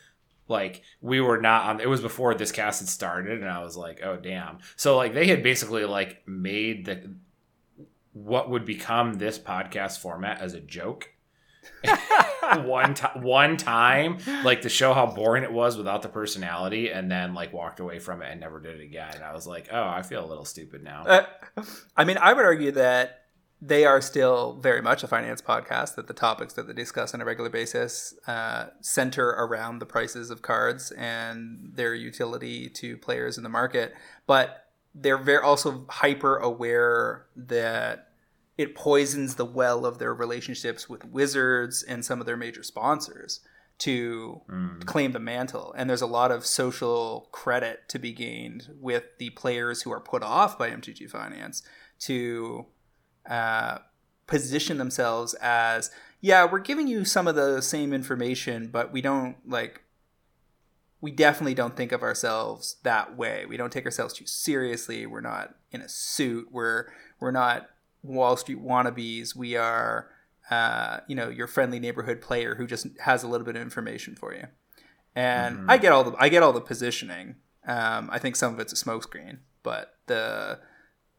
Like we were not on. It was before this cast had started, and I was like, oh damn. So like they had basically like made the what would become this podcast format as a joke *laughs* one time one time like to show how boring it was without the personality and then like walked away from it and never did it again. And i was like oh i feel a little stupid now. Uh, i mean i would argue that they are still very much a finance podcast that the topics that they discuss on a regular basis uh, center around the prices of cards and their utility to players in the market. But they're very also hyper aware that it poisons the well of their relationships with wizards and some of their major sponsors to mm. claim the mantle. And there's a lot of social credit to be gained with the players who are put off by MTG Finance to uh, position themselves as, yeah, we're giving you some of the same information, but we don't like. We definitely don't think of ourselves that way. We don't take ourselves too seriously. We're not in a suit. We're we're not Wall Street wannabes. We are, uh, you know, your friendly neighborhood player who just has a little bit of information for you. And mm-hmm. I get all the I get all the positioning. Um, I think some of it's a smokescreen, but the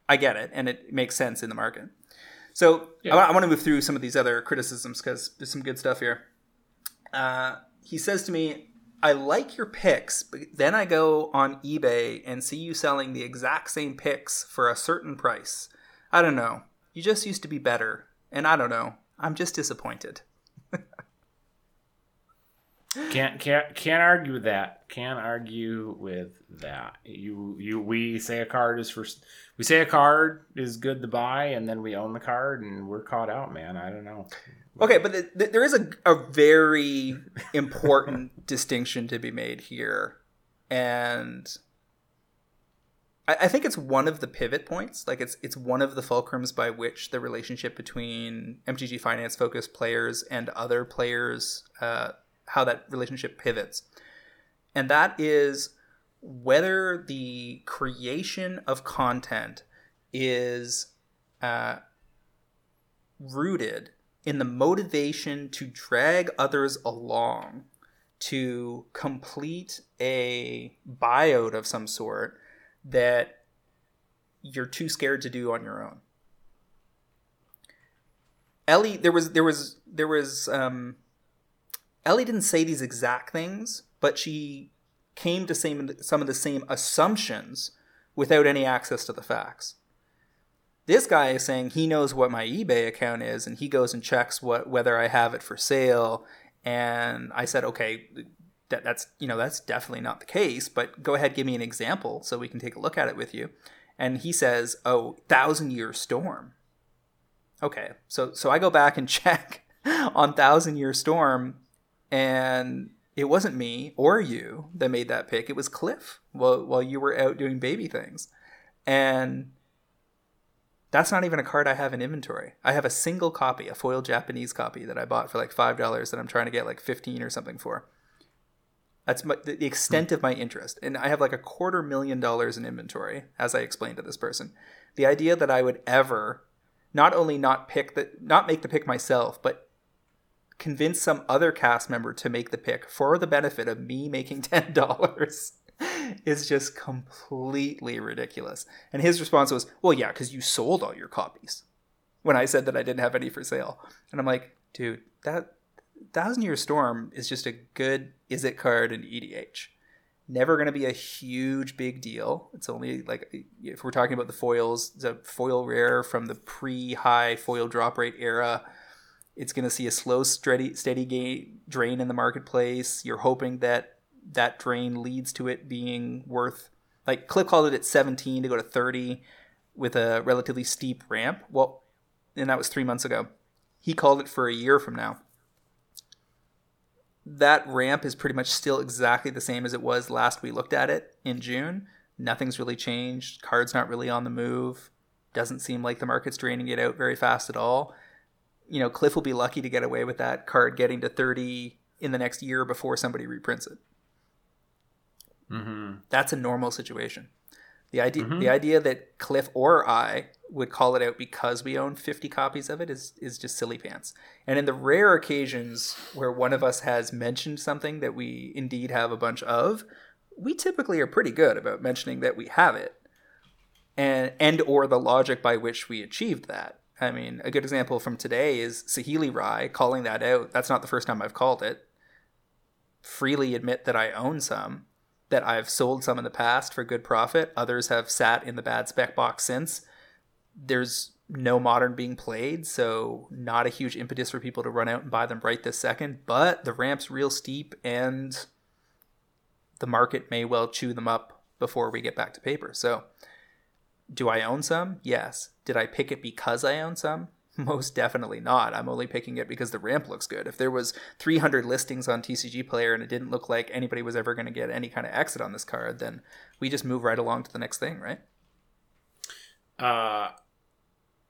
I get it, and it makes sense in the market. So yeah. I, I want to move through some of these other criticisms because there's some good stuff here. Uh, he says to me, I like your picks, but then I go on eBay and see you selling the exact same picks for a certain price. I don't know. You just used to be better. And I don't know. I'm just disappointed. *laughs* can't can't can't argue with that. Can't argue with that. You you we say a card is for we say a card is good to buy, and then we own the card, and we're caught out, man. I don't know. Okay, but the, the, there is a a very important *laughs* distinction to be made here, and I, think it's one of the pivot points. Like it's it's one of the fulcrums by which the relationship between MTG Finance focused players and other players, uh, how that relationship pivots, and that is whether the creation of content is uh, rooted in the motivation to drag others along to complete a buyout of some sort that you're too scared to do on your own. Ellie, there was there was there was um, Ellie didn't say these exact things, but she came to same some of the same assumptions without any access to the facts. This guy is saying he knows what my eBay account is, and he goes and checks what whether I have it for sale. And I said, okay, that that's you know that's definitely not the case but go ahead give me an example so we can take a look at it with you and he says oh thousand year storm okay so so i go back and *laughs* check on thousand year storm and it wasn't me or you that made that pick it was cliff while, while you were out doing baby things and that's not even a card I have in inventory. I have a single copy, a foil Japanese copy that I bought for like five dollars that I'm trying to get like fifteen or something for. That's my, the extent of my interest. And I have like a quarter million dollars in inventory, as I explained to this person. The idea that I would ever not only not pick the not make the pick myself, but convince some other cast member to make the pick for the benefit of me making *laughs* ten dollars is just completely ridiculous. And his response was, "Well, yeah, because you sold all your copies." When I said that I didn't have any for sale, and I'm like, dude, that Thousand Year Storm is just a good is it card in EDH. Never going to be a huge big deal. It's only like if we're talking about the foils, the foil rare from the pre-high foil drop rate era. It's going to see a slow, steady, steady gain, drain in the marketplace. You're hoping that that drain leads to it being worth like Cliff called it at 17 to go to 30 with a relatively steep ramp. Well, and that was three months ago. He called it for a year from now that ramp is pretty much still exactly the same as it was last we looked at it in June. Nothing's really changed. Card's not really on the move. Doesn't seem like the market's draining it out very fast at all. You know, Cliff will be lucky to get away with that card getting to 30 in the next year before somebody reprints it. Mm-hmm. That's a normal situation. The idea, Mhm. the idea that Cliff or I would call it out because we own 50 copies of it is, is just silly pants. And in the rare occasions where one of us has mentioned something that we indeed have a bunch of, we typically are pretty good about mentioning that we have it and and or the logic by which we achieved that. I mean, a good example from today is Saheeli Rai calling that out. That's not the first time I've called it. Freely admit that I own some, that I've sold some in the past for good profit. Others have sat in the bad spec box since. There's no modern being played, so not a huge impetus for people to run out and buy them right this second. But the ramp's real steep, and the market may well chew them up before we get back to paper. So, do I own some? Yes. Did I pick it because I own some? *laughs* Most definitely not. I'm only picking it because the ramp looks good. If there was 300 listings on TCG Player and it didn't look like anybody was ever going to get any kind of exit on this card, then we just move right along to the next thing, right? Uh,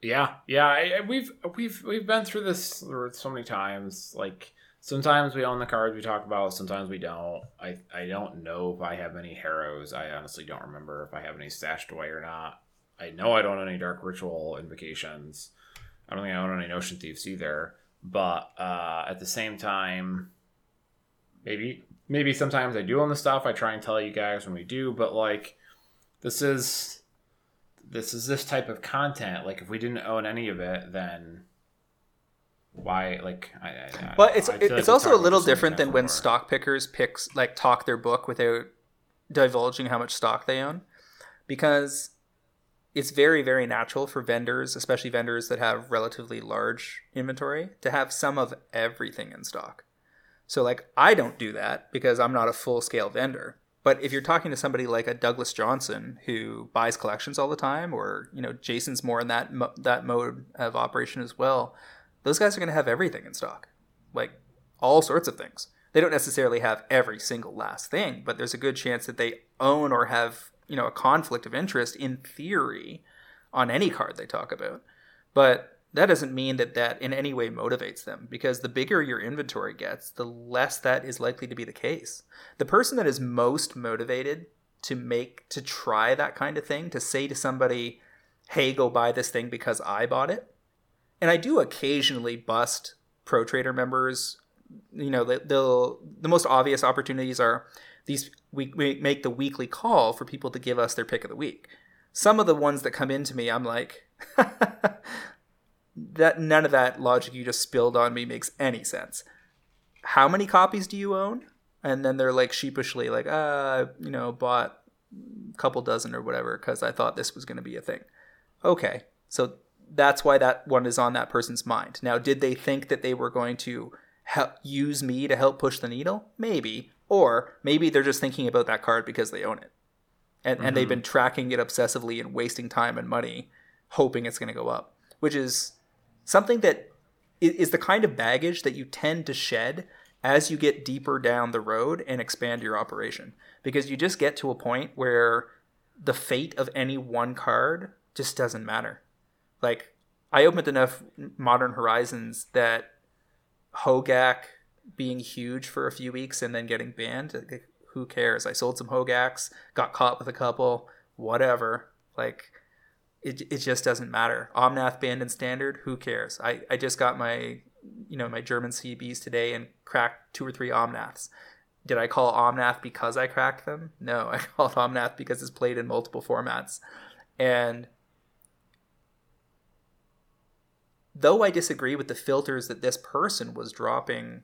yeah, yeah. I, we've we've we've been through this so many times. Like sometimes we own the cards we talk about, sometimes we don't. I I don't know if I have any Harrows. I honestly don't remember if I have any stashed away or not. I know I don't own any Dark Ritual invocations. I don't think I own any Notion Thieves either. But uh, at the same time, maybe maybe sometimes I do own the stuff. I try and tell you guys when we do, but like this is this is this type of content. Like if we didn't own any of it, then why? Like I. I But it's I feel like it's also a little different than when before. stock pickers picks like talk their book without divulging how much stock they own, because it's very very natural for vendors, especially vendors that have relatively large inventory, to have some of everything in stock. So like I don't do that because I'm not a full scale vendor. But if you're talking to somebody like a Douglas Johnson who buys collections all the time, or you know Jason's more in that mo- that mode of operation as well, those guys are going to have everything in stock, like all sorts of things. They don't necessarily have every single last thing, but there's a good chance that they own or have you know a conflict of interest in theory on any card they talk about. But that doesn't mean that that in any way motivates them because the bigger your inventory gets, the less that is likely to be the case. The person that is most motivated to make to try that kind of thing, to say to somebody, "Hey, go buy this thing because I bought it." And I do occasionally bust pro trader members. You know, they- they'll the most obvious opportunities are these we, we make the weekly call for people to give us their pick of the week. Some of the ones that come into me, I'm like, *laughs* that none of that logic you just spilled on me makes any sense. How many copies do you own? And then they're like sheepishly like, uh, you know, bought a couple dozen or whatever because I thought this was going to be a thing. Okay, so that's why that one is on that person's mind. Now, did they think that they were going to help use me to help push the needle? Maybe, or maybe they're just thinking about that card because they own it, and and they've Mhm. been tracking it obsessively and wasting time and money, hoping it's going to go up, which is something that is the kind of baggage that you tend to shed as you get deeper down the road and expand your operation. Because you just get to a point where the fate of any one card just doesn't matter. Like i opened enough modern horizons that hogak being huge for a few weeks and then getting banned who cares? I sold some hogaks got caught with a couple whatever. Like it, it just doesn't matter. Omnath banned in standard, who cares? I, I just got my you know my German CBs today and cracked two or three Omnaths. Did I call Omnath because I cracked them? No, *laughs* I called Omnath because it's played in multiple formats. And though I disagree with the filters that this person was dropping,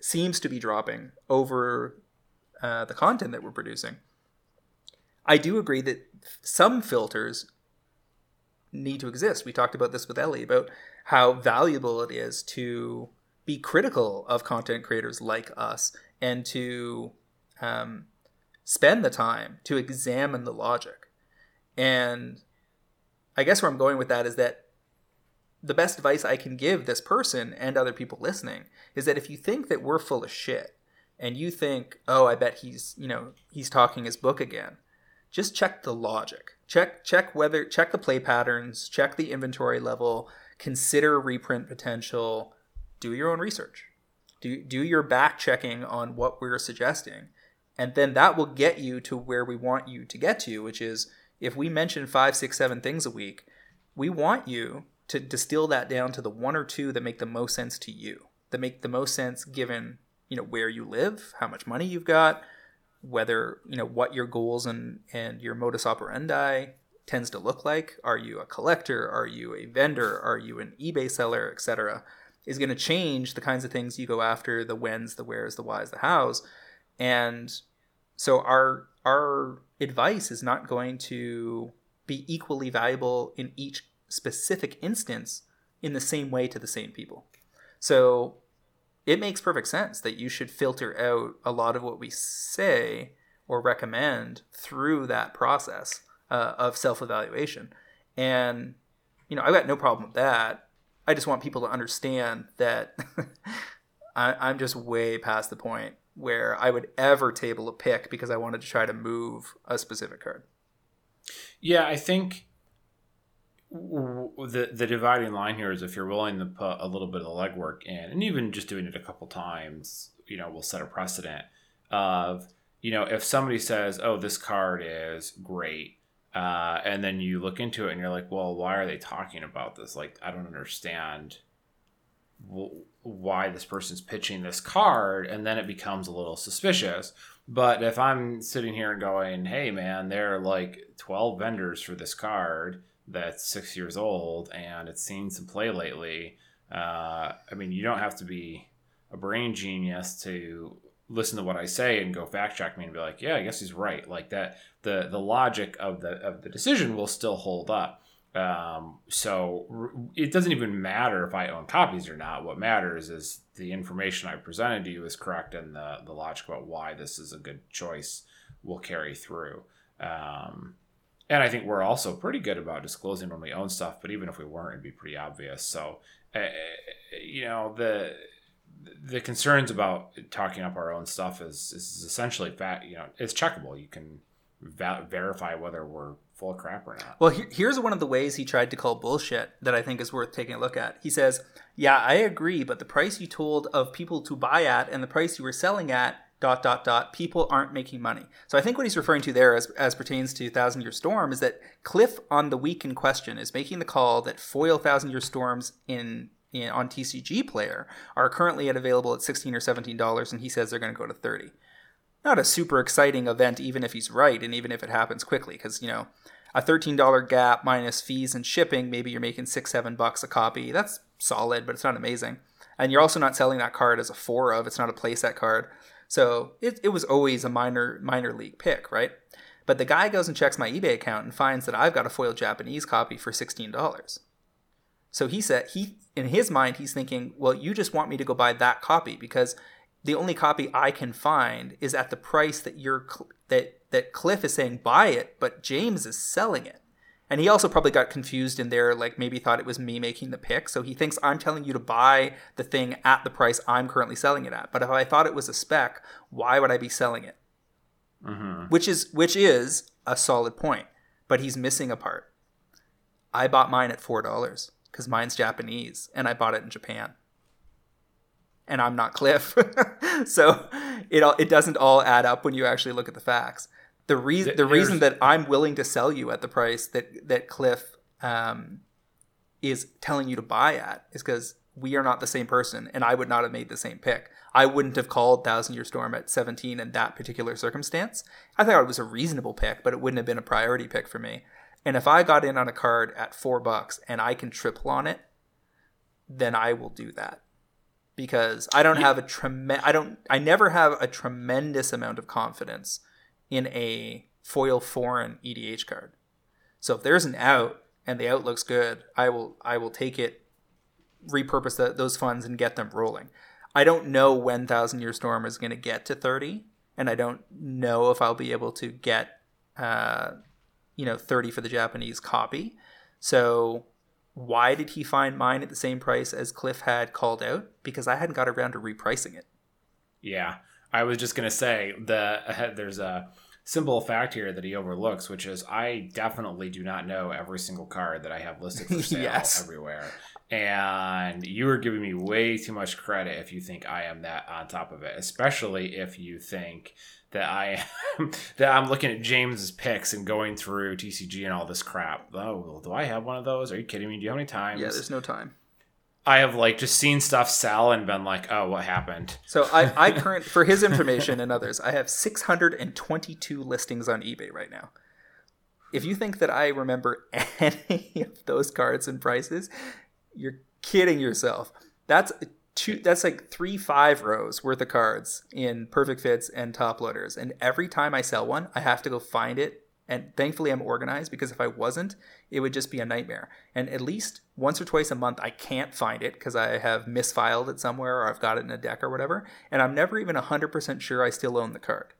seems to be dropping over uh, the content that we're producing. I do agree that some filters need to exist. We talked about this with Ellie about how valuable it is to be critical of content creators like us and to um, spend the time to examine the logic. And I guess where I'm going with that is that the best advice I can give this person and other people listening is that if you think that we're full of shit and you think, oh, I bet he's, you know, he's talking his book again, just check the logic. Check check whether check the play patterns, check the inventory level, consider reprint potential, do your own research. Do do your back checking on what we're suggesting. And then that will get you to where we want you to get to, which is if we mention five, six, seven things a week, we want you to distill that down to the one or two that make the most sense to you, that make the most sense given you know where you live, how much money you've got, whether you know what your goals and and your modus operandi tends to look like. Are you a collector? Are you a vendor? Are you an eBay seller, etc. Is going to change the kinds of things you go after, the whens, the wheres, the whys, the hows, and so our our advice is not going to be equally valuable in each specific instance in the same way to the same people. So it makes perfect sense that you should filter out a lot of what we say or recommend through that process uh, of self evaluation. And, you know, I've got no problem with that. I just want people to understand that *laughs* I, I'm just way past the point where I would ever table a pick because I wanted to try to move a specific card. Yeah, I think the the dividing line here is if you're willing to put a little bit of the legwork in, and even just doing it a couple times, you know, will set a precedent of you know if somebody says, "Oh, this card is great," uh, and then you look into it and you're like, "Well, why are they talking about this? Like, I don't understand." why this person's pitching this card and then it becomes a little suspicious but if i'm sitting here and going hey man there are like 12 vendors for this card that's six years old and it's seen some play lately. Uh, I mean, you don't have to be a brain genius to listen to what I say and go fact check me and be like, yeah, I guess he's right. Like that, the the logic of the of the decision will still hold up. Um, so it doesn't even matter if I own copies or not. What matters is the information I presented to you is correct and the the logic about why this is a good choice will carry through. Um, and I think we're also pretty good about disclosing when we own stuff, but even if we weren't, it'd be pretty obvious. So, uh, you know, the the concerns about talking up our own stuff is is essentially fact. You know, it's checkable. You can va- verify whether we're full of crap or not. Well, here's one of the ways he tried to call bullshit that I think is worth taking a look at. He says, "Yeah, I agree, but the price you told of people to buy at and the price you were selling at." Dot dot dot people aren't making money. So i think what he's referring to there as, as pertains to thousand year storm is that cliff on the week in question is making the call that foil thousand year storms in, in on tcg player are currently at available at 16 or 17 dollars and he says they're going to go to 30 not a super exciting event even if he's right and even if it happens quickly because you know a $13 gap minus fees and shipping maybe you're making six seven bucks a copy. That's solid but it's not amazing. And you're also not selling that card as a four of it's not a playset card so it, it was always a minor minor league pick, right? But the guy goes and checks my eBay account and finds that I've got a foil Japanese copy for sixteen dollars. So he said he in his mind he's thinking, well, you just want me to go buy that copy because the only copy I can find is at the price that you're that that Cliff is saying buy it, but James is selling it. And he also probably got confused in there, like maybe thought it was me making the pick. So he thinks I'm telling you to buy the thing at the price I'm currently selling it at. But if I thought it was a spec, why would I be selling it? Mm-hmm. Which is which is a solid point. But he's missing a part. I bought mine at four dollars because mine's Japanese, and I bought it in Japan. And I'm not Cliff, *laughs* so it all, it doesn't all add up when you actually look at the facts the reason the reason that I'm willing to sell you at the price that that Cliff um, is telling you to buy at is because we are not the same person, and I would not have made the same pick. I wouldn't have called Thousand Year Storm at 17 in that particular circumstance. I thought it was a reasonable pick, but it wouldn't have been a priority pick for me. And if I got in on a card at four bucks and I can triple on it, then I will do that. because I don't have a tremendous. I don't. I never have a tremendous amount of confidence in a foil foreign EDH card. So if there's an out and the out looks good, I will I will take it, repurpose the, those funds and get them rolling. I don't know when Thousand Year Storm is going to get to thirty, and I don't know if I'll be able to get, uh, you know, thirty for the Japanese copy. So why did he find mine at the same price as Cliff had called out? Because I hadn't got around to repricing it. Yeah, I was just gonna say the there's a simple fact here that he overlooks, which is I definitely do not know every single card that I have listed for *laughs* sale Yes. everywhere. And you are giving me way too much credit if you think I am that on top of it, especially if you think that I am *laughs* that I'm looking at James's picks and going through TCG and all this crap. Oh, well, do I have one of those? Are you kidding me? Do you have any times? Yeah, there's no time. I have like just seen stuff sell and been like, oh, what happened? So I, I *laughs* current for his information and others, I have 622 listings on eBay right now. If you think that I remember *laughs* any of those cards and prices, you're kidding yourself. That's two. That's like three five rows worth of cards in perfect fits and top loaders. And every time I sell one, I have to go find it. And thankfully, I'm organized because if I wasn't, it would just be a nightmare. And at least once or twice a month, I can't find it because I have misfiled it somewhere or I've got it in a deck or whatever. And I'm never even 100% sure I still own the card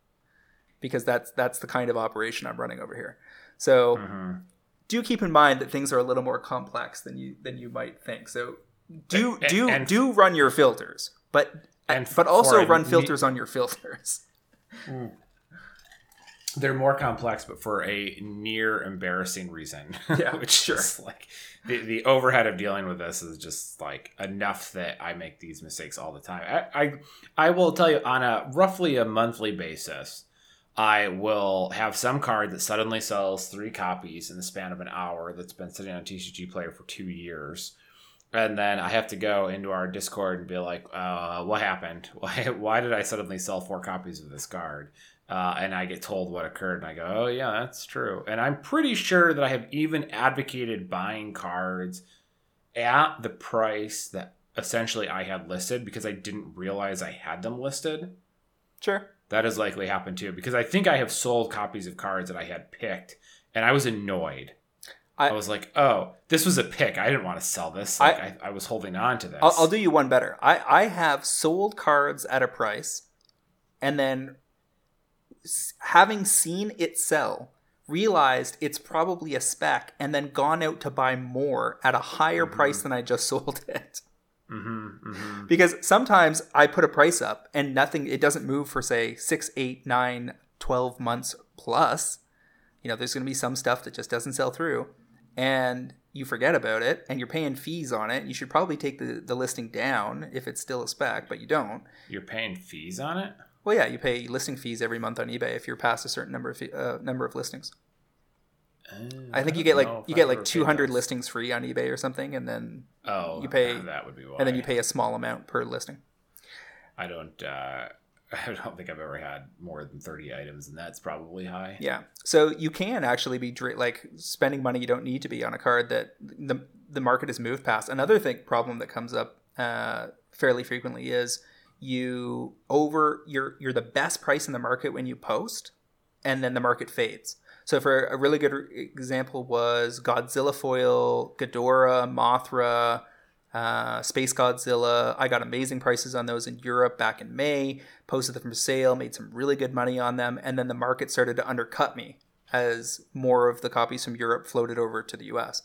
because that's that's the kind of operation I'm running over here. So Mhm. do keep in mind that things are a little more complex than you than you might think. So do And- do and- do run your filters, but And but also run filters on your filters. They're more complex, but for a near embarrassing reason. *laughs* Yeah, which sure. is like the, the overhead of dealing with this is just like enough that I make these mistakes all the time. I, I I will tell you on a roughly a monthly basis, I will have some card that suddenly sells three copies in the span of an hour that's been sitting on TCG Player for two years. And then I have to go into our Discord and be like, uh, "What happened? *laughs* Why? Why did I suddenly sell four copies of this card?" Uh, and I get told what occurred, and I go, "Oh yeah, that's true." And I'm pretty sure that I have even advocated buying cards at the price that essentially I had listed because I didn't realize I had them listed. Sure. That has likely happened too because I think I have sold copies of cards that I had picked, and I was annoyed. I, I- was like, "Oh, this was a pick. I didn't want to sell this. Like, I, I, was holding on to this." I'll, I'll do you one better. I, I have sold cards at a price and then having seen it sell, realized it's probably a spec and then gone out to buy more at a higher Mhm. price than I just *laughs* sold it. Mm-hmm, mm-hmm. Because sometimes I put a price up and nothing, it doesn't move for say six, eight, nine, 12 months plus. You know, there's going to be some stuff that just doesn't sell through and you forget about it and you're paying fees on it. You should probably take the, the listing down if it's still a spec, but you don't. You're paying fees on it. Well, yeah, you pay listing fees every month on eBay if you're past a certain number of fe- uh, number of listings. I think you get like you I've get like 200 listings free on eBay or something, and then Oh, you pay- that would be why. and then you pay a small amount per listing. I don't. Uh, *laughs* I don't think I've ever had more than thirty items, and that's probably high. Yeah. So you can actually be like spending money you don't need to be on a card that the the market has moved past. Another thing problem that comes up uh, fairly frequently is you over you're you're the best price in the market when you post, and then the market fades. So for a really good example was Godzilla foil, Ghidorah, Mothra, uh, Space Godzilla. I got amazing prices on those in Europe back in May. Posted them for sale, made some really good money on them, and then the market started to undercut me as more of the copies from Europe floated over to the U.S.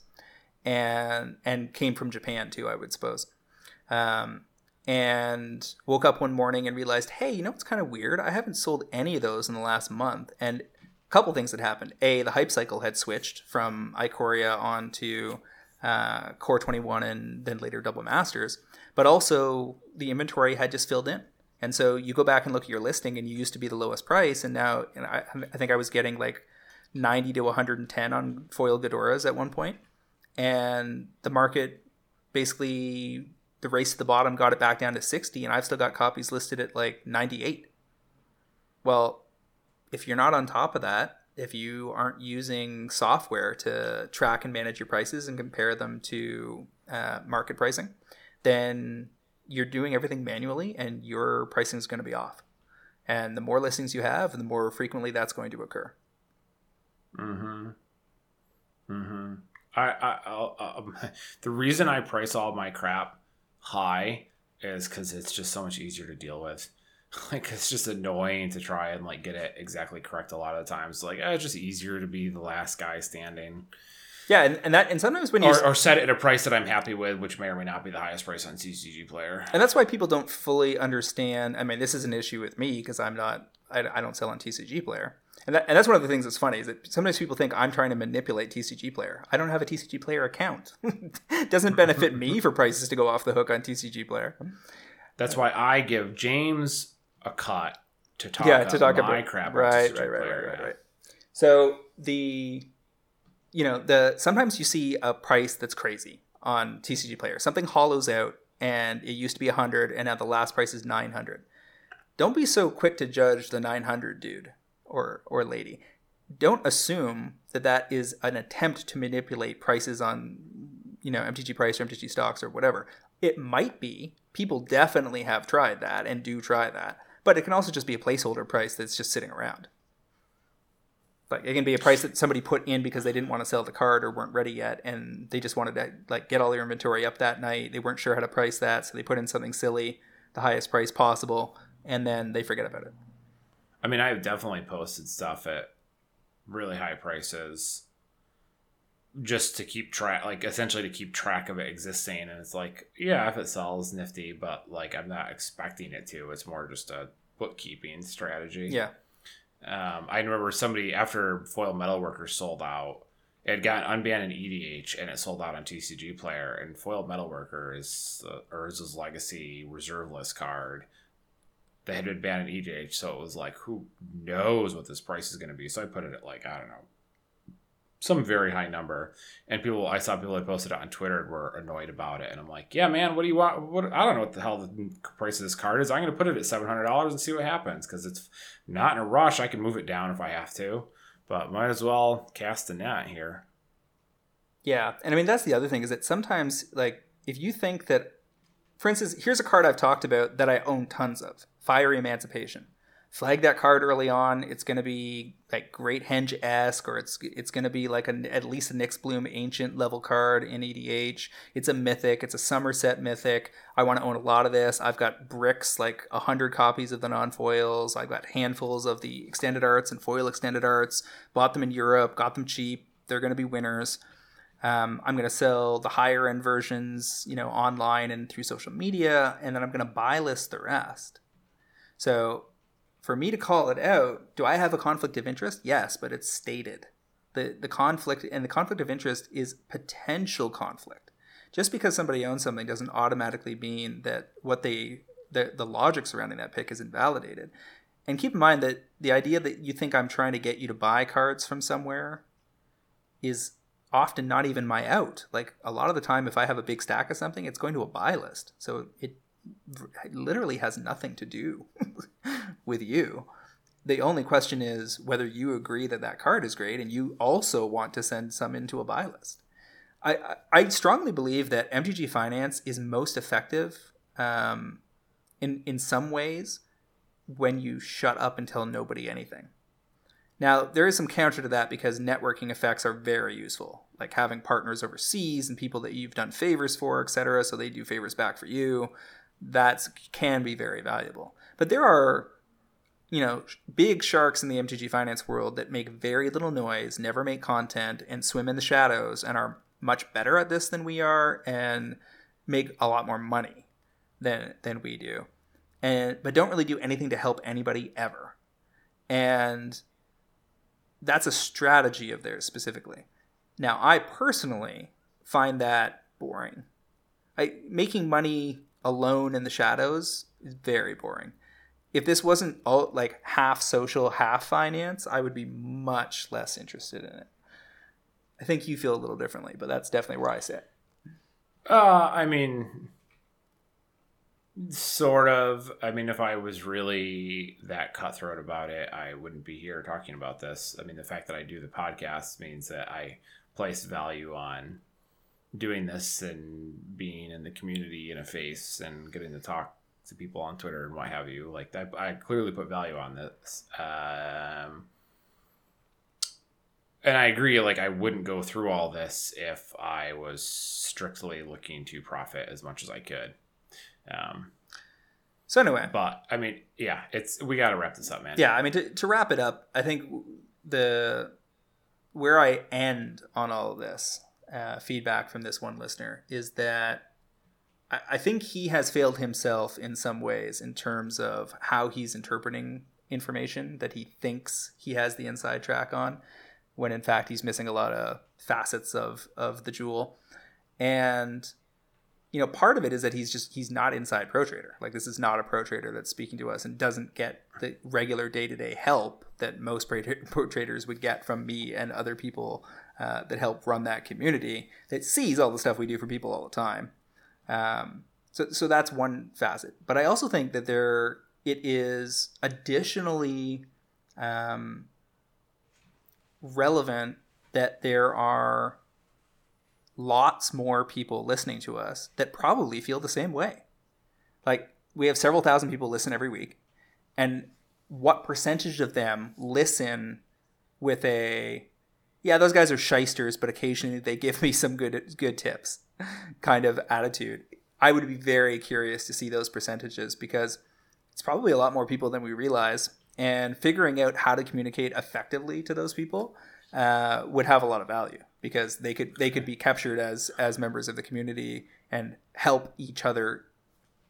and and came from Japan too, I would suppose. Um, and woke up one morning and realized, hey, you know what's kind of weird? I haven't sold any of those in the last month, and a couple things had happened. A, the hype cycle had switched from Ikoria onto uh, Core 21 and then later Double Masters, but also the inventory had just filled in. And so you go back and look at your listing, and you used to be the lowest price, and now and I, I think I was getting like 90 to 110 on foil Ghidorahs at one point, and the market basically the race to the bottom got it back down to 60, and I've still got copies listed at like 98. Well, if you're not on top of that, if you aren't using software to track and manage your prices and compare them to uh, market pricing, then you're doing everything manually and your pricing is going to be off. And the more listings you have, the more frequently that's going to occur. Mm-hmm. Mm-hmm. I, I, I um, *laughs* the reason I price all my crap high is because it's just so much easier to deal with. *laughs* Like it's just annoying to try and like get it exactly correct a lot of the times. Like eh, it's just easier to be the last guy standing. Yeah, and, and that and sometimes when you or, or set it at a price that I'm happy with, which may or may not be the highest price on TCG Player. and that's why people don't fully understand. I mean, this is an issue with me because I'm not. I, I don't sell on TCG Player, and that, and that's one of the things that's funny is that sometimes people think I'm trying to manipulate TCG Player. I don't have a TCG Player account. it *laughs* doesn't benefit me for prices to go off the hook on TCG Player. That's why I give James a cut to talk yeah, to talk my about crap. right, right, right, Player, right, right, right. So the, you know, the sometimes you see a price that's crazy on TCG Player. Something hollows out, and it used to be hundred, and now the last price is nine hundred. Don't be so quick to judge the nine hundred dude or or lady. Don't assume that that is an attempt to manipulate prices on, you know, MTG price or MTG stocks or whatever. It might be. People definitely have tried that and do try that but it can also just be a placeholder price that's just sitting around. Like it can be a price that somebody put in because they didn't want to sell the card or weren't ready yet, and they just wanted to like get all their inventory up that night. They weren't sure how to price that, so they put in something silly, the highest price possible, and then they forget about it. I mean, I've definitely posted stuff at really high prices just to keep track, like essentially to keep track of it existing. And it's like, yeah, if it sells, nifty, but like I'm not expecting it to. It's more just a bookkeeping strategy. Yeah, Um, I remember somebody after Foil Metalworker sold out, it had gotten unbanned in EDH and it sold out on TCG Player. And Foil Metalworker is uh, Urza's Legacy reserve list card that had been banned in EDH. So it was like, who knows what this price is going to be? So I put it at like, I don't know, some very high number. And people, I saw people that posted it on Twitter were annoyed about it. And I'm like, yeah, man, what do you want? What I don't know what the hell the price of this card is. I'm going to put it at $700 and see what happens because it's not in a rush. I can move it down if I have to, but might as well cast the net here. yeah, and I mean that's the other thing is that sometimes like if you think that, for instance, here's a card I've talked about that I own tons of, Fiery Emancipation. Flag that card early on. It's going to be like Great Henge esque, or it's it's going to be like a, at least a Nyxbloom Ancient level card in EDH. It's a mythic. It's a Somerset mythic. I want to own a lot of this. I've got bricks, like hundred copies of the non foils. I've got handfuls of the extended arts and foil extended arts. Bought them in Europe. Got them cheap. They're going to be winners. Um, I'm going to sell the higher end versions, you know, online and through social media, and then I'm going to buy list the rest. So for me to call it out, do I have a conflict of interest? Yes, but it's stated. The the conflict and the conflict of interest is potential conflict. Just because somebody owns something doesn't automatically mean that what they the, the logic surrounding that pick is invalidated. And keep in mind that the idea that you think I'm trying to get you to buy cards from somewhere is often not even my out. Like a lot of the time, if I have a big stack of something, it's going to a buy list. So it literally has nothing to do *laughs* with you. The only question is whether you agree that that card is great and you also want to send some into a buy list. I, I strongly believe that MTG Finance is most effective um, in in some ways when you shut up and tell nobody anything. Now, there is some counter to that because networking effects are very useful, like having partners overseas and people that you've done favors for, etc. So they do favors back for you. That can be very valuable. But there are, you know, big sharks in the MTG finance world that make very little noise, never make content, and swim in the shadows, and are much better at this than we are, and make a lot more money than than we do, and but don't really do anything to help anybody ever. And that's a strategy of theirs specifically. Now, I personally find that boring. I, making money alone in the shadows is very boring. If this wasn't all like half social, half finance, I would be much less interested in it. I think you feel a little differently, but that's definitely where I sit. Uh, I mean, sort of. I mean, if I was really that cutthroat about it, I wouldn't be here talking about this. I mean, the fact that I do the podcast means that I place value on doing this and being in the community in a face and getting to talk to people on Twitter and what have you. Like I, I clearly put value on this. Um, and I agree. Like I wouldn't go through all this if I was strictly looking to profit as much as I could. Um, so anyway, but I mean, yeah, it's we got to wrap this up, man. Yeah, I mean to to wrap it up, I think the where I end on all of this uh, feedback from this one listener is that I, I think he has failed himself in some ways in terms of how he's interpreting information that he thinks he has the inside track on when in fact he's missing a lot of facets of of the jewel. And you know part of it is that he's just he's not inside pro trader. Like this is not a pro trader that's speaking to us and doesn't get the regular day-to-day help that most pro *laughs* traders would get from me and other people uh, that help run that community that sees all the stuff we do for people all the time um, so, so that's one facet but i also think that there it is additionally um, relevant that there are lots more people listening to us that probably feel the same way. Like we have several thousand people listen every week, and what percentage of them listen with a yeah, those guys are shysters, but occasionally they give me some good good tips kind of attitude. I would be very curious to see those percentages because it's probably a lot more people than we realize and figuring out how to communicate effectively to those people uh, would have a lot of value because they could they could be captured as as members of the community and help each other.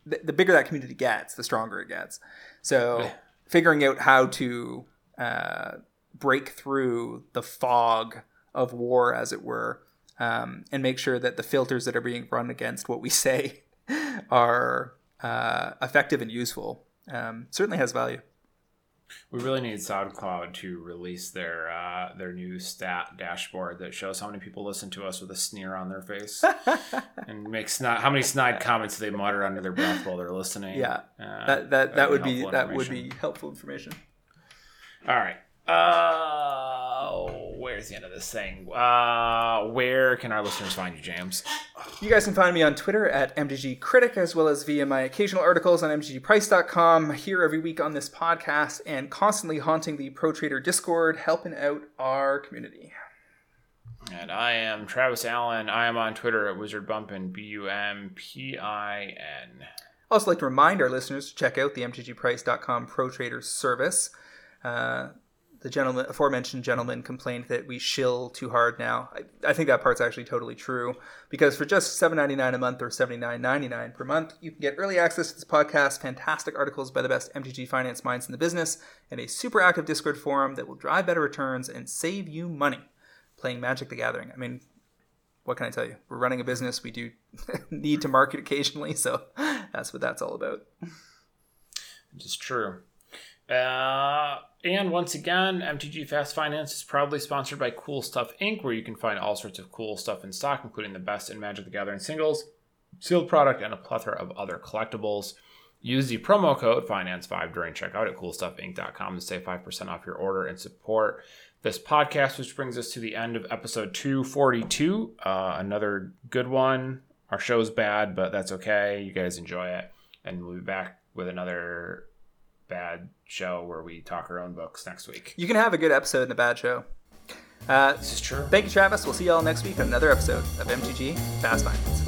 The, the bigger that community gets, the stronger it gets. So figuring out how to uh, break through the fog of war, as it were, um, and make sure that the filters that are being run against what we *laughs* say are uh, effective and useful um, certainly has value. We really need SoundCloud to release their uh, their new stat dashboard that shows how many people listen to us with a sneer on their face *laughs* and makes not how many snide comments they mutter under their breath while they're listening. Yeah, uh, that that that would be that would be helpful information. All right. Uh, where's the end of this thing? Uh, where can our listeners find you, James? You guys can find me on Twitter at MTG Critic, as well as via my occasional articles on MTGPrice.com, here every week on this podcast, and constantly haunting the Pro Trader Discord, helping out our community. And I am Travis Allen. I am on Twitter at Wizard Bumpin, B U M P I N. I'd also like to remind our listeners to check out the MTGPrice.com Pro Trader service. Uh, the gentleman aforementioned gentleman complained that we shill too hard now. I, I think that part's actually totally true because for just $7.99 a month or $79.99 per month, you can get early access to this podcast, fantastic articles by the best MTG finance minds in the business, and a super active Discord forum that will drive better returns and save you money playing Magic the Gathering. I mean, what can I tell you? We're running a business. We do *laughs* need to market occasionally, so *laughs* that's what that's all about. It's true. Uh, and once again, MTG Fast Finance is proudly sponsored by Cool Stuff Inc., where you can find all sorts of cool stuff in stock, including the best in Magic the Gathering singles, sealed product, and a plethora of other collectibles. Use the promo code FINANCE5 during checkout at CoolStuffInc.com to save 5% off your order and support this podcast, which brings us to the end of episode 242. Uh, another good one. Our show's bad, but that's okay. You guys enjoy it. And we'll be back with another bad show where we talk our own books next week. You can have a good episode in a bad show. Uh, this is true. Thank you, Travis. We'll see y'all next week on another episode of MTG Fast Finance.